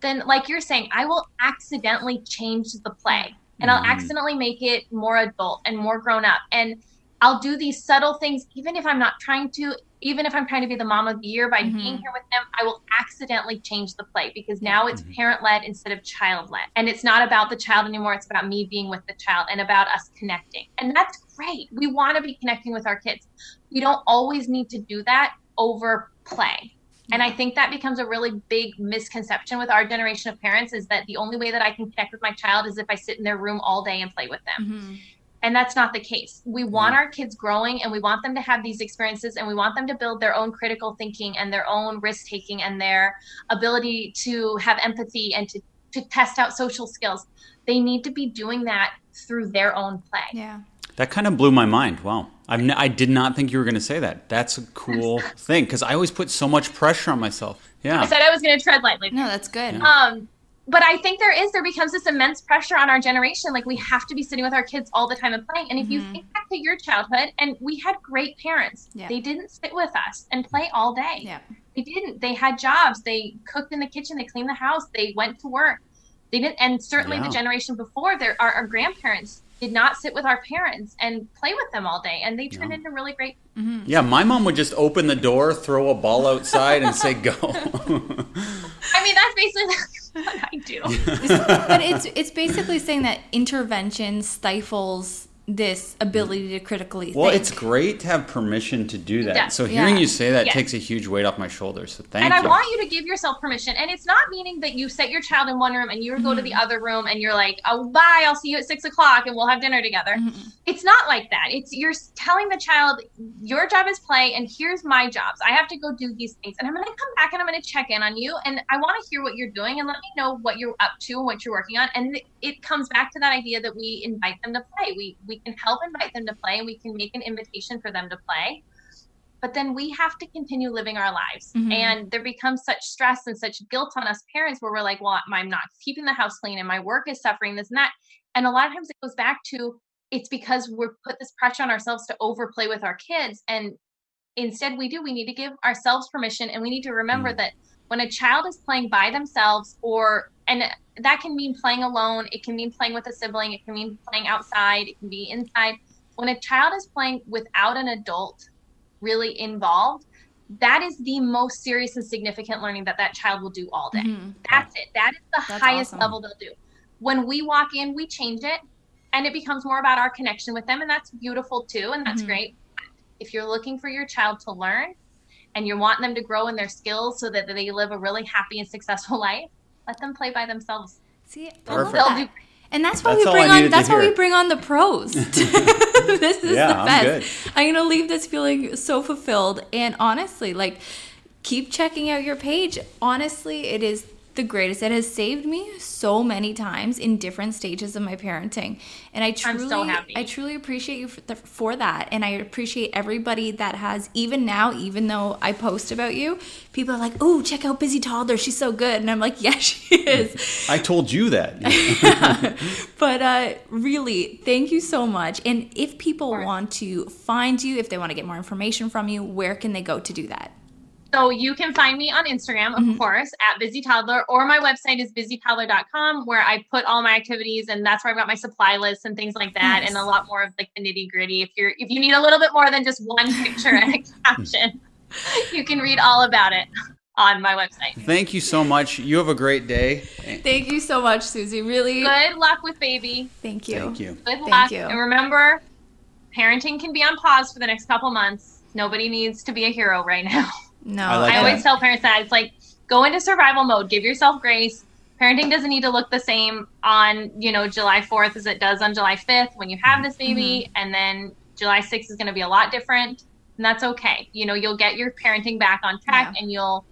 then like you're saying, I will accidentally change the play and I'll Mhm. accidentally make it more adult and more grown up. And I'll do these subtle things, even if I'm not trying to, even if I'm trying to be the mom of the year by Mhm. being here with them, I will accidentally change the play because now it's parent led instead of child led. And it's not about the child anymore. It's about me being with the child and about us connecting. And that's great. We want to be connecting with our kids. We don't always need to do that over play. And I think that becomes a really big misconception with our generation of parents is that the only way that I can connect with my child is if I sit in their room all day and play with them. Mhm. And that's not the case. We want our kids growing and we want them to have these experiences and we want them to build their own critical thinking and their own risk taking and their ability to have empathy and to, to test out social skills. They need to be doing that through their own play. Yeah. That kind of blew my mind. Wow. I've n- I did not think you were going to say that. That's a cool thing because I always put so much pressure on myself. Yeah. I said I was going to tread lightly. No, that's good. Um, but I think there is there becomes this immense pressure on our generation. Like we have to be sitting with our kids all the time and playing. And if you Mhm. think back to your childhood, and we had great parents, Yeah. they didn't sit with us and play all day. Yeah. They didn't. They had jobs. They cooked in the kitchen. They cleaned the house. They went to work. They didn't. And certainly Yeah. the generation before, there our, our grandparents did not sit with our parents and play with them all day. And they turned Yeah. into really great. Mm-hmm. Yeah. My mom would just open the door, throw a ball outside, and say, go. I mean, that's basically what I do. but it's it's basically saying that intervention stifles this ability to critically well, think. it's great to have permission to do that. Yeah. So hearing Yeah. you say that Yes. takes a huge weight off my shoulders. So thank you. and. I want you to give yourself permission. And it's not meaning that you set your child in one room and you go to the mm-hmm. other room and you're like, oh, bye, I'll see you at six o'clock and we'll have dinner together. Mm-hmm. It's not like that. It's you're telling the child, your job is play and here's my jobs. I have to go do these things. And I'm going to come back and I'm going to check in on you. And I want to hear what you're doing and let me know what you're up to and what you're working on. And it comes back to that idea that we invite them to play. We, we can help invite them to play and we can make an invitation for them to play but then we have to continue living our lives Mhm. and there becomes such stress and such guilt on us parents where we're like well i'm not keeping the house clean and my work is suffering this and that and a lot of times it goes back to it's because we're put this pressure on ourselves to overplay with our kids and instead we do we need to give ourselves permission and we need to remember Mm. that when a child is playing by themselves or and that can mean playing alone. It can mean playing with a sibling. It can mean playing outside. It can be inside. When a child is playing without an adult really involved that is the most serious and significant learning that that child will do all day. Mhm. that's it. That is the That's highest awesome. level they'll do. When we walk in we change it and it becomes more about our connection with them and that's beautiful too and that's Mhm. great. If you're looking for your child to learn and you're wanting them to grow in their skills so that they live a really happy and successful life let them play by themselves See, I love Perfect. that. Do- And that's why That's we bring on that's why we bring on the pros. this is Yeah, the I'm best. good. I'm gonna leave this feeling so fulfilled and honestly, like keep checking out your page. Honestly, it is the greatest. It has saved me so many times in different stages of my parenting, and I I'm truly, so happy. I truly appreciate you for, th- for that, and I appreciate everybody that has even now, even though I post about you, people are like, "Oh, check out Busy Toddler, she's so good," and I'm like, "Yeah, she is." I told you that. But uh, really, thank you so much. And if people want to find you, if they want to get more information from you, where can they go to do that? So you can find me on Instagram, of mm-hmm. course, at Busy Toddler, or my website is busytoddler.com, where I put all my activities, and that's where I've got my supply list and things like that, Nice. and a lot more of like the nitty gritty. If you're if you need a little bit more than just one picture and a caption, you can read all about it on my website. Thank you so much. You have a great day. Thank you so much, Susie. Really, Good luck with baby. thank you. Thank you. Good Thank luck. you. And remember, parenting can be on pause for the next couple months. Nobody needs to be a hero right now. No, I like I always tell parents that it's like go into survival mode, give yourself grace. Parenting doesn't need to look the same on, you know, July 4th as it does on July 5th when you have this baby mm-hmm. and then July 6th is going to be a lot different and that's okay. You know, you'll get your parenting back on track Yeah. and you'll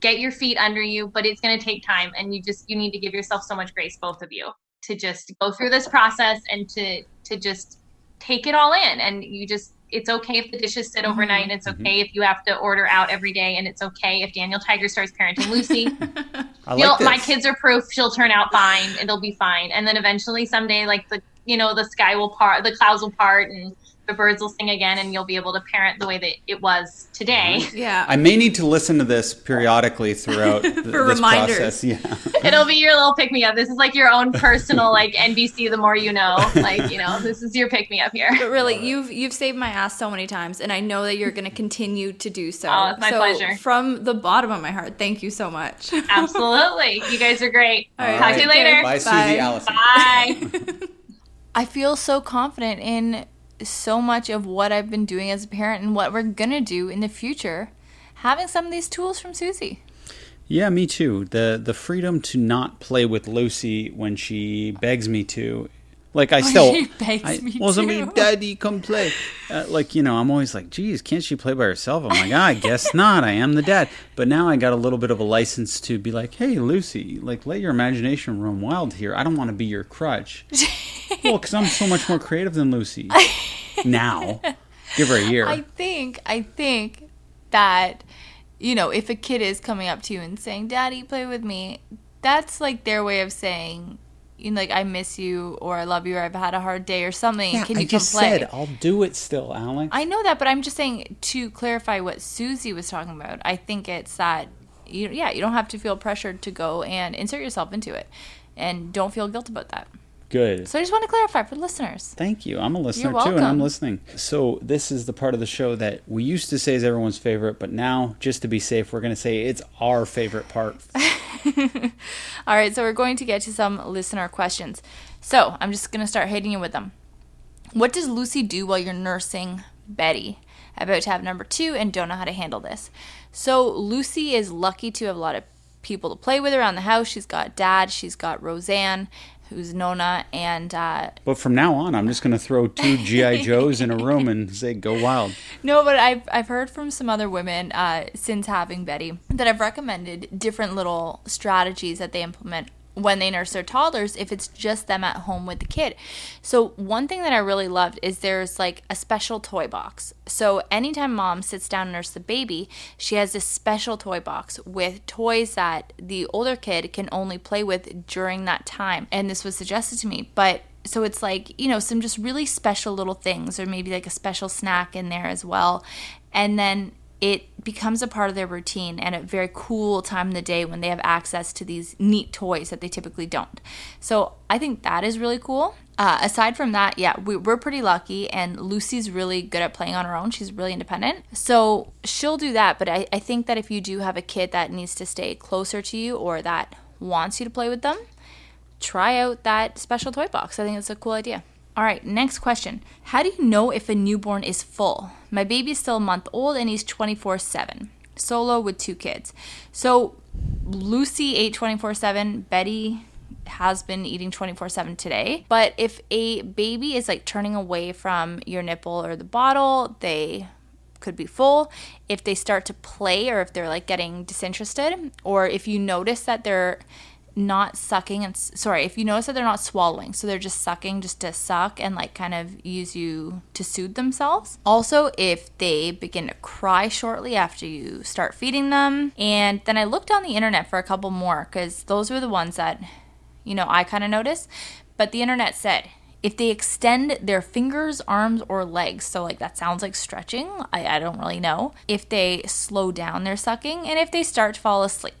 get your feet under you, but it's going to take time and you just you need to give yourself so much grace both of you to just go through this process and to to just take it all in and you just it's okay if the dishes sit mm-hmm. overnight. And it's mm-hmm. okay if you have to order out every day and it's okay if daniel tiger starts parenting lucy. Like my kids are proof. She'll turn out fine. It'll be fine. And then eventually someday like the you know the sky will part the clouds will part and the birds will sing again and you'll be able to parent the way that it was today yeah. I may need to listen to this periodically throughout th- For this reminders. process. Yeah. it'll be your little pick me up this is like your own personal like nbc the more you know like you know this is your pick me up here But really, you've you've saved my ass so many times, and I know that you're going to continue to do so. Oh, it's my so pleasure. From the bottom of my heart, thank you so much. absolutely you guys are great All right, talk to you later Bye, Susie Allison. bye I feel so confident in so much of what I've been doing as a parent and what we're gonna do in the future, having some of these tools from Susie. Yeah, me too. The the freedom to not play with Lucy when she begs me to. Like I still, she begs I, me well, somebody, daddy, come play. Uh, like you know, I'm always like, geez, can't she play by herself? I'm like, ah, I guess not. I am the dad. But now I got a little bit of a license to be like, hey, Lucy, like let your imagination run wild here. I don't want to be your crutch. well, because I'm so much more creative than Lucy. now, give her a year. I think I think that you know if a kid is coming up to you and saying, "Daddy, play with me," that's like their way of saying. You know, like I miss you, or I love you, or I've had a hard day, or something. yeah, Can I you come just play? said I'll do it still, Alex. I know that, but I'm just saying to clarify what Susie was talking about. I think it's that you yeah, you don't have to feel pressured to go and insert yourself into it. And don't feel guilt about that. Good. So I just want to clarify for listeners. Thank you. I'm a listener too, and I'm listening. So this is the part of the show that we used to say is everyone's favorite, but now, just to be safe, we're going to say it's our favorite part. All right, so we're going to get to some listener questions. So I'm just going to start hitting you with them. What does Lucy do while you're nursing Betty? About to have number two and don't know how to handle this. So Lucy is lucky to have a lot of people to play with around the house. She's got dad, she's got Roseanne, who's Nona, and uh, But from now on, I'm just going to throw two GI Joes in a room and say, "Go wild." No, but I've I've heard from some other women uh, since having Betty that I've recommended different little strategies that they implement when they nurse their toddlers if it's just them at home with the kid. So one thing that I really loved is there's like a special toy box. So anytime mom sits down and nurse the baby, she has this special toy box with toys that the older kid can only play with during that time. And this was suggested to me, but so it's like you know some just really special little things or maybe like a special snack in there as well and then it becomes a part of their routine and a very cool time in the day when they have access to these neat toys that they typically don't so i think that is really cool uh, aside from that yeah we, we're pretty lucky and lucy's really good at playing on her own she's really independent so she'll do that but I, I think that if you do have a kid that needs to stay closer to you or that wants you to play with them try out that special toy box. I think it's a cool idea. All right, next question. How do you know if a newborn is full? My baby's still a month old and he's 24 7, solo with two kids. So Lucy ate 24 7. Betty has been eating 24 7 today. But if a baby is like turning away from your nipple or the bottle, they could be full, if they start to play or if they're like getting disinterested, or if you notice that they're not sucking and sorry, if you notice that they're not swallowing, so they're just sucking just to suck and like kind of use you to soothe themselves. Also, if they begin to cry shortly after you start feeding them. And then I looked on the internet for a couple more cuz those were the ones that you know, I kind of noticed. But the internet said if they extend their fingers, arms, or legs, so like that sounds like stretching, I, I don't really know, if they slow down their sucking, and if they start to fall asleep.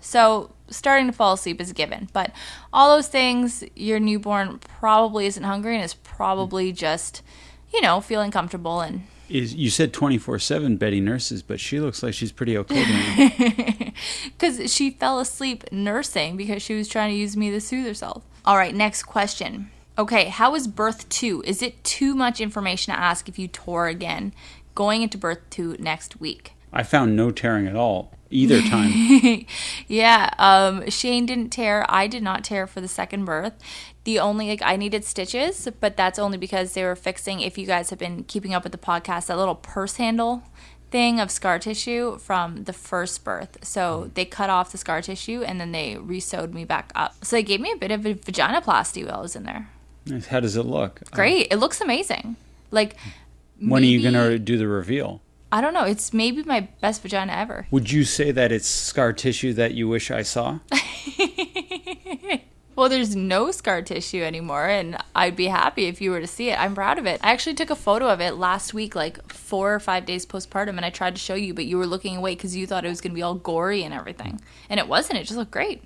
So, starting to fall asleep is a given, but all those things, your newborn probably isn't hungry and is probably just, you know, feeling comfortable and Is you said twenty four seven Betty nurses, but she looks like she's pretty okay. now. because she fell asleep nursing because she was trying to use me to soothe herself. All right, next question. Okay, how is birth two? Is it too much information to ask if you tore again going into birth two next week? I found no tearing at all either time. Yeah, um, Shane didn't tear. I did not tear for the second birth. The only like I needed stitches, but that's only because they were fixing. If you guys have been keeping up with the podcast, that little purse handle thing of scar tissue from the first birth. So they cut off the scar tissue and then they resewed me back up. So they gave me a bit of a vaginoplasty while I was in there. How does it look? Great. It looks amazing. Like When are you gonna do the reveal? I don't know. It's maybe my best vagina ever. Would you say that it's scar tissue that you wish I saw? Well, there's no scar tissue anymore, and I'd be happy if you were to see it. I'm proud of it. I actually took a photo of it last week, like four or five days postpartum, and I tried to show you, but you were looking away because you thought it was going to be all gory and everything, and it wasn't. It just looked great.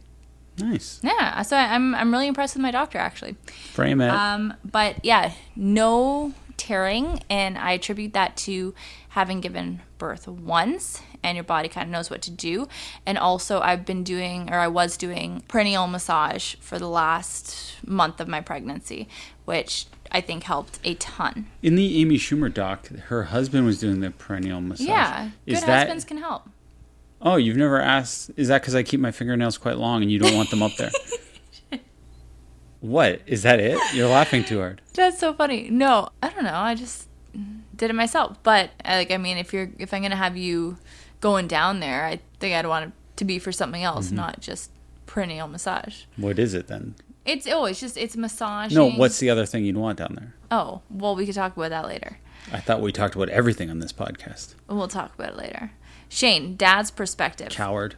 Nice. Yeah, so I- I'm I'm really impressed with my doctor actually. Frame it. Um, but yeah, no tearing, and I attribute that to having given birth once, and your body kind of knows what to do. And also, I've been doing, or I was doing, perineal massage for the last month of my pregnancy, which I think helped a ton. In the Amy Schumer doc, her husband was doing the perennial massage. Yeah, Is good that? husbands can help. Oh, you've never asked? Is that because I keep my fingernails quite long and you don't want them up there? what is that? It? You're laughing too hard. That's so funny. No, I don't know. I just did it myself. But uh, like, I mean, if you're if I'm gonna have you going down there, I think I'd want it to be for something else, Mm-hmm. not just perineal massage. What is it then? It's oh, it's just it's massage. No, what's the other thing you'd want down there? Oh, well, we could talk about that later. I thought we talked about everything on this podcast. We'll talk about it later. Shane, dad's perspective. Coward.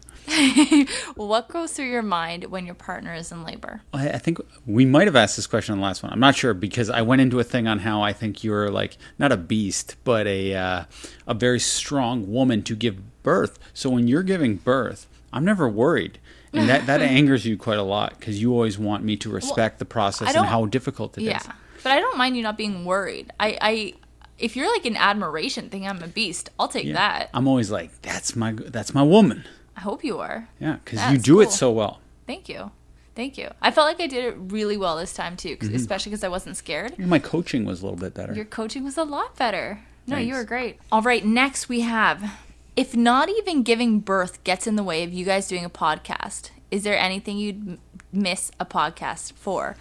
What goes through your mind when your partner is in labor? I, I think we might have asked this question on the last one. I'm not sure because I went into a thing on how I think you're like not a beast, but a uh, a very strong woman to give birth. So when you're giving birth, I'm never worried, and that that angers you quite a lot because you always want me to respect the process and how difficult it is. Yeah, but I don't mind you not being worried. I, I, if you're like an admiration thing, I'm a beast. I'll take Yeah. that. I'm always like, that's my that's my woman. I hope you are. Yeah, because you do it so well. Thank you. Thank you. I felt like I did it really well this time too, 'cause- Mm-hmm. especially because I wasn't scared. My coaching was a little bit better. Your coaching was a lot better. No, you were great. All right, next we have if not even giving birth gets in the way of you guys doing a podcast, is there anything you'd m- miss a podcast for?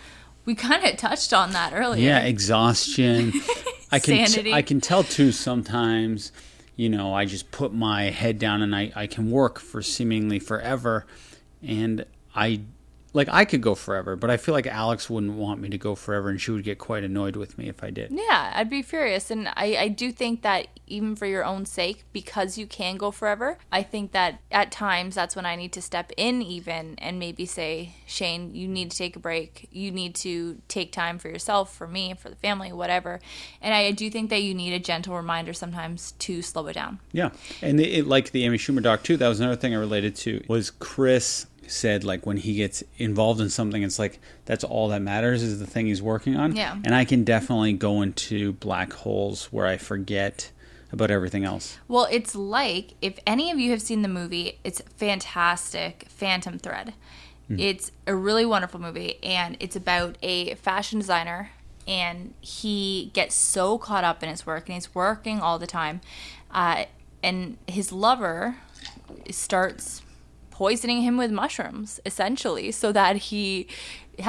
We kind of touched on that earlier. Yeah, exhaustion. I can Sanity. I can tell too sometimes, you know, I just put my head down and I, I can work for seemingly forever. And I like I could go forever, but I feel like Alex wouldn't want me to go forever and she would get quite annoyed with me if I did. Yeah, I'd be furious. And I, I do think that even for your own sake, because you can go forever, I think that at times that's when I need to step in, even and maybe say, Shane, you need to take a break. You need to take time for yourself, for me, for the family, whatever. And I do think that you need a gentle reminder sometimes to slow it down. Yeah, and it, it, like the Amy Schumer doc too. That was another thing I related to was Chris said like when he gets involved in something, it's like that's all that matters is the thing he's working on. Yeah. and I can definitely go into black holes where I forget about everything else. Well, it's like if any of you have seen the movie, it's fantastic. Phantom Thread. It's a really wonderful movie, and it's about a fashion designer, and he gets so caught up in his work, and he's working all the time, uh, and his lover starts poisoning him with mushrooms essentially so that he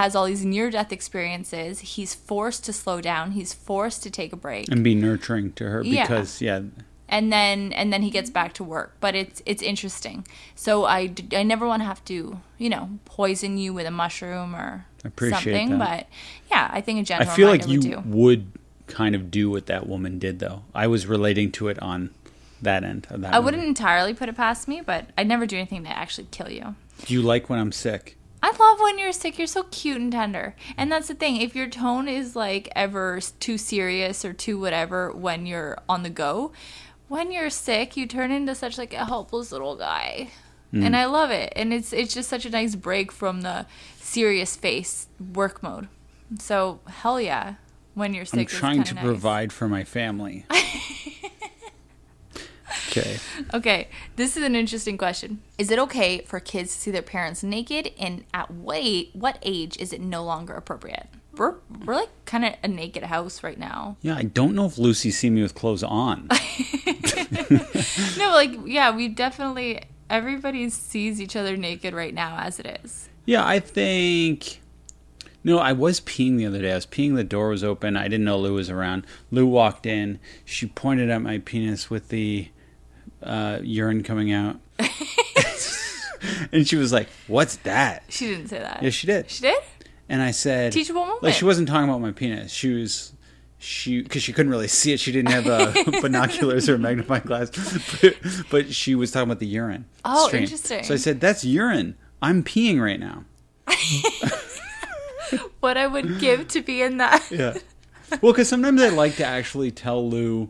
has all these near death experiences he's forced to slow down he's forced to take a break and be nurturing to her Yeah. because yeah, and then and then he gets back to work. But it's it's interesting. So i i never want to have to you know poison you with a mushroom or appreciate something. that. But yeah, I think a I general i feel like you do. would kind of do what that woman did, though. I was relating to it on that end of that. I wouldn't entirely put it past me, but I'd never do anything to actually kill you. Do you like when I'm sick? I love when you're sick. You're so cute and tender. And that's the thing. If your tone is like ever too serious or too whatever when you're on the go, when you're sick, you turn into such like a helpless little guy. Hmm. And I love it. And it's it's just such a nice break from the serious face work mode. So hell yeah, when you're sick. I'm trying to nice. provide for my family. okay. Okay, this is an interesting question. Is it okay for kids to see their parents naked, and at wait, what age is it no longer appropriate? We're we're like kind of a naked house right now. Yeah, I don't know if Lucy's seen me with clothes on. No, like yeah, we definitely everybody sees each other naked right now as it is. yeah, I think. No, I was peeing the other day. I was peeing. The door was open. I didn't know Lou was around. Lou walked in. She pointed at my penis with the uh, urine coming out, and she was like, "What's that?" She didn't say that. Yeah, she did. She did. And I said, Teachable moment. Like she wasn't talking about my penis. She was she because she couldn't really see it. She didn't have uh, binoculars or magnifying glass, but, but she was talking about the urine. Oh, stream. interesting. So I said, "That's urine. I'm peeing right now." What I would give to be in that. Yeah. Well, because sometimes I like to actually tell Lou,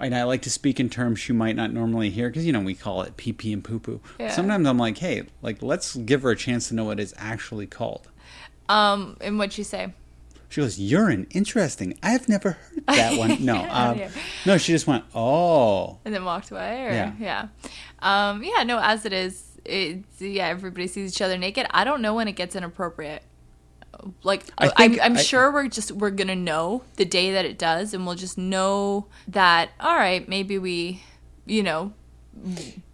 and I like to speak in terms you might not normally hear, because you know we call it pee pee and poo poo. Yeah. Sometimes I'm like, hey, like let's give her a chance to know what it's actually called. Um, and what'd you say? She goes, urine. Interesting. I've never heard that one. No, um, no. She just went, oh. and then walked away or Yeah. yeah um yeah no as it is it's yeah everybody sees each other naked i don't know when it gets inappropriate like I I think am I'm I- sure we're just we're gonna know the day that it does and we'll just know that all right maybe we you know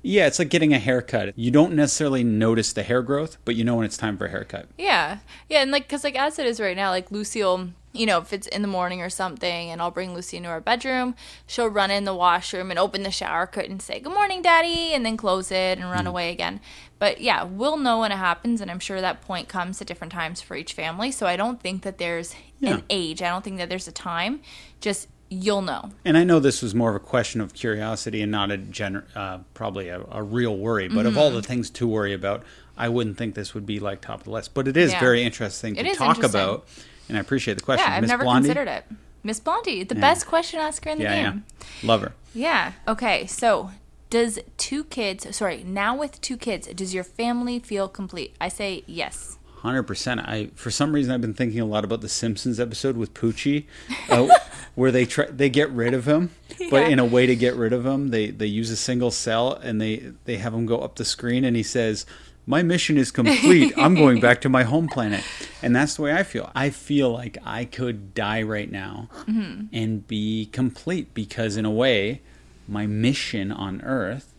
Yeah, it's like getting a haircut. You don't necessarily notice the hair growth, but you know when it's time for a haircut. Yeah, yeah, and like, cause like as it is right now, like Lucy'll, you know, if it's in the morning or something, and I'll bring Lucy into our bedroom, she'll run in the washroom and open the shower curtain, and say "Good morning, Daddy," and then close it and run mm. away again. But yeah, we'll know when it happens, and I'm sure that point comes at different times for each family. So I don't think that there's Yeah. an age. I don't think that there's a time. Just you'll know. And I know this was more of a question of curiosity and not a gener- uh, probably a, a real worry. But of all Mm-hmm. the things to worry about, I wouldn't think this would be like top of the list. But it is Yeah. very interesting It to talk about, and I appreciate the question. Yeah, I've Miss never Blondie? considered it. Miss Blondie, the Yeah. best question asker in the Yeah, game. yeah, love her. Yeah. Okay. So, does two kids, sorry, now with two kids, does your family feel complete? I say yes. Hundred percent. I for some reason I've been thinking a lot about the Simpsons episode with Poochie, uh, where they try they get rid of him, but Yeah. in a way to get rid of him, they they use a single cell and they they have him go up the screen and he says, "My mission is complete. I'm going back to my home planet," and that's the way I feel. I feel like I could die right now Mm-hmm. and be complete because in a way, my mission on Earth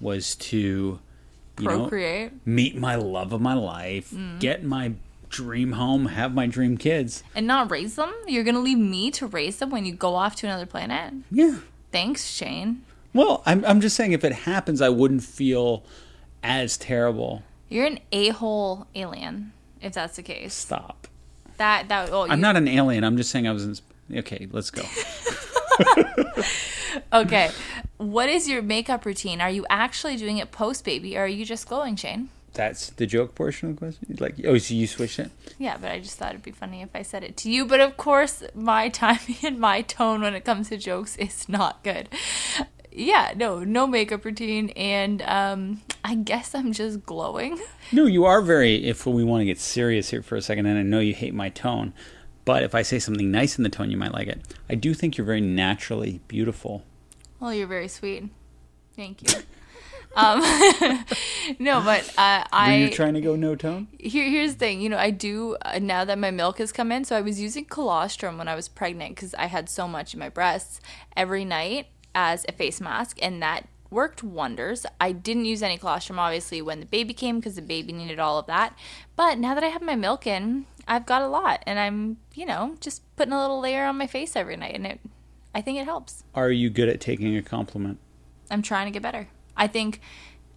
was to. You know, meet my love of my life, Mm. get my dream home, have my dream kids. and not raise them? You're going to leave me to raise them when you go off to another planet? Yeah. Thanks, Shane. Well, I'm I'm just saying if it happens, I wouldn't feel as terrible. You're an a hole alien, if that's the case. Stop. That, that, oh, I'm you- not an alien. I'm just saying I was. In, okay, let's go. Okay. What is your makeup routine? Are you actually doing it post baby or are you just glowing, Shane? That's the joke portion of the question. Like, oh, so you switched it? Yeah, but I just thought it'd be funny if I said it to you. But of course, my timing and my tone when it comes to jokes is not good. Yeah, no, no makeup routine, and um, I guess I'm just glowing. No, you are very. If we want to get serious here for a second, and I know you hate my tone, but if I say something nice in the tone, you might like it. I do think you're very naturally beautiful. Well, you're very sweet. Thank you. um, no, but uh, Were you trying to go no tone? here, here's the thing. You know, I do uh, now that my milk has come in. So I was using colostrum when I was pregnant because I had so much in my breasts every night as a face mask, and that worked wonders. I didn't use any colostrum obviously when the baby came because the baby needed all of that. But now that I have my milk in, I've got a lot, and I'm you know just putting a little layer on my face every night, and it I think it helps. Are you good at taking a compliment? I'm trying to get better. I think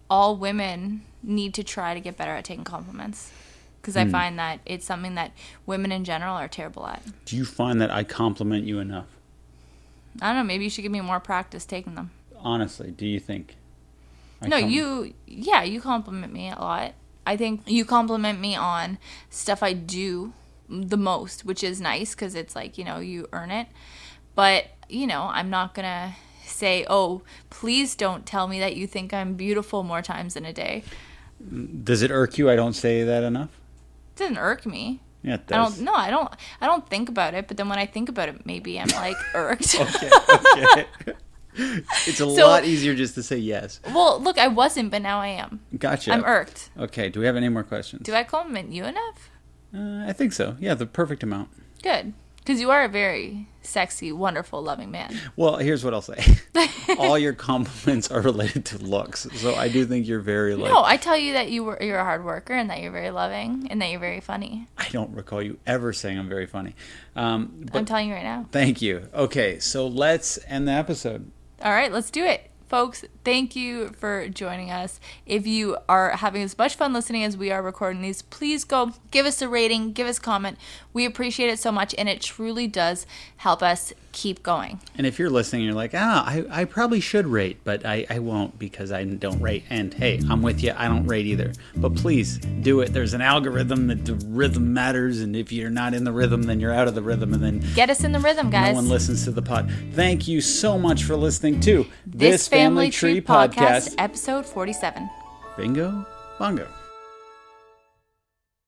all women need to try to get better at taking compliments because Hmm. I find that it's something that women in general are terrible at. Do you find that I compliment you enough? I don't know. Maybe you should give me more practice taking them. Honestly, do you think? I no, you. Yeah, you compliment me a lot. I think you compliment me on stuff I do the most, which is nice because it's like you know you earn it. But you know, I'm not gonna say, "Oh, please don't tell me that you think I'm beautiful more times in a day." Does it irk you? I don't say that enough. It doesn't irk me. Yeah, it I don't. No, I don't. I don't think about it. But then when I think about it, maybe I'm like irked. okay, okay. it's a So- lot easier just to say yes. well, look, I wasn't, but now I am. Gotcha. I'm irked. Okay. Do we have any more questions? Do I compliment you enough? Uh, I think so. Yeah, the perfect amount. Good, because you are a very sexy, wonderful, loving man. Well, here's what I'll say. All your compliments are related to looks, so I do think you're very like. No, I tell you that you were you're a hard worker and that you're very loving and that you're very funny. I don't recall you ever saying I'm very funny. Um, I'm telling you right now. thank you. Okay, so let's end the episode. All right, let's do it. Folks, thank you for joining us. If you are having as much fun listening as we are recording these, please go give us a rating, give us a comment. We appreciate it so much, and it truly does help us keep going. And if you're listening, you're like, ah, I, I probably should rate, but I, I won't because I don't rate. And hey, I'm with you. I don't rate either. But please do it. There's an algorithm that the rhythm matters. And if you're not in the rhythm, then you're out of the rhythm. And then Get us in the rhythm, guys. no one listens to the pod. Thank you so much for listening to this Family Tree podcast, episode 47. Bingo Bongo.